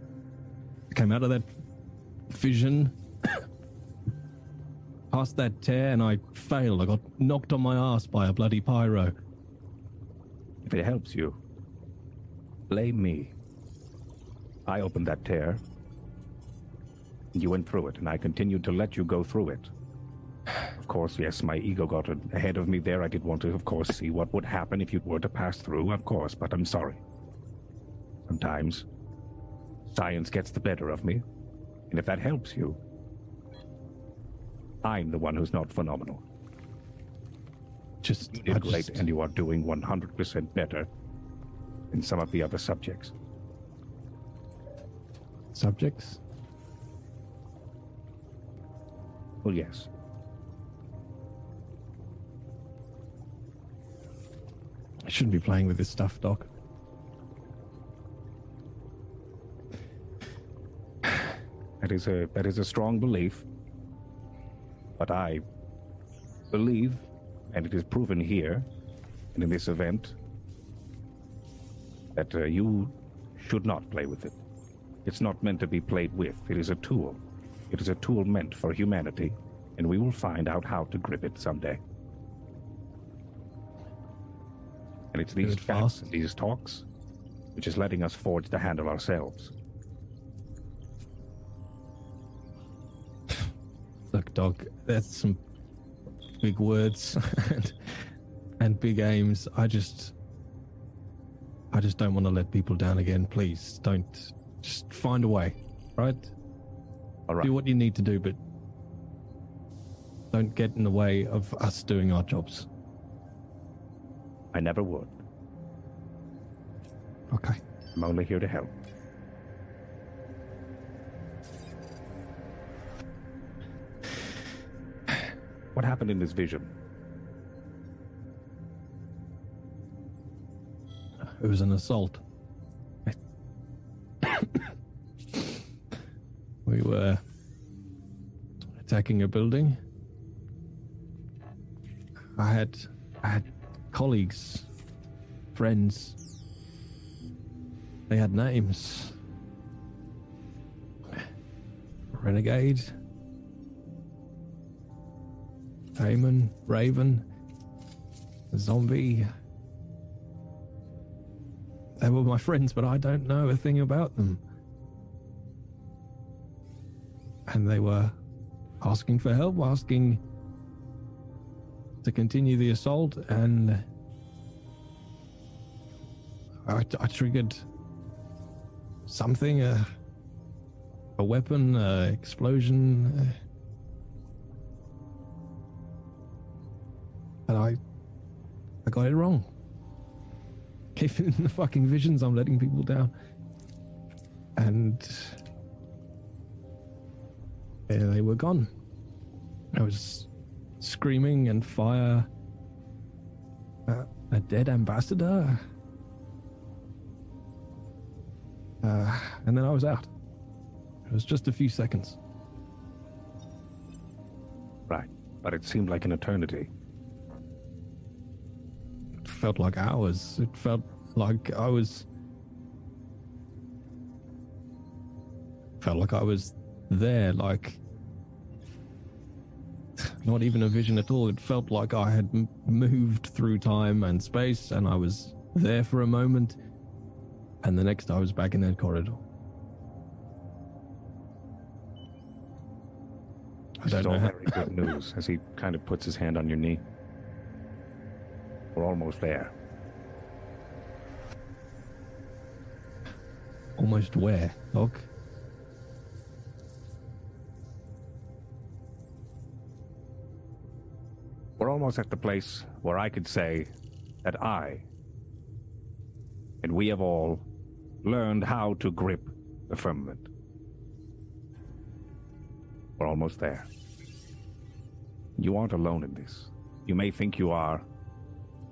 I came out of that vision, past that tear, and I failed. I got knocked on my ass by a bloody pyro. If it helps you, blame me. I opened that tear. You went through it, and I continued to let you go through it. Of course, yes, my ego got ahead of me there. I did want to, of course, see what would happen if you were to pass through, of course, but I'm sorry. Sometimes science gets the better of me, and if that helps you, I'm the one who's not phenomenal. Just you did great, just- and you are doing 100% better than some of the other subjects. Subjects? Well, yes. I shouldn't be playing with this stuff, Doc. That is a that is a strong belief. But I believe, and it is proven here, and in this event, that uh, you should not play with it. It's not meant to be played with. It is a tool. It is a tool meant for humanity, and we will find out how to grip it someday. And it's these chats and these talks which is letting us forge the handle ourselves. Look, dog, that's some big words and, and big aims. I just, I just don't want to let people down again. Please don't. Just find a way, right? All right. Do what you need to do, but don't get in the way of us doing our jobs. I never would. Okay. I'm only here to help. What happened in this vision? It was an assault. we were attacking a building. I had I had colleagues, friends. They had names. Renegade. Damon, Raven, Zombie. They were my friends, but I don't know a thing about them. And they were asking for help, asking to continue the assault, and I, I triggered something a, a weapon, a explosion. uh, and I, I got it wrong. Even the fucking visions, I'm letting people down. And there they were gone. I was screaming and fire. Uh, a dead ambassador. Uh, and then I was out. It was just a few seconds. Right. But it seemed like an eternity. It felt like hours. It felt like I was. Felt like I was there, like. Not even a vision at all. It felt like I had m- moved through time and space and I was there for a moment. And the next I was back in that corridor. I don't know very good news as he kind of puts his hand on your knee. We're almost there. Almost where, Doc? We're at the place where I could say that I and we have all learned how to grip the firmament. We're almost there. You aren't alone in this. You may think you are,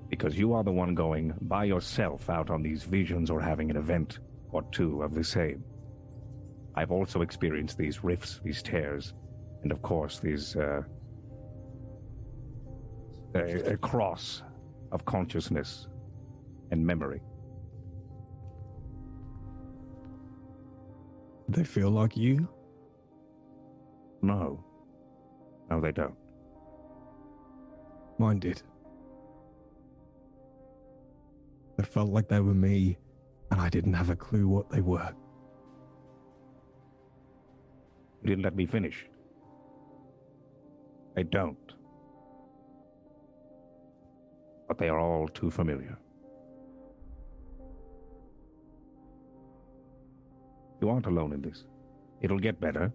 because you are the one going by yourself out on these visions or having an event or two of the same. I've also experienced these rifts, these tears, and of course these uh, a, a cross of consciousness and memory. They feel like you? No. No, they don't. Mine did. They felt like they were me, and I didn't have a clue what they were. You didn't let me finish. They don't. But they are all too familiar. You aren't alone in this. It'll get better.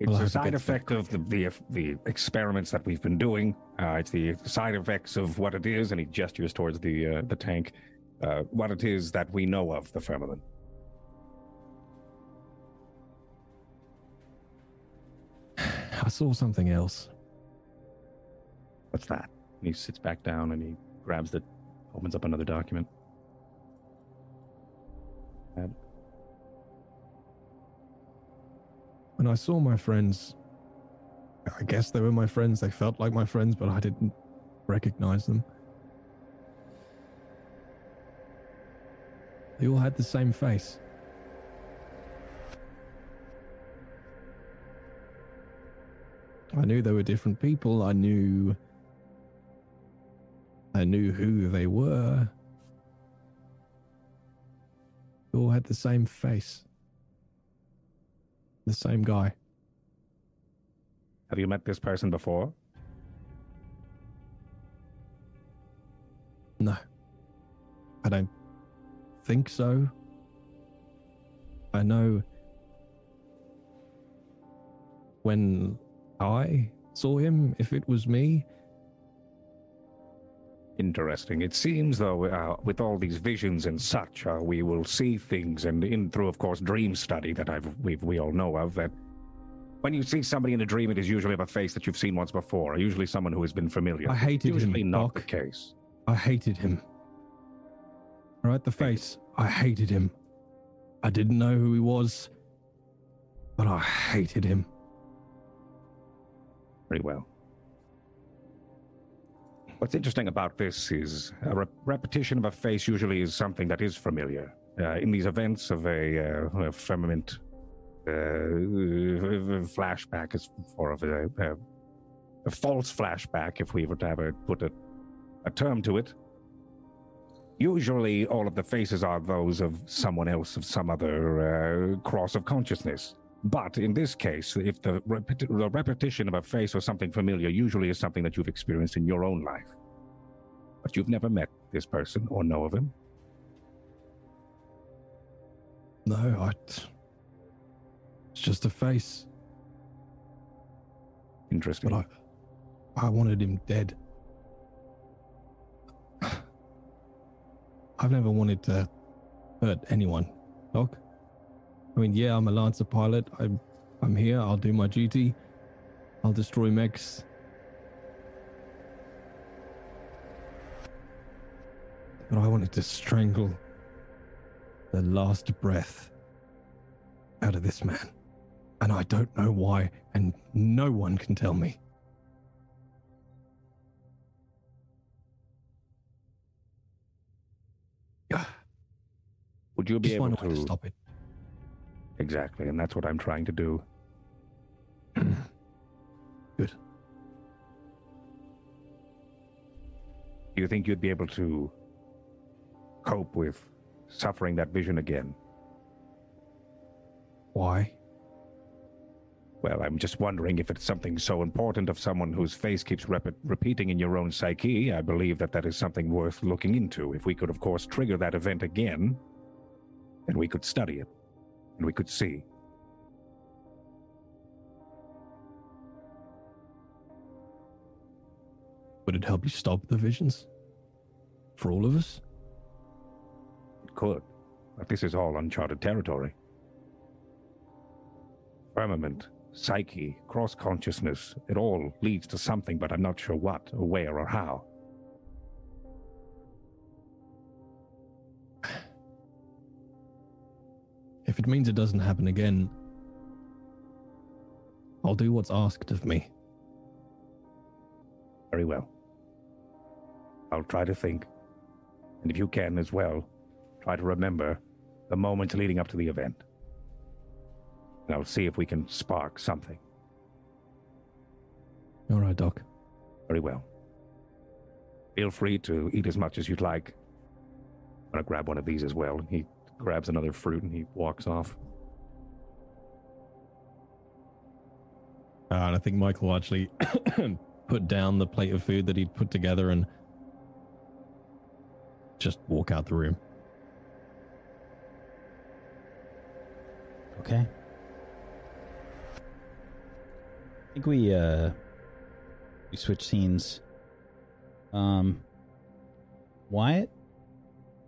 It's Well, a side effect of the, the the experiments that we've been doing. Uh, it's the side effects of what it is, and he gestures towards the uh, the tank. Uh, what it is that we know of the firmament. Saw something else. What's that? And he sits back down and he grabs the, opens up another document. And When I saw my friends, I guess they were my friends. They felt like my friends, but I didn't recognize them. They all had the same face. I knew they were different people. I knew. I knew who they were. They all had the same face. The same guy. have you met this person before? No. I don't think so. I know when I saw him, if it was me, Interesting. It seems, though, uh, with all these visions and such, uh, we will see things, and in through, of course, dream study that I've we've, we all know of. That when you see somebody in a dream, it is usually of a face that you've seen once before, usually someone who has been familiar. I hated him, usually not Doc. the case. I hated him. Right, the face. I hated him. I didn't know who he was, but I hated him. Very well. What's interesting about this is a re- repetition of a face usually is something that is familiar. Uh, in these events of a, uh, a firmament uh, flashback is for of a, a, a false flashback, if we were to have put a, a term to it. Usually, all of the faces are those of someone else, of some other uh, cross of consciousness. But in this case, if the, repeti- the repetition of a face or something familiar usually is something that you've experienced in your own life, but you've never met this person or know of him. No, I. It's just a face. Interesting. But I, I wanted him dead. I've never wanted to hurt anyone, Doc. I mean, yeah, I'm a Lancer pilot. I'm, I'm here. I'll do my duty. I'll destroy mechs. But I wanted to strangle the last breath out of this man. And I don't know why, and no one can tell me. Yeah. Would you be Just able to to stop it? Exactly, and that's what I'm trying to do. Good. Do you think you'd be able to cope with suffering that vision again? Why? Well, I'm just wondering if it's something so important of someone whose face keeps rep- repeating in your own psyche. I believe that that is something worth looking into. If we could, of course, trigger that event again, then we could study it and we could see. Would it help you stop the visions? For all of us? It could, but this is all uncharted territory. Firmament, psyche, cross consciousness, it all leads to something, but I'm not sure what, or where, or how. If it means it doesn't happen again, I'll do what's asked of me. Very well. I'll try to think. And if you can as well, try to remember the moments leading up to the event. And I'll see if we can spark something. All right, Doc. Very well. Feel free to eat as much as you'd like. I'm gonna grab one of these as well. He grabs another fruit and he walks off. Uh, and I think Michael actually put down the plate of food that he'd put together and just walk out the room. Okay. I think we uh we switch scenes. Um Wyatt,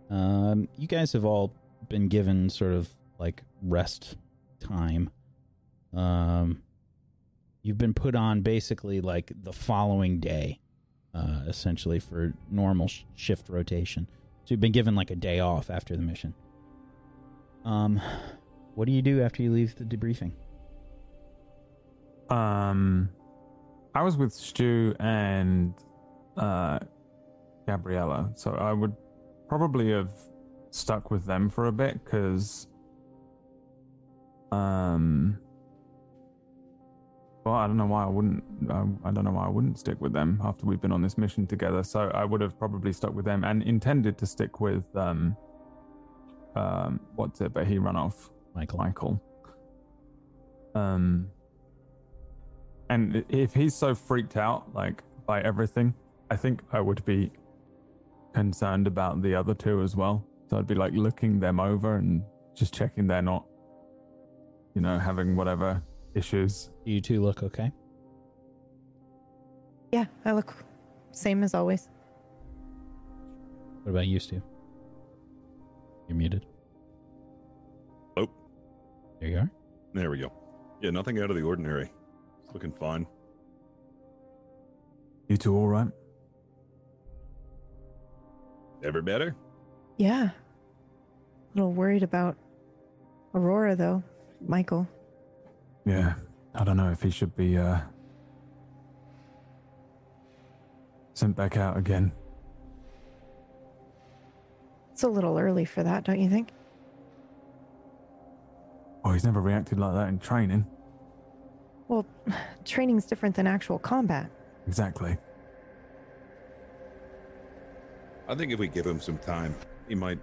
um you guys have all been given sort of like rest time. Um you've been put on basically like the following day uh essentially for normal sh- shift rotation. So you've been given like a day off after the mission. Um what do you do after you leave the debriefing? Um, I was with Stu and uh, Gabriella, so I would probably have stuck with them for a bit because, um, well, I don't know why I wouldn't. I, I don't know why I wouldn't stick with them after we've been on this mission together. So I would have probably stuck with them and intended to stick with um, um, what's it? But he ran off. Michael. Michael. Um, and if he's so freaked out, like by everything, I think I would be concerned about the other two as well. So I'd be like looking them over and just checking they're not, you know, having whatever issues. You two look okay? Yeah, I look same as always. What about you, Stu? You're muted. Oh, There you are. there we go. Yeah, nothing out of the ordinary. It's looking fine. You two all right? Ever better? Yeah. A little worried about Aurora though. Michael. Yeah. I don't know if he should be uh sent back out again. It's a little early for that, don't you think? Well, he's never reacted like that in training. Well, training's different than actual combat. Exactly. I think if we give him some time, he might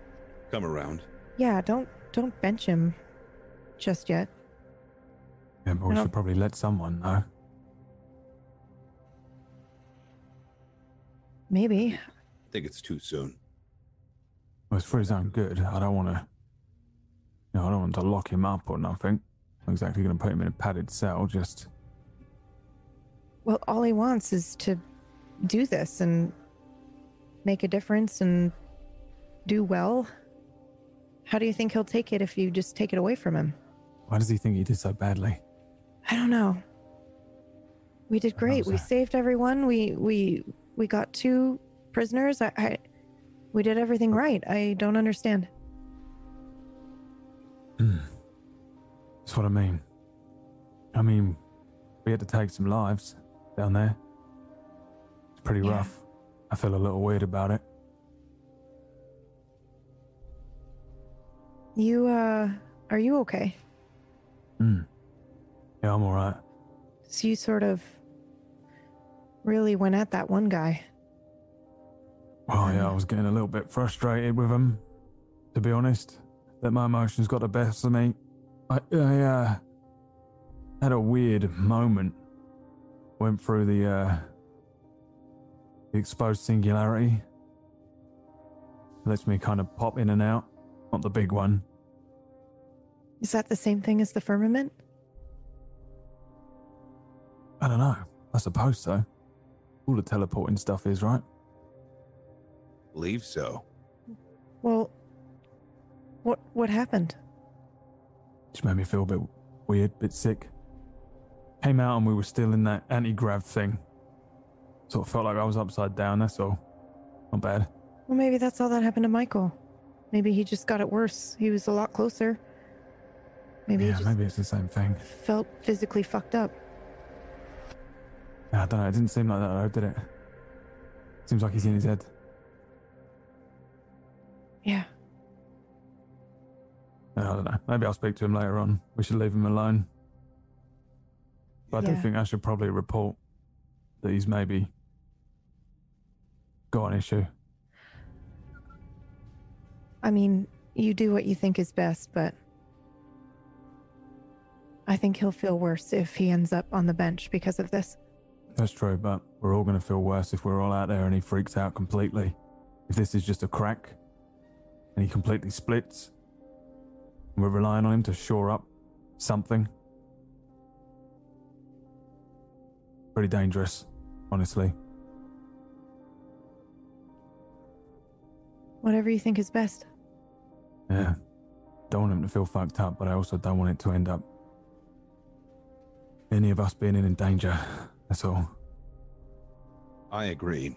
come around. Yeah, don't don't bench him just yet. Yeah, but we should probably let someone know. Maybe. I think it's too soon. Well, it's for his own good. I don't want to. You know, I don't want to lock him up or nothing. I'm exactly going to put him in a padded cell. Just Well, all he wants is to do this and make a difference and do well. How do you think he'll take it if you just take it away from him? why does he think he did so badly? I don't know. We did great. We saved everyone. We we we got two prisoners. I, I we did everything oh. right. I don't understand. Hmm. That's what I mean. I mean, we had to take some lives down there. It's pretty Yeah. rough. I feel a little weird about it. You uh are you okay? Hmm. Yeah, I'm all right. So you sort of really went at that one guy. Well, yeah, I was getting a little bit frustrated with him, to be honest. That my emotions got the best of me. I, I uh, had a weird moment. Went through the uh, the exposed singularity. Lets me kind of pop in and out. Not the big one. Is that the same thing as the firmament? I don't know. I suppose so. All the teleporting stuff is, right? Believe so. Well, what what happened? Just made me feel a bit weird, bit sick. Came out and we were still in that anti grav thing. Sort of felt like I was upside down, that's all. Not bad. Well, maybe that's all that happened to Michael. Maybe he just got it worse. He was a lot closer. Maybe yeah, maybe it's the same thing. felt physically fucked up. I don't know. It didn't seem like that, though, did it? Seems like he's in his head. Yeah. I don't know. Maybe I'll speak to him later on. We should leave him alone. But I Yeah. do think I should probably report that he's maybe got an issue. I mean, you do what you think is best, but I think he'll feel worse if he ends up on the bench because of this. That's true, but we're all going to feel worse if we're all out there and he freaks out completely. If this is just a crack and he completely splits, and we're relying on him to shore up something. Pretty dangerous, honestly. Whatever you think is best. Yeah. Don't want him to feel fucked up, but I also don't want it to end up any of us being in danger. That's all. I agree.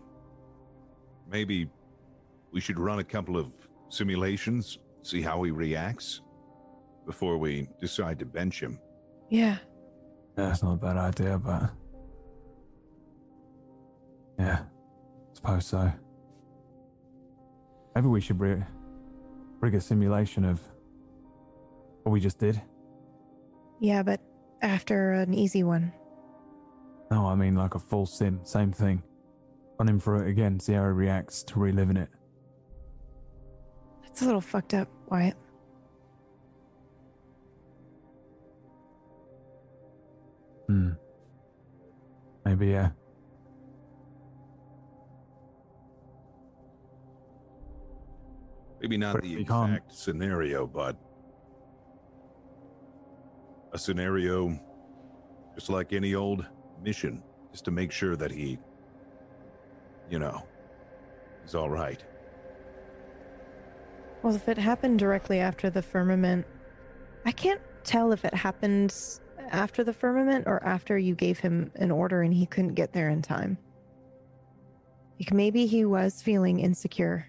Maybe we should run a couple of simulations, see how he reacts before we decide to bench him. Yeah. Yeah, that's not a bad idea, but. Yeah, suppose so. Maybe we should rig, rig a simulation of what we just did. Yeah, but after an easy one. No, I mean like a full sim, same thing. Run him through it again, see how he reacts to reliving it. It's a little fucked up, Wyatt. Hmm. Maybe, yeah. Maybe not But the we can't- exact scenario, but a scenario just like any old mission, just to make sure that he, you know, is all right. Well, if it happened directly after the firmament, I can't tell if it happened after the firmament or after you gave him an order and he couldn't get there in time. Like maybe he was feeling insecure.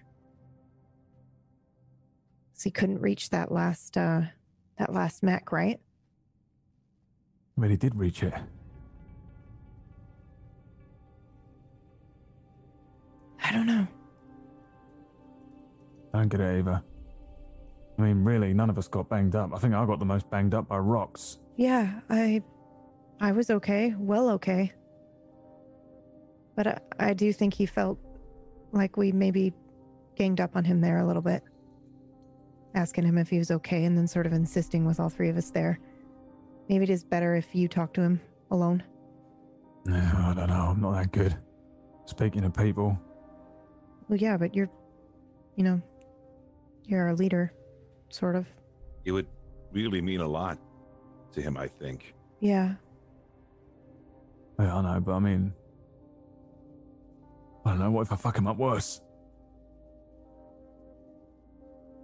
'Cause he couldn't reach that last uh that last mech, right? But he did reach it. I don't know. I don't get it either. I mean, really, none of us got banged up. I think I got the most banged up by rocks. Yeah, I, I was okay, well okay. But I, I do think he felt like we maybe ganged up on him there a little bit, asking him if he was okay, and then sort of insisting with all three of us there. Maybe it is better if you talk to him alone. No, I don't know. I'm not that good. Speaking to people. Well, yeah, but you're, you know, you're our leader, sort of. It would really mean a lot to him, I think. Yeah. Yeah, I know, but I mean, I don't know. What if I fuck him up worse?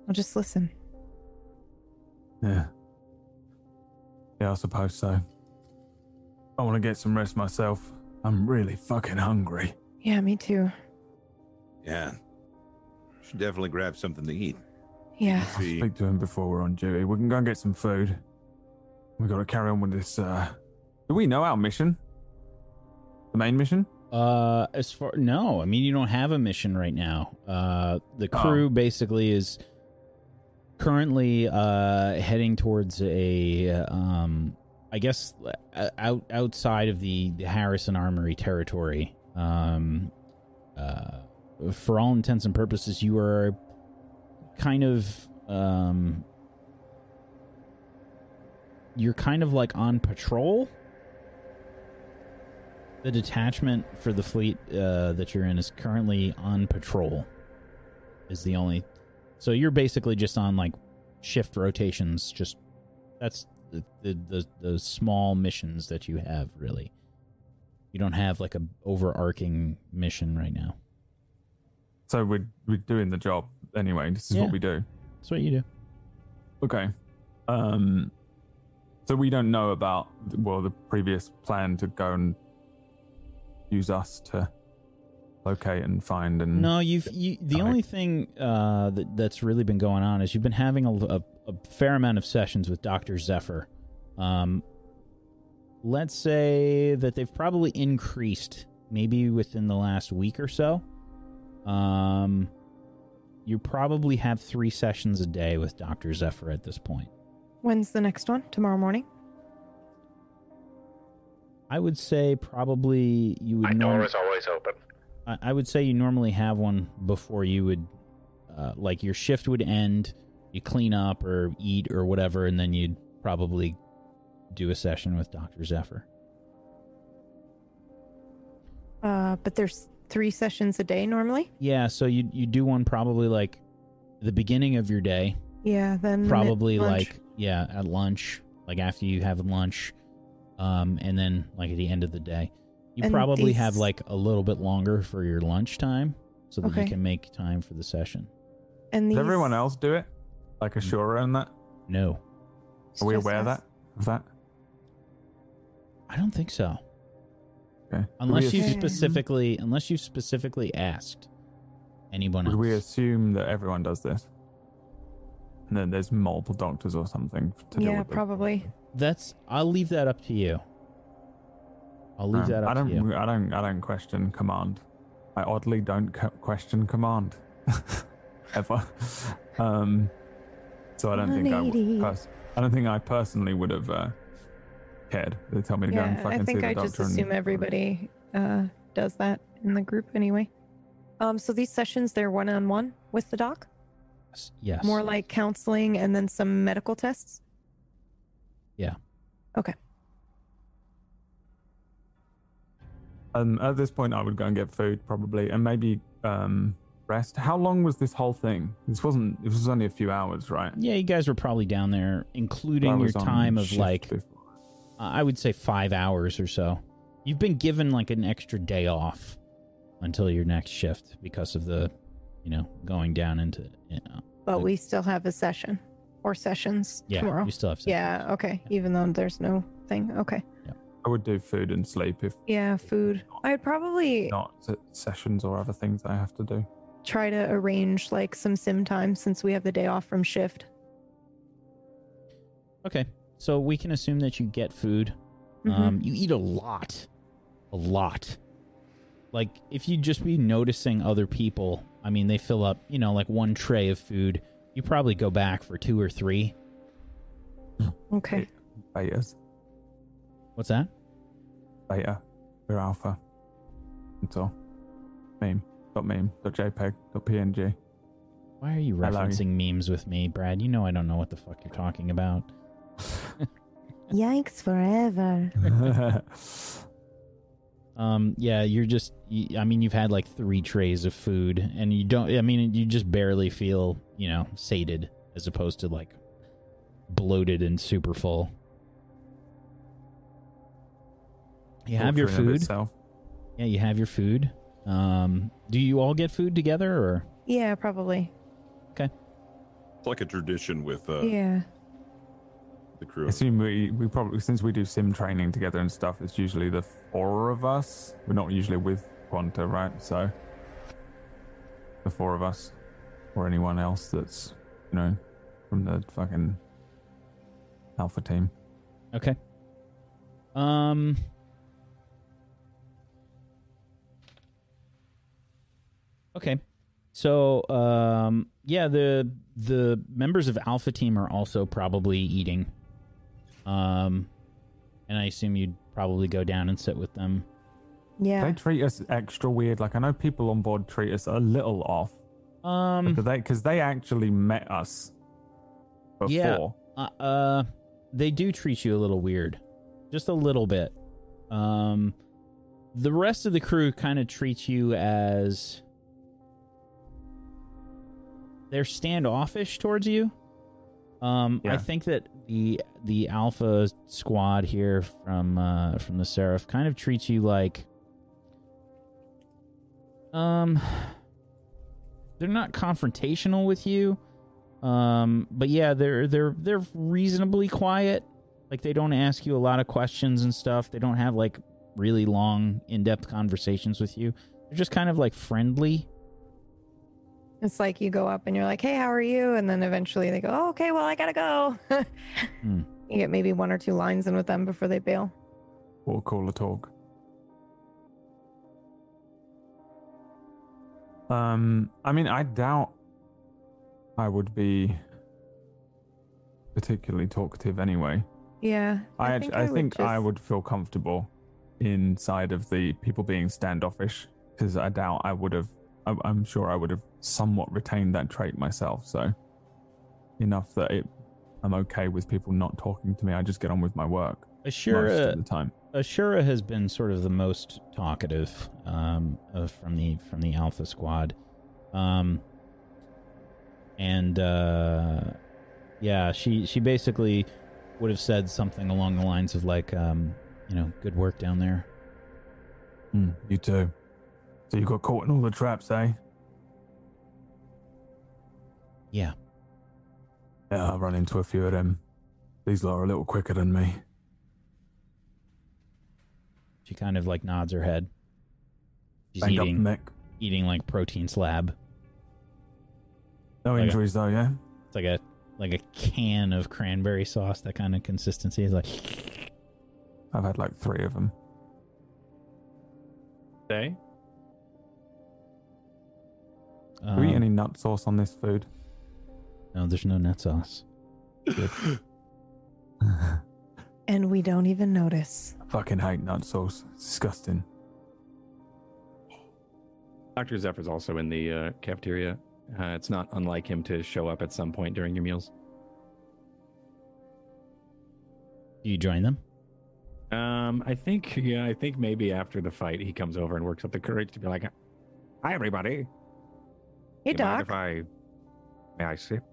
I'll just listen. Yeah. Yeah, I suppose so. I want to get some rest myself. I'm really fucking hungry. Yeah, me too. Yeah. Should definitely grab something to eat. Yeah. I'll speak to him before we're on duty. We can go and get some food. We got to carry on with this. uh Do we know our mission? The main mission? Uh, as far no, I mean you don't have a mission right now. Uh, the Oh. crew basically is currently uh heading towards a um, I guess uh, out outside of the, Harrison Armory territory. Um, uh, for all intents and purposes, you are kind of um, you're kind of like on patrol the detachment for the fleet uh, that you're in is currently on patrol. Is the only, so you're basically just on like shift rotations. Just that's the the the, the small missions that you have. Really, you don't have like a overarching mission right now. So we're, we're doing the job anyway. This is Yeah. what we do. That's what you do. Okay. Um. So we don't know about well the previous plan to go and use us to locate and find and No, you've you, the only thing uh, that that's really been going on is you've been having a, a, a fair amount of sessions with Doctor Zephyr. Um, let's say that they've probably increased, maybe within the last week or so. Um, you probably have three sessions a day with Doctor Zephyr at this point. When's the next one? Tomorrow morning? I would say probably you would. My door is always open. I, I would say you normally have one before you would, uh, like your shift would end, you clean up or eat or whatever, and then you'd probably do a session with Doctor Zephyr. Uh, but there's three sessions a day normally. Yeah, so you you do one probably like the beginning of your day, Yeah, then probably like yeah at lunch, like after you have lunch, um, and then like at the end of the day. You And probably have like a little bit longer for your lunchtime, so that Okay. you can make time for the session. And Does everyone else do it? Like Ashura mm. and that? No. Are we just aware of that? Of that? I don't think so. Okay. Unless you assume- specifically, unless you specifically asked anyone Would else. we assume that everyone does this? And then there's multiple doctors or something to deal Yeah, with. the- probably. That's. I'll leave that up to you. I'll leave Um, that up I don't. to you. I don't. I don't question command. I oddly don't co- question command ever. Um, so I don't think I. Would pers- I don't think I personally would have uh, cared. They tell me to go and Yeah, fucking I think see the I doctor. just assume and, everybody uh, does that in the group anyway. Um, so these sessions they're one on one with the doc, Yes. more like counseling and then some medical tests. Yeah. Okay. Um, at this point, I would go and get food probably, and maybe um, rest. How long was this whole thing? This wasn't. This was only a few hours, right? Yeah, you guys were probably down there, including your time of like, uh, I would say five hours or so. You've been given like an extra day off until your next shift because of the, you know, going down into. You know, But we still have a session or sessions yeah, tomorrow. you still have. yeah. Okay. Even though there's no thing. Okay. I would do food and sleep if Yeah. Food. I'd probably not se- sessions or other things I have to do. try to arrange like some sim time since we have the day off from shift. Okay, so we can assume that you get food. Mhm. Um, you eat a lot, a lot. Like if you just be noticing other people I mean, they fill up, you know, like one tray of food. You probably go back for two or three. Okay. Betas. What's that? Beta. We're alpha. That's all. Meme. Dot meme. Dot JPEG. Dot PNG. Why are you Hello. referencing memes with me, Brad? You know I don't know what the fuck you're talking about. Yikes forever. Um, yeah, you're just. I mean, you've had like three trays of food, and you don't. I mean, you just barely feel, you know, sated as opposed to like bloated and super full. You have your food. itself. Yeah, you have your food. Um, do you all get food together, or Yeah, probably. Okay. It's like a tradition with uh, Yeah. the crew. I assume we, we probably since we do sim training together and stuff, it's usually the four of us. We're not usually with Quanta, right? So the four of us, or anyone else that's you know from the fucking alpha team. Okay. Um. Okay. So, um, yeah, the the members of Alpha Team are also probably eating. Um, and I assume you'd probably go down and sit with them. Yeah. They treat us extra weird. Like I know people on board treat us a little off. Um, because they because they actually met us before. Yeah. Uh, uh, they do treat you a little weird, just a little bit. Um, the rest of the crew kind of treats you as they're standoffish towards you. Um, I think that the the Alpha squad here from uh, from the Seraph kind of treats you like um they're not confrontational with you. Um, but yeah, they're they're they're reasonably quiet. Like they don't ask you a lot of questions and stuff. They don't have like really long, in-depth conversations with you. They're just kind of like friendly. It's like you go up and you're like, hey, how are you? And then eventually they go, oh, okay, well, I gotta go. Hmm. You get maybe one or two lines in with them before they bail. We'll call a talk. Um, I mean, I doubt I would be particularly talkative anyway. Yeah. I I think I, I would think I would feel comfortable inside of the people being standoffish because I doubt I would have. I'm sure I would have somewhat retained that trait myself. So enough that it, I'm okay with people not talking to me. I just get on with my work most Ashura, of the time. Ashura has been sort of the most talkative um, from the from the Alpha Squad, um, and uh, yeah, she she basically would have said something along the lines of like, um, you know, good work down there. Mm, you too. So you got caught in all the traps, eh? Yeah. Yeah, I run into a few of them. These lot are a little quicker than me. She kind of like nods her head. She's Banged up eating neck. eating like protein slab. No Like a- injuries though, yeah. It's like a like a can of cranberry sauce. That kind of consistency is like. I've had like three of them. Say? Do we eat um, any nut sauce on this food? No, there's no nut sauce. And we don't even notice. Fucking hate nut sauce. It's disgusting. Dr. Zephyr's also in the uh, cafeteria. Uh, it's not unlike him to show up at some point during your meals. Do you join them? Um, I think, yeah, I think maybe after the fight, he comes over and works up the courage to be like, "Hi, everybody. Hey, You Doc. if I may I sip?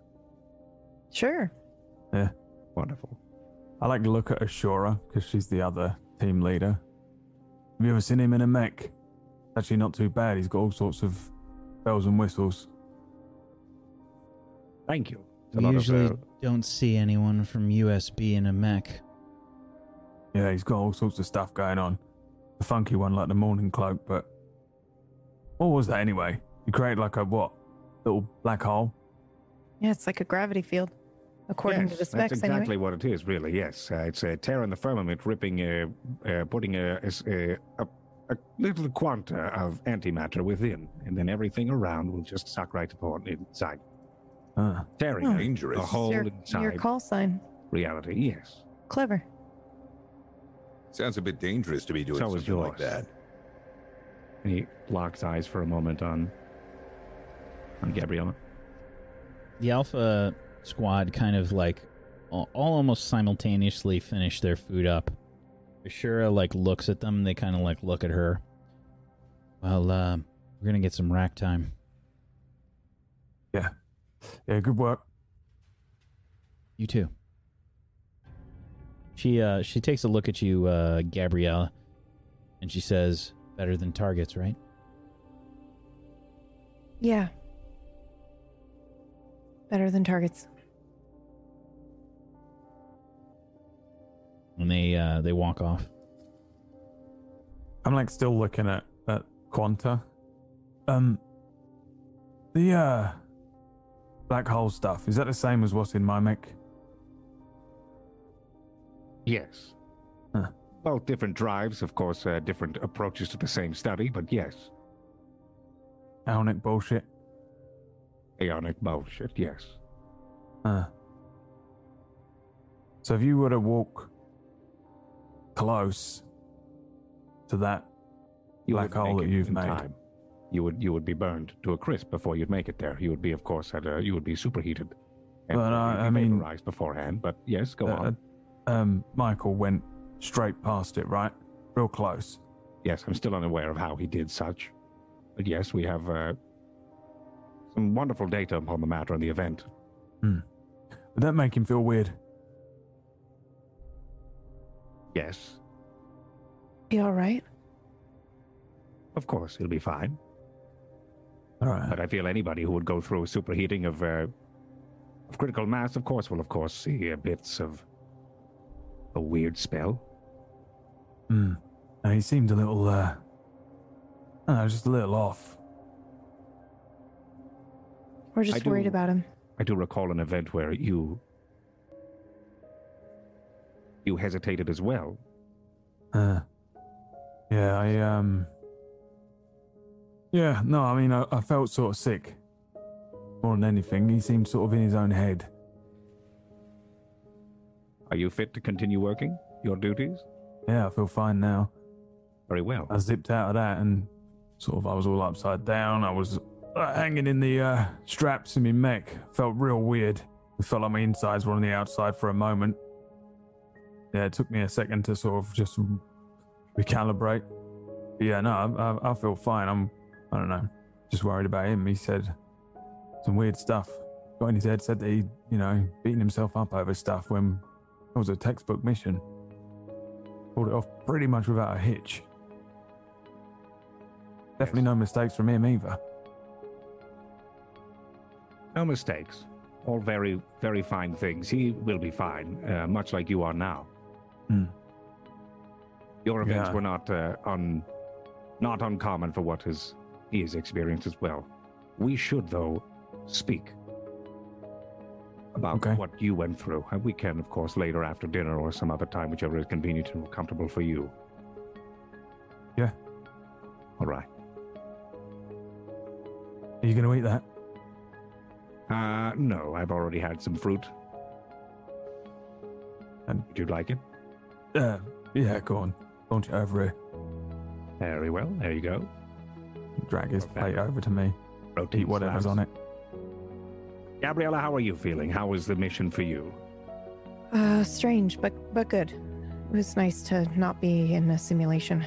Sure. Yeah. Wonderful. I like to look at Ashura because she's the other team leader. Have you ever seen him in a mech? Actually, not too bad. He's got all sorts of bells and whistles. Thank you. We usually uh, don't see anyone from USB in a mech. Yeah, he's got all sorts of stuff going on. A funky one, like the morning cloak, but what was that anyway? You create like a what? Little black hole. Yeah, it's like a gravity field, according to the Yes, specs. That's exactly anyway. what it is, really. Yes, uh, it's a tear in the firmament, ripping, uh, uh, putting a, a, a, a little quanta of antimatter within, and then everything around will just suck right upon inside, Uh, tearing a Dangerous. hole Your, inside your call sign. reality. Yes. Clever. Sounds a bit dangerous to be doing So something like that. And he locks eyes for a moment on on Gabriella. The Alpha squad kind of like all, all almost simultaneously finish their food up. Ashura like looks at them. They kind of like look at her. Well, uh, we're gonna get some rack time. yeah. Yeah, good work. You too. She uh she takes a look at you, uh, Gabrielle, and she says, "Better than targets, right?" Yeah. Better than targets. And they uh they walk off. I'm like still looking at at Quanta. Um, the uh black hole stuff is that the same as what's in my mech? Yes. Huh. Both different drives, of course, uh, different approaches to the same study, but yes. Aunic bullshit. Aunic bullshit, yes. Uh. So if you were to walk close to that You black hole that you've made, time. You would you would be burned to a crisp before you'd make it there. You would be, of course, at a, you would be superheated. And But, uh, be I mean- beforehand. But yes, go uh, on. um, Michael went straight past it, right? Real close. Yes, I'm still unaware of how he did such. But yes, we have uh, some wonderful data upon the matter and the event. Would that make him feel weird? Yes, You all right? of course, he'll be fine. All right. But I feel anybody who would go through a superheating of, uh, of critical mass, of course, will, of course, see uh, bits of a weird spell. Hmm. He seemed a little, uh, I don't know, just a little off. We're just I do- worried about him. I do recall an event where you you hesitated as well. Uh, yeah, I, um, yeah, no, I mean, I, I felt sort of sick. More than anything, he seemed sort of in his own head. Are you fit to continue working your duties? Yeah, I feel fine now. Very well. I zipped out of that and sort of I was all upside down. I was uh, hanging in the uh, straps in my mech. Felt real weird. It felt like my insides were on the outside for a moment. Yeah, it took me a second to sort of just recalibrate. But yeah, no, I, I, I feel fine. I'm, I don't know, just worried about him. He said some weird stuff. Got in his head, said that he, you know, beating himself up over stuff when it was a textbook mission. Pulled it off pretty much without a hitch. Definitely no mistakes from him either. No mistakes. All very, very fine things. He will be fine, uh, much like you are now. Hmm. Your events Yeah. were not uh, un, not uncommon for what is he has experienced as well. We should, though, speak about Okay. what you went through. And we can, of course, later after dinner or some other time, whichever is convenient and comfortable for you. Yeah. All right. Are you going to eat that? Uh, no, I've already had some fruit. And- Would you like it? Uh, yeah, go on. Launch it over here. Very well. There you go. Drag his Okay. plate over to me. Protein Eat whatever's slabs. on it. Gabriella, how are you feeling? How was the mission for you? Uh, strange, but but good. It was nice to not be in a simulation.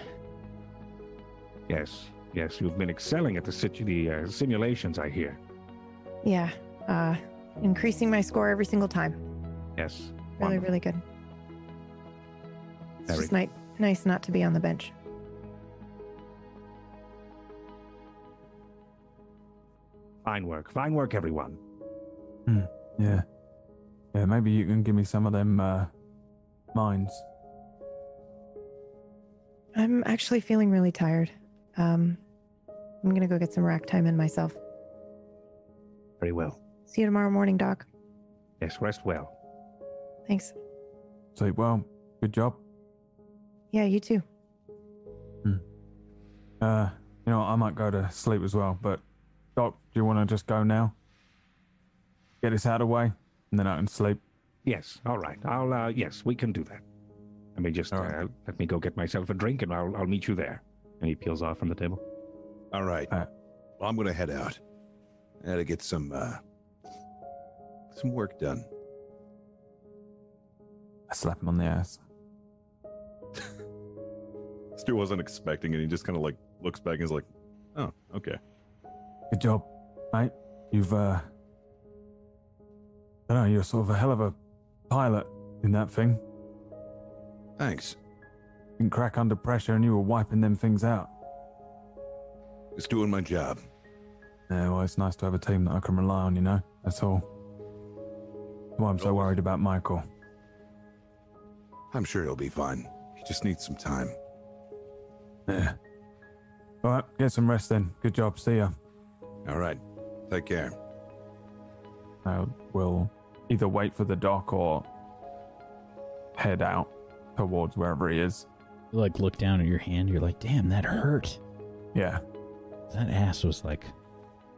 Yes, yes, you've been excelling at the, situ- the uh, simulations, I hear. Yeah. Uh, increasing my score every single time. Yes. Really, wonderful. really good. It's Very just ni- nice not to be on the bench. Fine work. Fine work, everyone. Yeah. Yeah, maybe you can give me some of them uh, mines. I'm actually feeling really tired. Um, I'm gonna go get some rack time in myself. Very well. See you tomorrow morning, Doc. Yes, rest well. Thanks. Sleep well. Good job. Yeah, you too. Uh, you know, I might go to sleep as well. But Doc, do you want to just go now? Get this out of the way, and then I can sleep. Yes, all right. I'll, uh, yes, we can do that. Let me just, uh, let me go get myself a drink and I'll, I'll meet you there. And he peels off from the table. All right. Uh, well, I'm going to head out. I got to get some, uh, some work done. I slap him on the ass. Stu wasn't expecting it. He just kind of like looks back and is like, oh, okay. Good job, mate. You've, uh, I don't know, you're sort of a hell of a pilot in that thing. Thanks. You can crack under pressure and you were wiping them things out. Just doing my job. Yeah, well, it's nice to have a team that I can rely on, you know? That's all. That's why I'm so worried about Michael. I'm sure he'll be fine. He just needs some time. Yeah. All right, get some rest then. Good job. See ya. All right. Take care. I will either wait for the doc or head out towards wherever he is. You like look down at your hand. You're like, damn, that hurt. Yeah. That ass was like.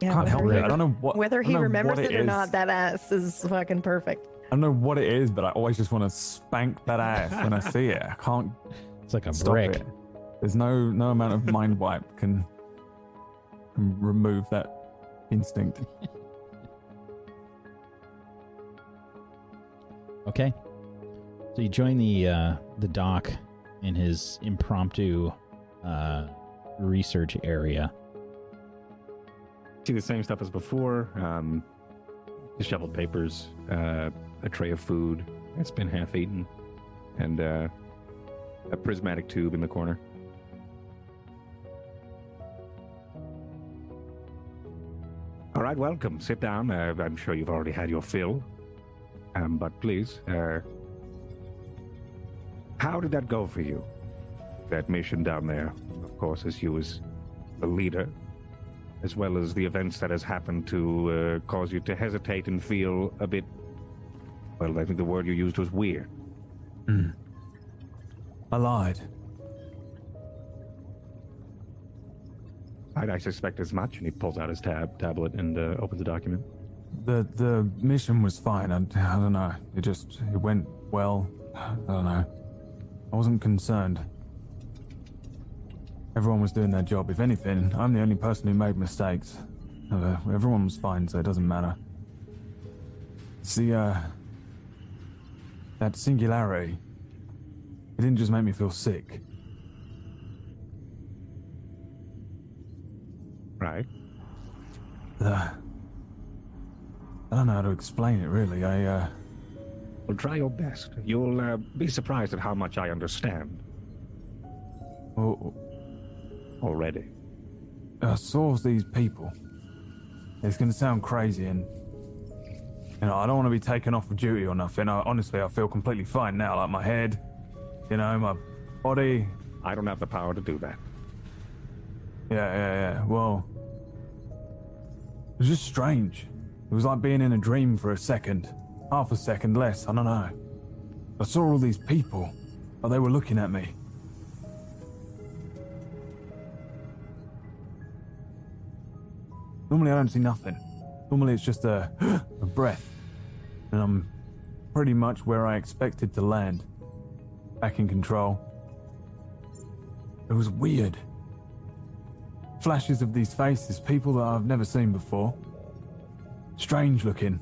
Yeah, Can't help whether it. I don't know what. Whether he remembers what it, or not, that ass is fucking perfect. I don't know what it is, but I always just want to spank that ass when I see it. I can't. It's like a stop brick. It. There's no no amount of mind wipe can, can remove that instinct. Okay. So you join the uh, the doc in his impromptu uh, research area. See the same stuff as before. Um, disheveled papers, uh, a tray of food that's been half eaten, and uh, a prismatic tube in the corner. Right, welcome. Sit down. Uh, I'm sure you've already had your fill. Um, but please, uh, how did that go for you? That mission down there, of course, as you as the leader, as well as the events that has happened to uh, cause you to hesitate and feel a bit. Well, I think the word you used was weird. I lied. I, I suspect as much. And he pulls out his tab tablet and uh, opens the document. The the mission was fine. I, I don't know. It just it went well. I don't know. I wasn't concerned. Everyone was doing their job. If anything, I'm the only person who made mistakes. Uh, everyone was fine, so it doesn't matter. See, uh, that singularity. It didn't just make me feel sick. Right. The, I don't know how to explain it really. I uh Well, try your best. You'll uh, be surprised at how much I understand well, already. I saw these people. It's going to sound crazy, and you know I don't want to be taken off of duty or nothing. I, honestly, I feel completely fine now. Like my head, you know, my body. I don't have the power to do that. Yeah, yeah, yeah. Well, it was just strange. It was like being in a dream for a second, half a second less. I don't know. I saw all these people, but they were looking at me. Normally, I don't see nothing. Normally, it's just a, a breath, and I'm pretty much where I expected to land. Back in control. It was weird. Flashes of these faces, people that I've never seen before. Strange looking.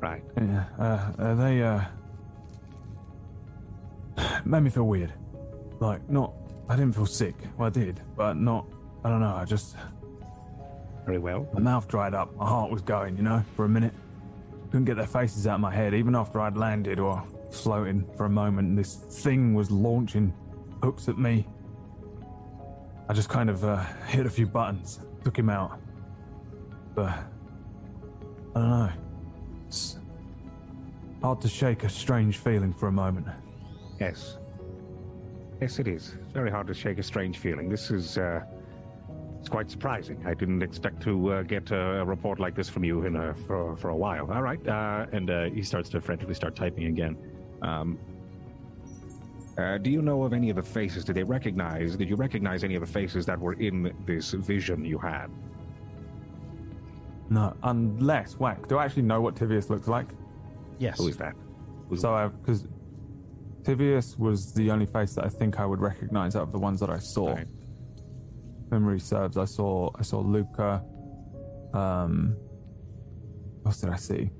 Right. Yeah, uh, uh, they, uh. made me feel weird. Like, not. I didn't feel sick. Well, I did, but not. I don't know, I just. Very well. My mouth dried up. My heart was going, you know, for a minute. Couldn't get their faces out of my head, even after I'd landed or floating for a moment. This thing was launching hooks at me. I just kind of uh, hit a few buttons, took him out. But I don't know. It's hard to shake a strange feeling for a moment. Yes. Yes, it is. It's very hard to shake a strange feeling. This is, uh, it's quite surprising. I didn't expect to uh, get a, a report like this from you in a, for for a while. All right, uh, and uh, he starts to frantically start typing again. Um, uh, do you know of any of the faces? Did they recognize? Did you recognize any of the faces that were in this vision you had? No, unless whack. Do I actually know what Tivius looks like? Yes. Who is that? So, because Tivius was the only face that I think I would recognize out of the ones that I saw. Memory serves. I saw. I saw Luca. Um. What did I see?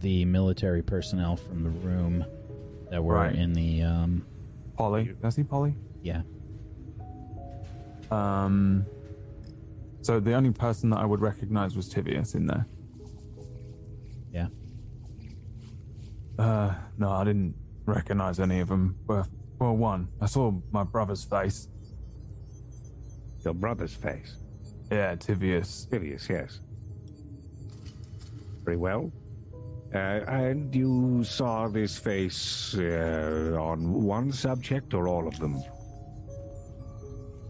The military personnel from the room that were Right. in the um Polly. Did I see Polly? yeah. Um. So the only person that I would recognize was Tivius in there. Yeah. Uh, no, I didn't recognize any of them. Well, well, one, I saw my brother's face. Brother's face. Yeah, Tivius. Tivius, yes. Very well. Uh, and you saw this face uh, on one subject or all of them?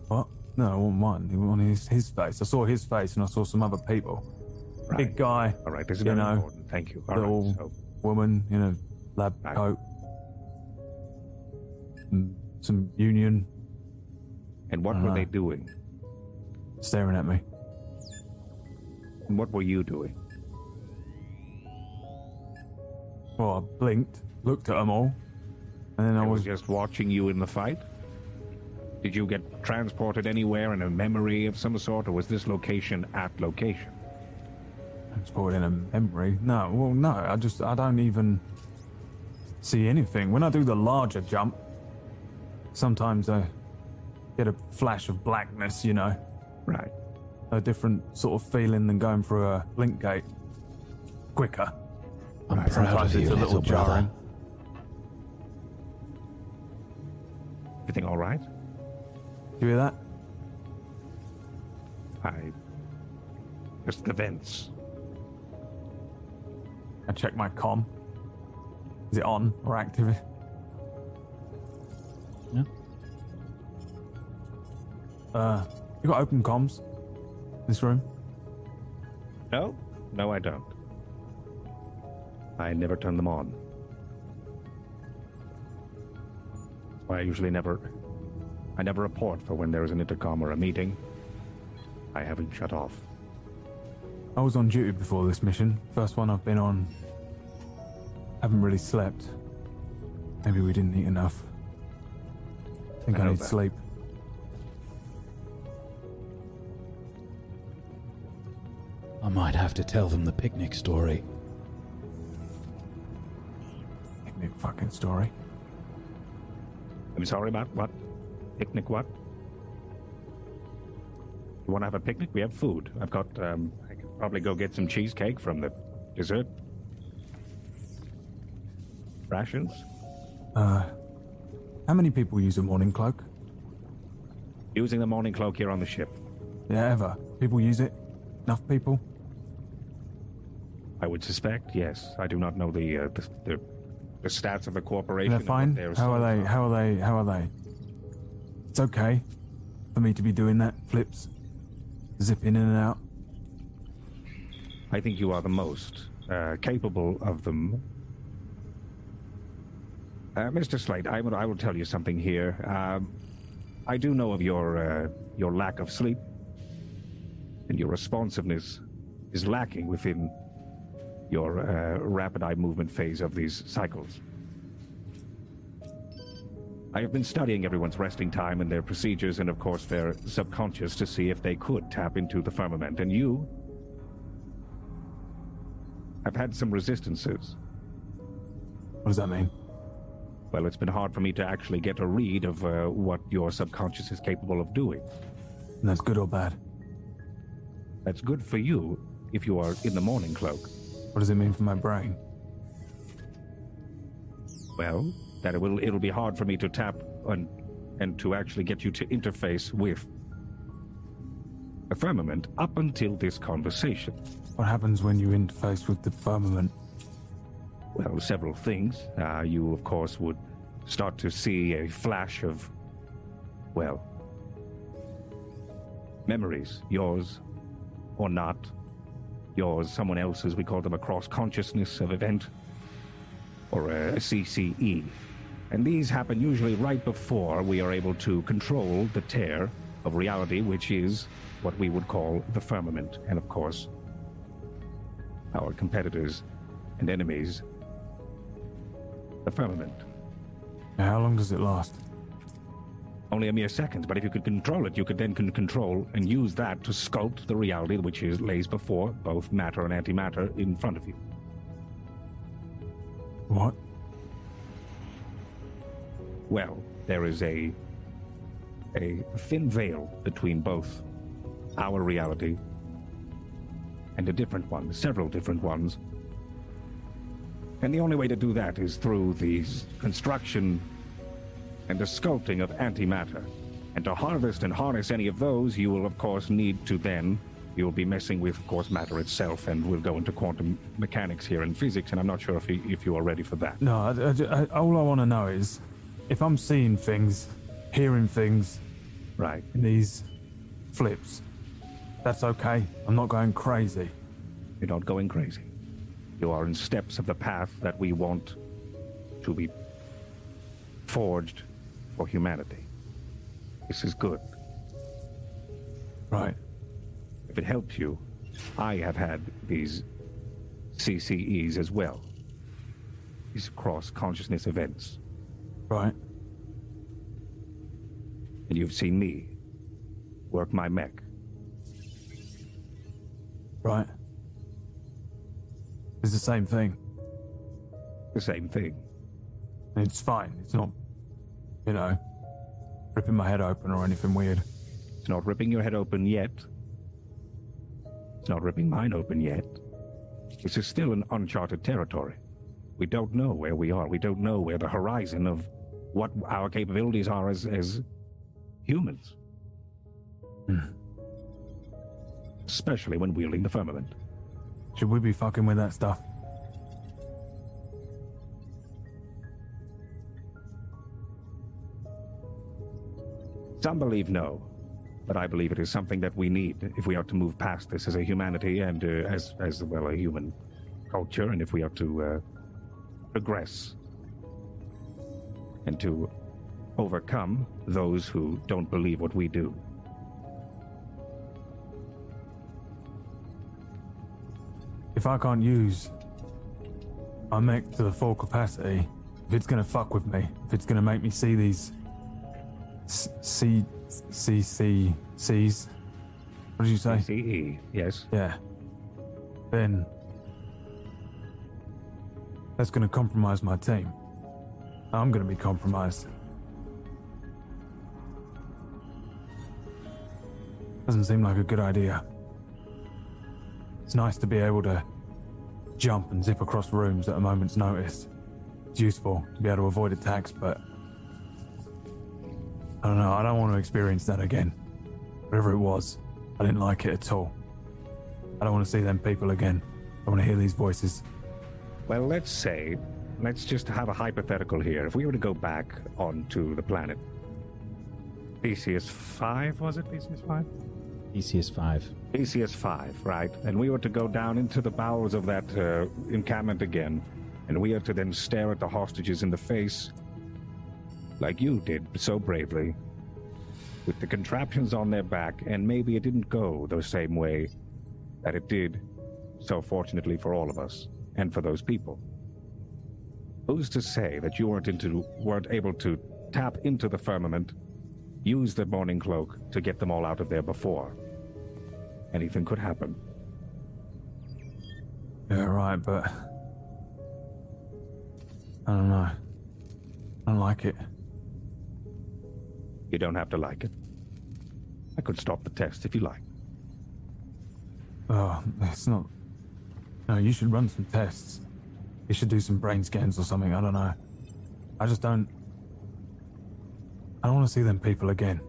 What? No, on one. On his his face. I saw his face, and I saw some other people. Big guy. All right, this is you know, important. Thank you. All right, little so- woman in a lab coat. Some, union. And what I were they doing? Staring at me. And what were you doing? Well, I blinked, looked at them all, and then I I was was just watching you in the fight? Did you get transported anywhere in a memory of some sort, or was this location at location? transported in a memory. No, well, no. I just I don't even see anything when I do the larger jump. Sometimes I get a flash of blackness, you know. Right. A different sort of feeling than going through a link gate. Quicker. I'm Right, proud sometimes of it's you, a little little brother. Everything all right? You hear that? I. Just the vents. I check my com. Is it on or active? Yeah. Uh, you got open comms? This room? No, no, I don't. I never turn them on. That's why I usually never. I never report for when there is an intercom or a meeting. I haven't shut off. I was on duty before this mission. First one I've been on. Haven't really slept. Maybe we didn't eat enough. think I I, need that. sleep. I might have to tell them the picnic story. Picnic fucking story. I'm sorry about what? Picnic what? You want to have a picnic? We have food. I've got, um, I could probably go get some cheesecake from the dessert. Rations? Uh, how many people use a morning cloak? Using the morning cloak here on the ship. Yeah, ever. People use it? Enough people? I would suspect, yes. I do not know the uh, the, the, the stats of the corporation. They're fine. How are they? How are they? How are they? It's okay for me to be doing that. Flips, zipping in and out. I think you are the most uh, capable of them. Uh, Mr. Slate, I will, I will tell you something here. Um, I do know of your uh, your lack of sleep, and your responsiveness is lacking within your uh, rapid eye movement phase of these cycles. I have been studying everyone's resting time and their procedures, and of course their subconscious, to see if they could tap into the firmament. And you have had some resistances. What does that mean? Well, it's been hard for me to actually get a read of uh, what your subconscious is capable of doing. And that's good or bad? That's good for you if you are in the morning cloak. What does it mean for my brain? Well, that it will it'll be hard for me to tap on and to actually get you to interface with a firmament up until this conversation. What happens when you interface with the firmament? Well, several things. Uh, you, of course, would start to see a flash of, well, memories, yours or not, yours, someone else's, we call them a cross consciousness of event, or a CCE. And these happen usually right before we are able to control the tear of reality, which is what we would call the firmament. And of course, our competitors and enemies, the firmament. How long does it last? Only a mere seconds, but if you could control it, you could then con- control and use that to sculpt the reality which is lays before both matter and antimatter in front of you. What? Well, there is a a thin veil between both our reality and a different one, several different ones. And the only way to do that is through the construction and the sculpting of antimatter. And to harvest and harness any of those, you will, of course, need to then. You will be messing with, of course, matter itself, and we'll go into quantum mechanics here and physics, and I'm not sure if you, if you are ready for that. No, I, I- I- all I want to know is if I'm seeing things, hearing things, right, in these flips, that's okay. I'm not going crazy. You're not going crazy. You are in steps of the path that we want to be forged for humanity. This is good. Right. If it helps you, I have had these CCEs as well. These cross consciousness events. Right. And you've seen me work my mech. Right. It's the same thing. The same thing. It's fine. It's not, you know, ripping my head open or anything weird. It's not ripping your head open yet. It's not ripping mine open yet. This is still an uncharted territory. We don't know where we are. We don't know where the horizon of what our capabilities are as, as humans. Hmm. Especially when wielding the firmament. Should we be fucking with that stuff? Some believe no, but I believe it is something that we need if we are to move past this as a humanity and uh, as as well a human culture, and if we are to uh, progress and to overcome those who don't believe what we do. If I can't use my mech to the full capacity, if it's gonna fuck with me, if it's gonna make me see these C C C C's, what did you say? CE, yes. Yeah. Then that's gonna compromise my team. I'm gonna be compromised. Doesn't seem like a good idea. It's nice to be able to jump and zip across rooms at a moment's notice. It's useful to be able to avoid attacks, but I don't know. I don't want to experience that again. Whatever it was, I didn't like it at all. I don't want to see them people again. I want to hear these voices. Well, let's say, let's just have a hypothetical here. If we were to go back onto the planet, Theseus 5, was it Theseus 5? Theseus 5. Theseus 5, right? And we were to go down into the bowels of that uh, encampment again, and we are to then stare at the hostages in the face, like you did so bravely, with the contraptions on their back, and maybe it didn't go the same way that it did, so fortunately for all of us, and for those people. Who's to say that you weren't into weren't able to tap into the firmament, use the morning cloak to get them all out of there before? Anything could happen. Yeah, right, but I don't know. I don't like it. You don't have to like it. I could stop the test if you like. Oh, it's not. No, you should run some tests. You should do some brain scans or something. I don't know. I just don't. I don't want to see them people again.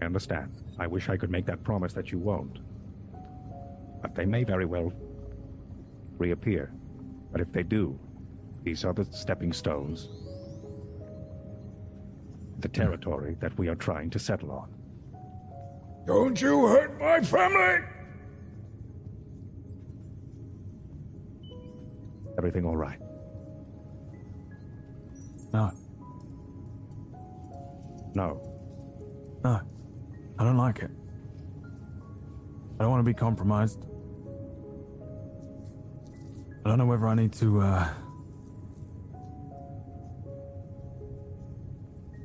I understand. I wish I could make that promise that you won't. But they may very well reappear. But if they do, these are the stepping stones. The territory that we are trying to settle on. Don't you hurt my family! Everything all right? No, No. no. I don't like it. I don't want to be compromised. I don't know whether I need to, uh.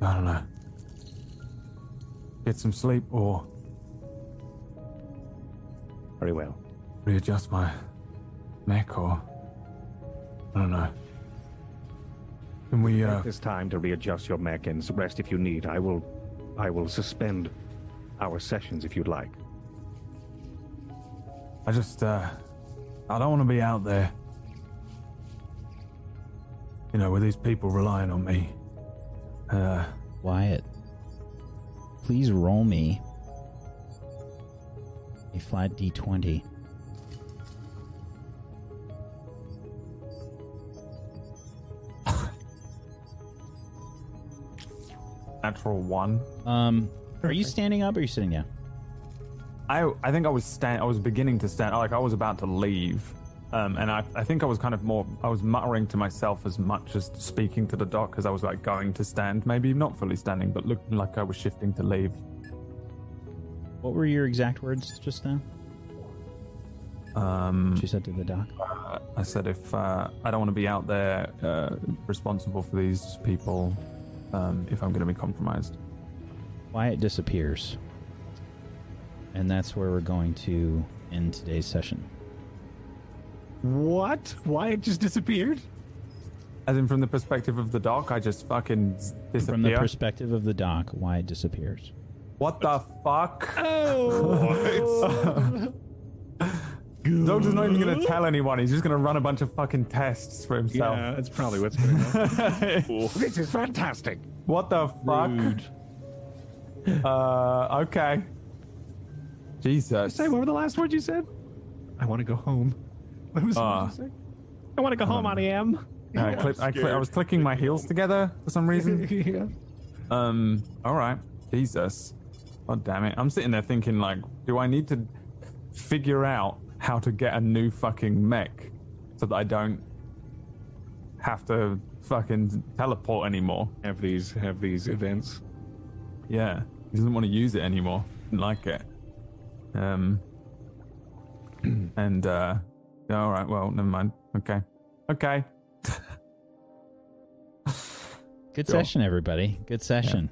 I don't know. Get some sleep or Very well. readjust my neck or. I don't know. Can we, uh. Take this time to readjust your mech and rest if you need. I will, I will suspend our sessions if you'd like. I just, uh. I don't want to be out there. You know, with these people relying on me. Uh. Wyatt, please roll me a flat d20. Natural one. Um, are you standing up or are you sitting down? I I think I was stand. I was beginning to stand. Like I was about to leave, um, and I I think I was kind of more. I was muttering to myself as much as speaking to the doc because I was like going to stand, maybe not fully standing, but looking like I was shifting to leave. What were your exact words just now? Um, she said to the doc. Uh, I said if uh, I don't want to be out there uh, responsible for these people, um, if I'm going to be compromised. Wyatt disappears. And that's where we're going to end today's session. What? Wyatt just disappeared? As in, from the perspective of the doc, I just fucking disappear. From the perspective of the doc, why it disappears. What the fuck? Oh. Doc is not even going to tell anyone. He's just going to run a bunch of fucking tests for himself. Yeah, that's probably what's going on. this is fantastic. What the fuck? Uh, okay. Jesus. Say, what were the last words you said? I want to go home. What was Uh, what did you say? I want to go home, I am. I, click, I, click, I was clicking my heels together for some reason. yeah. Um. All right. Jesus. God damn it. I'm sitting there thinking, like, do I need to figure out how to get a new fucking mech so that I don't have to fucking teleport anymore? Have these have these events. Yeah. He doesn't want to use it anymore. Didn't like it. Um. and uh. Yeah, All right. Well, never mind. Okay. Okay. Good Sure. session, everybody. Good session.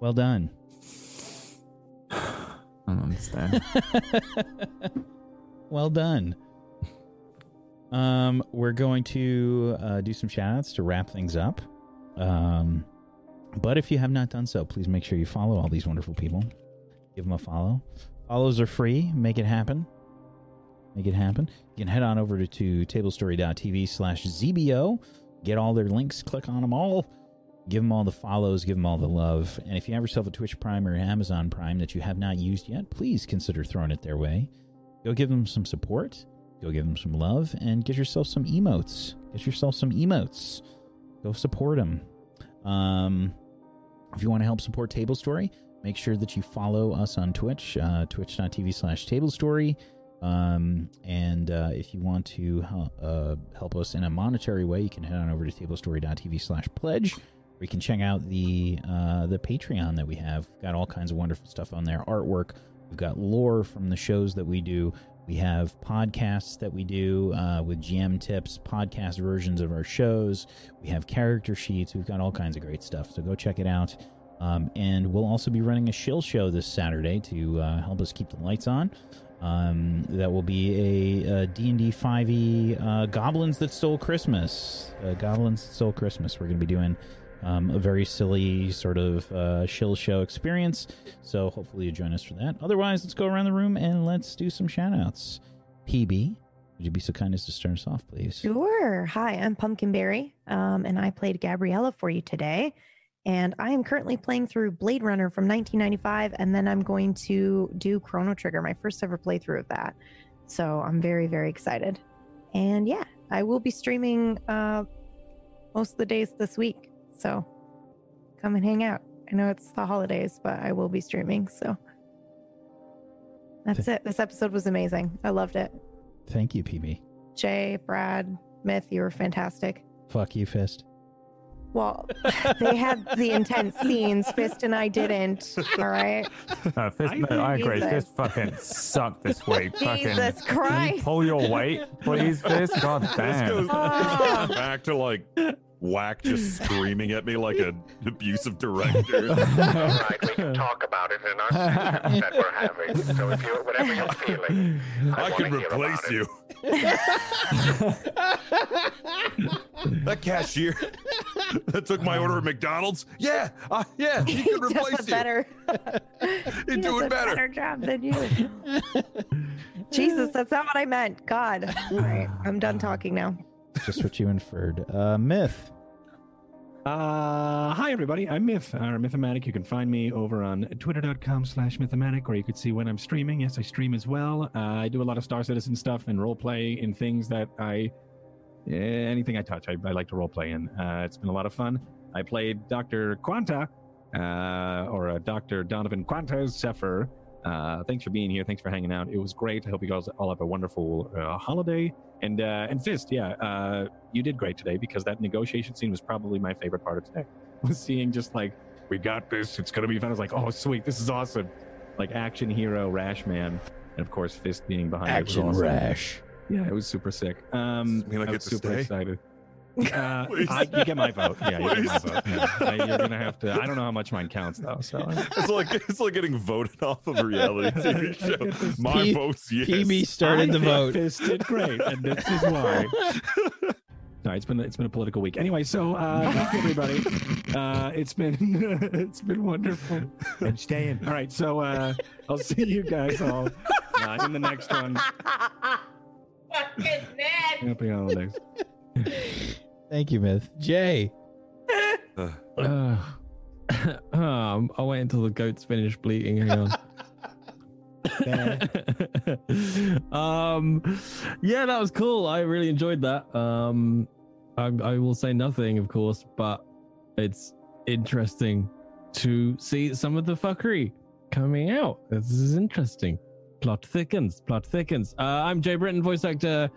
Well done. I don't understand. well done. Um, we're going to uh, do some shout outs to wrap things up. Um, but if you have not done so, please make sure you follow all these wonderful people. Give them a follow. Follows are free. Make it happen. Make it happen. You can head on over to, to tablestory.tv slash ZBO. Get all their links. Click on them all. Give them all the follows. Give them all the love. And if you have yourself a Twitch Prime or Amazon Prime that you have not used yet, please consider throwing it their way. Go give them some support. Go give them some love and get yourself some emotes. Get yourself some emotes. Go support them. Um, if you want to help support Table Story, make sure that you follow us on Twitch, uh, twitch.tv slash Table Story. Um, and uh, if you want to hel- uh, help us in a monetary way, you can head on over to tablestory.tv slash pledge. Or you can check out the uh, the Patreon that we have. We've got all kinds of wonderful stuff on there. Artwork. We've got lore from the shows that we do. We have podcasts that we do uh, with GM tips, podcast versions of our shows. We have character sheets. We've got all kinds of great stuff. So go check it out. Um, and we'll also be running a shill show this Saturday to uh, help us keep the lights on. Um, that will be a, a D&D 5e uh, Goblins That Stole Christmas. Uh, Goblins That Stole Christmas. We're going to be doing um, a very silly sort of uh, shill show experience. So hopefully you join us for that. Otherwise, let's go around the room and let's do some shout-outs. PB, would you be so kind as to start us off, please? Sure. Hi, I'm Pumpkinberry, um, and I played Gabriella for you today. And I am currently playing through Blade Runner from 1995, and then I'm going to do Chrono Trigger, my first ever playthrough of that. So I'm very, very excited. And yeah, I will be streaming uh, most of the days this week. So come and hang out. I know it's the holidays, but I will be streaming. So that's it. This episode was amazing. I loved it. Thank you, PB. Jay, Brad, Myth, you were fantastic. Fuck you, Fist. Well, they had the intense scenes. Fist and I didn't. All right. No, Fist, no, I agree. Jesus. Fist fucking sucked this week. Fucking, Jesus Can you Christ. pull your weight, please, Fist? God This damn. goes Ah. back to like whack just screaming at me like an abusive director. All right, we can talk about it in our sessions that we're having. So if you, whatever you're feeling, I, I can replace you. that cashier that took my order at McDonald's. Yeah, uh, yeah, he He can does replace a you. better. He's he doing does a better. better job than you. Jesus, that's not what I meant. God. All right, I'm done talking now. Just what you inferred. Uh, Myth. Uh, hi everybody, I'm Myth, or Mythomatic. You can find me over on twitter.com slash Mythomatic, where you could see when I'm streaming. Yes, I stream as well. Uh, I do a lot of Star Citizen stuff and role play in things that I, eh, anything I touch, I, I like to role play in. Uh, it's been a lot of fun. I played Dr. Quanta, uh, or uh, Dr. Donovan Quantas Zephyr. Uh, thanks for being here. Thanks for hanging out. It was great. I hope you guys all have a wonderful uh, holiday. And uh, and Fist, yeah, uh, you did great today because that negotiation scene was probably my favorite part of today. Was seeing just like we got this. It's gonna be fun. I was like, oh sweet, this is awesome. Like action hero, Rash Man, and of course Fist being behind Action it was awesome. Rash. Yeah, it was super sick. Um, mean I I get was to super stay? excited. Uh, I, you get my vote. Yeah, you get my vote. Yeah. I, you're gonna have to. I don't know how much mine counts though. So It's like it's like getting voted off of a reality TV show. My P- vote's yes. PB started I the vote. Fist did great, and this is why. Sorry, it's been it's been a political week. Anyway, so uh, thank you everybody. Uh, it's been it's been wonderful. And staying. All right, so uh, I'll see you guys all uh, in the next one. Fucking Happy holidays. Thank you, Myth. Jay. Uh, um, I'll wait until the goats finish bleating. Hang on. um, yeah, that was cool. I really enjoyed that. Um, I, I will say nothing, of course, but it's interesting to see some of the fuckery coming out. This is interesting. Plot thickens. Plot thickens. Uh, I'm Jay Britton, voice actor.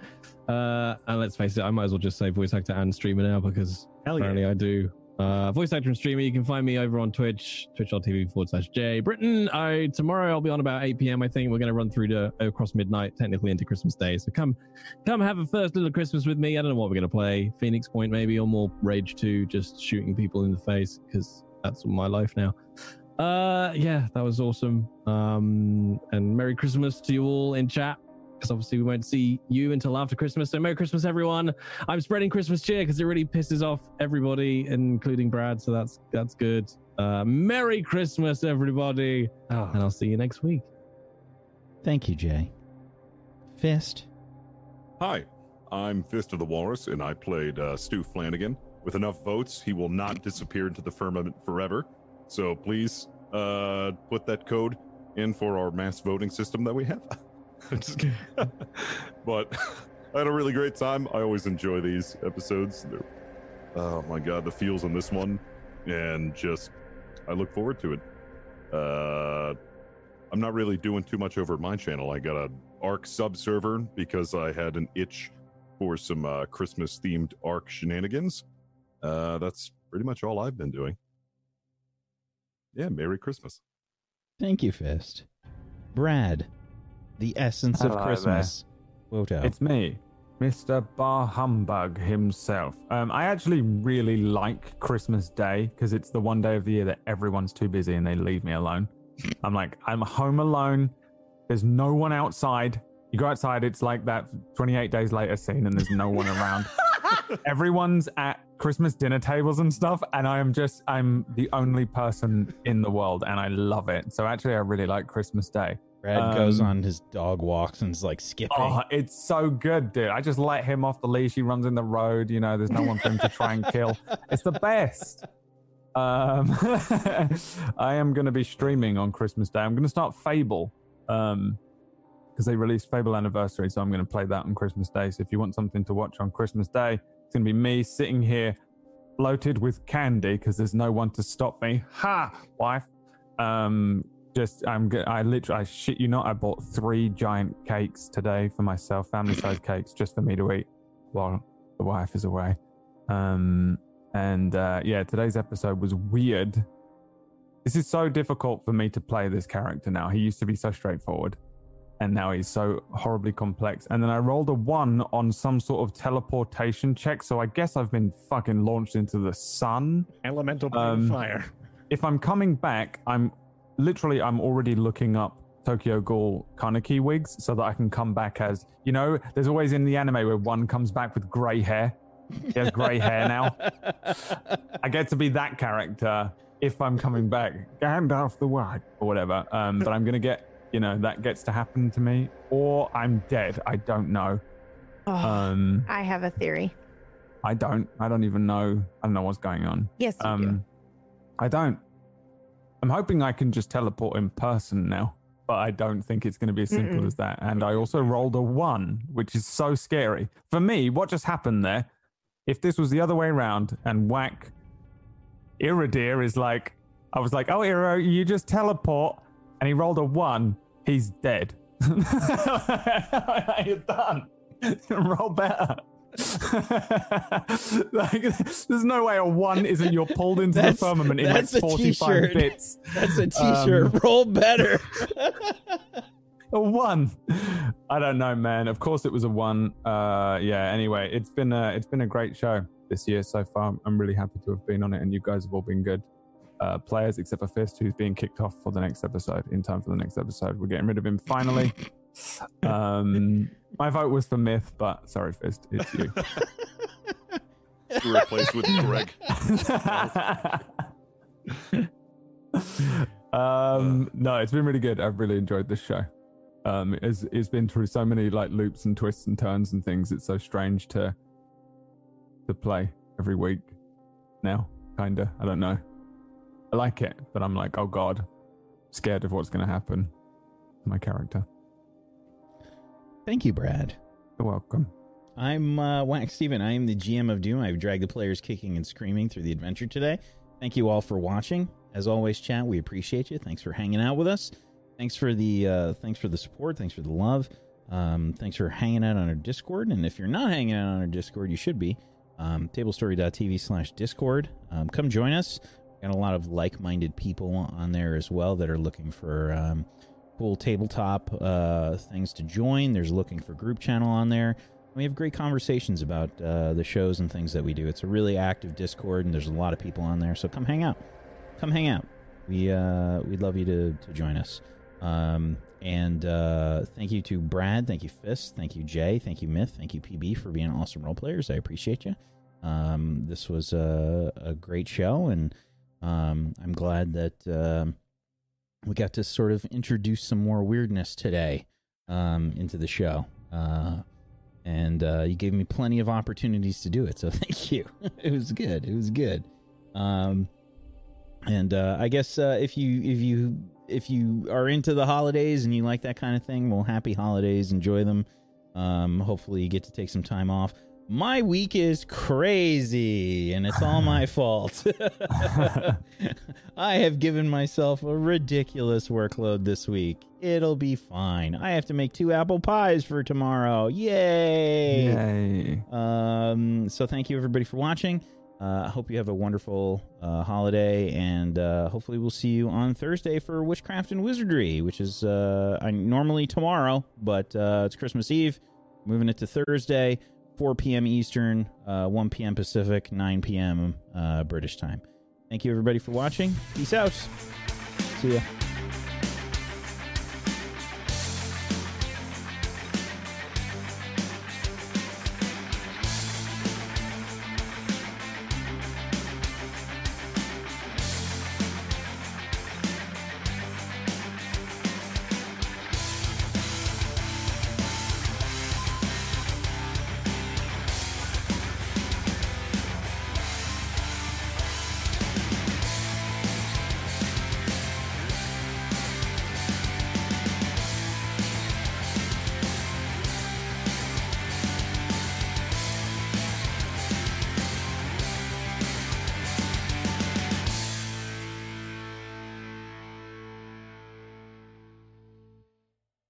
Uh, and let's face it, I might as well just say voice actor and streamer now because Hell yeah. apparently I do. Uh, voice actor and streamer. You can find me over on Twitch, twitch.tv forward slash Jay Britton. I tomorrow I'll be on about 8 p.m. I think we're going to run through to across midnight, technically into Christmas Day. So come, come have a first little Christmas with me. I don't know what we're going to play. Phoenix Point maybe, or more Rage 2, just shooting people in the face because that's my life now. Uh, yeah, that was awesome. Um, and Merry Christmas to you all in chat. Because obviously we won't see you until after Christmas. So Merry Christmas, everyone. I'm spreading Christmas cheer because it really pisses off everybody, including Brad. So that's that's good. Uh, Merry Christmas, everybody, Oh, and I'll see you next week. Thank you, Jay. Fist. Hi, I'm Fist of the Walrus, and I played uh, Stu Flanagan. With enough votes, he will not disappear into the firmament forever. So please uh, put that code in for our mass voting system that we have. But I had a really great time. I always enjoy these episodes. They're, oh my god, the feels on this one, and just I look forward to it. Uh, I'm not really doing too much over my channel. I got a ARK sub server because I had an itch for some uh, Christmas themed ARK shenanigans. Uh, that's pretty much all I've been doing. Yeah, Merry Christmas. Thank you, Fist. Brad. The essence of Hello Christmas. Woto. It's me, Mr. Bar Humbug himself. Um, I actually really like Christmas Day because it's the one day of the year that everyone's too busy and they leave me alone. I'm like, I'm home alone. There's no one outside. You go outside, it's like that 28 days later scene, and there's no one around. Everyone's at Christmas dinner tables and stuff, and I am just, I'm the only person in the world, and I love it. So actually, I really like Christmas Day. Brad goes Um, on his dog walks and is like skipping. Oh, it's so good, dude. I just let him off the leash. He runs in the road. You know, there's no one for him to try and kill. It's the best. Um, I am going to be streaming on Christmas Day. I'm going to start Fable um, because they released Fable Anniversary. So I'm going to play that on Christmas Day. So if you want something to watch on Christmas Day, it's going to be me sitting here bloated with candy because there's no one to stop me. Ha, wife. Um, just I'm. I literally. I shit you not. I bought three giant cakes today for myself, family size cakes, just for me to eat while the wife is away. Um, and uh, yeah, today's episode was weird. This is so difficult for me to play this character now. He used to be so straightforward, and now he's so horribly complex. And then I rolled a one on some sort of teleportation check, so I guess I've been fucking launched into the sun. Elemental Um, fire. If I'm coming back, I'm literally I'm already looking up Tokyo Ghoul Kaneki wigs so that I can come back as you know. There's always in the anime where one comes back with grey hair. He has grey hair now. I get to be that character if I'm coming back, Gandalf the White or whatever. Um, but I'm gonna get you know that gets to happen to me, or I'm dead. I don't know. Oh, Um, I have a theory. I don't. I don't even know. I don't know what's going on. Yes, you um, do. I don't. I'm hoping I can just teleport in person now, but I don't think it's going to be as simple Mm-mm. as that. And I also rolled a one, which is so scary. For me, what just happened there? If this was the other way around and whack, Iridir is like, I was like, oh, Iro, you just teleport. And he rolled a one, he's dead. You're done. Roll better. like, there's no way a one isn't you're pulled into That's- the firmament in like that's a 45 t-shirt. bits. That's a t-shirt. Um, Roll better. a one. I don't know, man. Of course, it was a one. Uh, yeah. Anyway, it's been a it's been a great show this year so far. I'm really happy to have been on it, and you guys have all been good uh, players, except for Fist, who's being kicked off for the next episode. In time for the next episode, we're getting rid of him finally. um, my vote was for Myth, but sorry, Fist, it's you. Replaced with Greg. um, no, it's been really good. I've really enjoyed this show. Um, it's, it's been through so many like loops and twists and turns and things. It's so strange to to play every week now. Kinda. I don't know. I like it, but I'm like, oh god, scared of what's going to happen to my character. Thank you, Brad. You're welcome. I'm uh, Wax Steven. I am the GM of Doom. I've dragged the players kicking and screaming through the adventure today. Thank you all for watching. As always, chat, we appreciate you. Thanks for hanging out with us. Thanks for the uh, thanks for the support. Thanks for the love. Um, thanks for hanging out on our Discord. And if you're not hanging out on our Discord, you should be. Um, tablestory.tv slash Discord. Um, come join us. Got a lot of like-minded people on there as well that are looking for um, cool tabletop uh, things to join. There's looking for group channel on there. We have great conversations about uh, the shows and things that we do. It's a really active Discord, and there's a lot of people on there. So come hang out. Come hang out. We uh, we'd love you to to join us. Um, and uh, thank you to Brad. Thank you Fist. Thank you Jay. Thank you Myth. Thank you PB for being awesome role players. I appreciate you. Um, this was a, a great show, and um, I'm glad that um, we got to sort of introduce some more weirdness today um, into the show. Uh, and uh, you gave me plenty of opportunities to do it, so thank you. it was good. It was good. Um, and uh, I guess uh, if you if you if you are into the holidays and you like that kind of thing, well, happy holidays. Enjoy them. Um, hopefully, you get to take some time off. My week is crazy, and it's all my fault. I have given myself a ridiculous workload this week. It'll be fine. I have to make two apple pies for tomorrow. Yay! Yay. Um, so thank you everybody for watching. Uh, I hope you have a wonderful uh, holiday, and uh, hopefully we'll see you on Thursday for Witchcraft and Wizardry, which is uh, normally tomorrow, but uh, it's Christmas Eve. Moving it to Thursday, 4 p.m. Eastern, uh, 1 p.m. Pacific, 9 p.m. Uh, British time. Thank you everybody for watching. Peace out. See ya.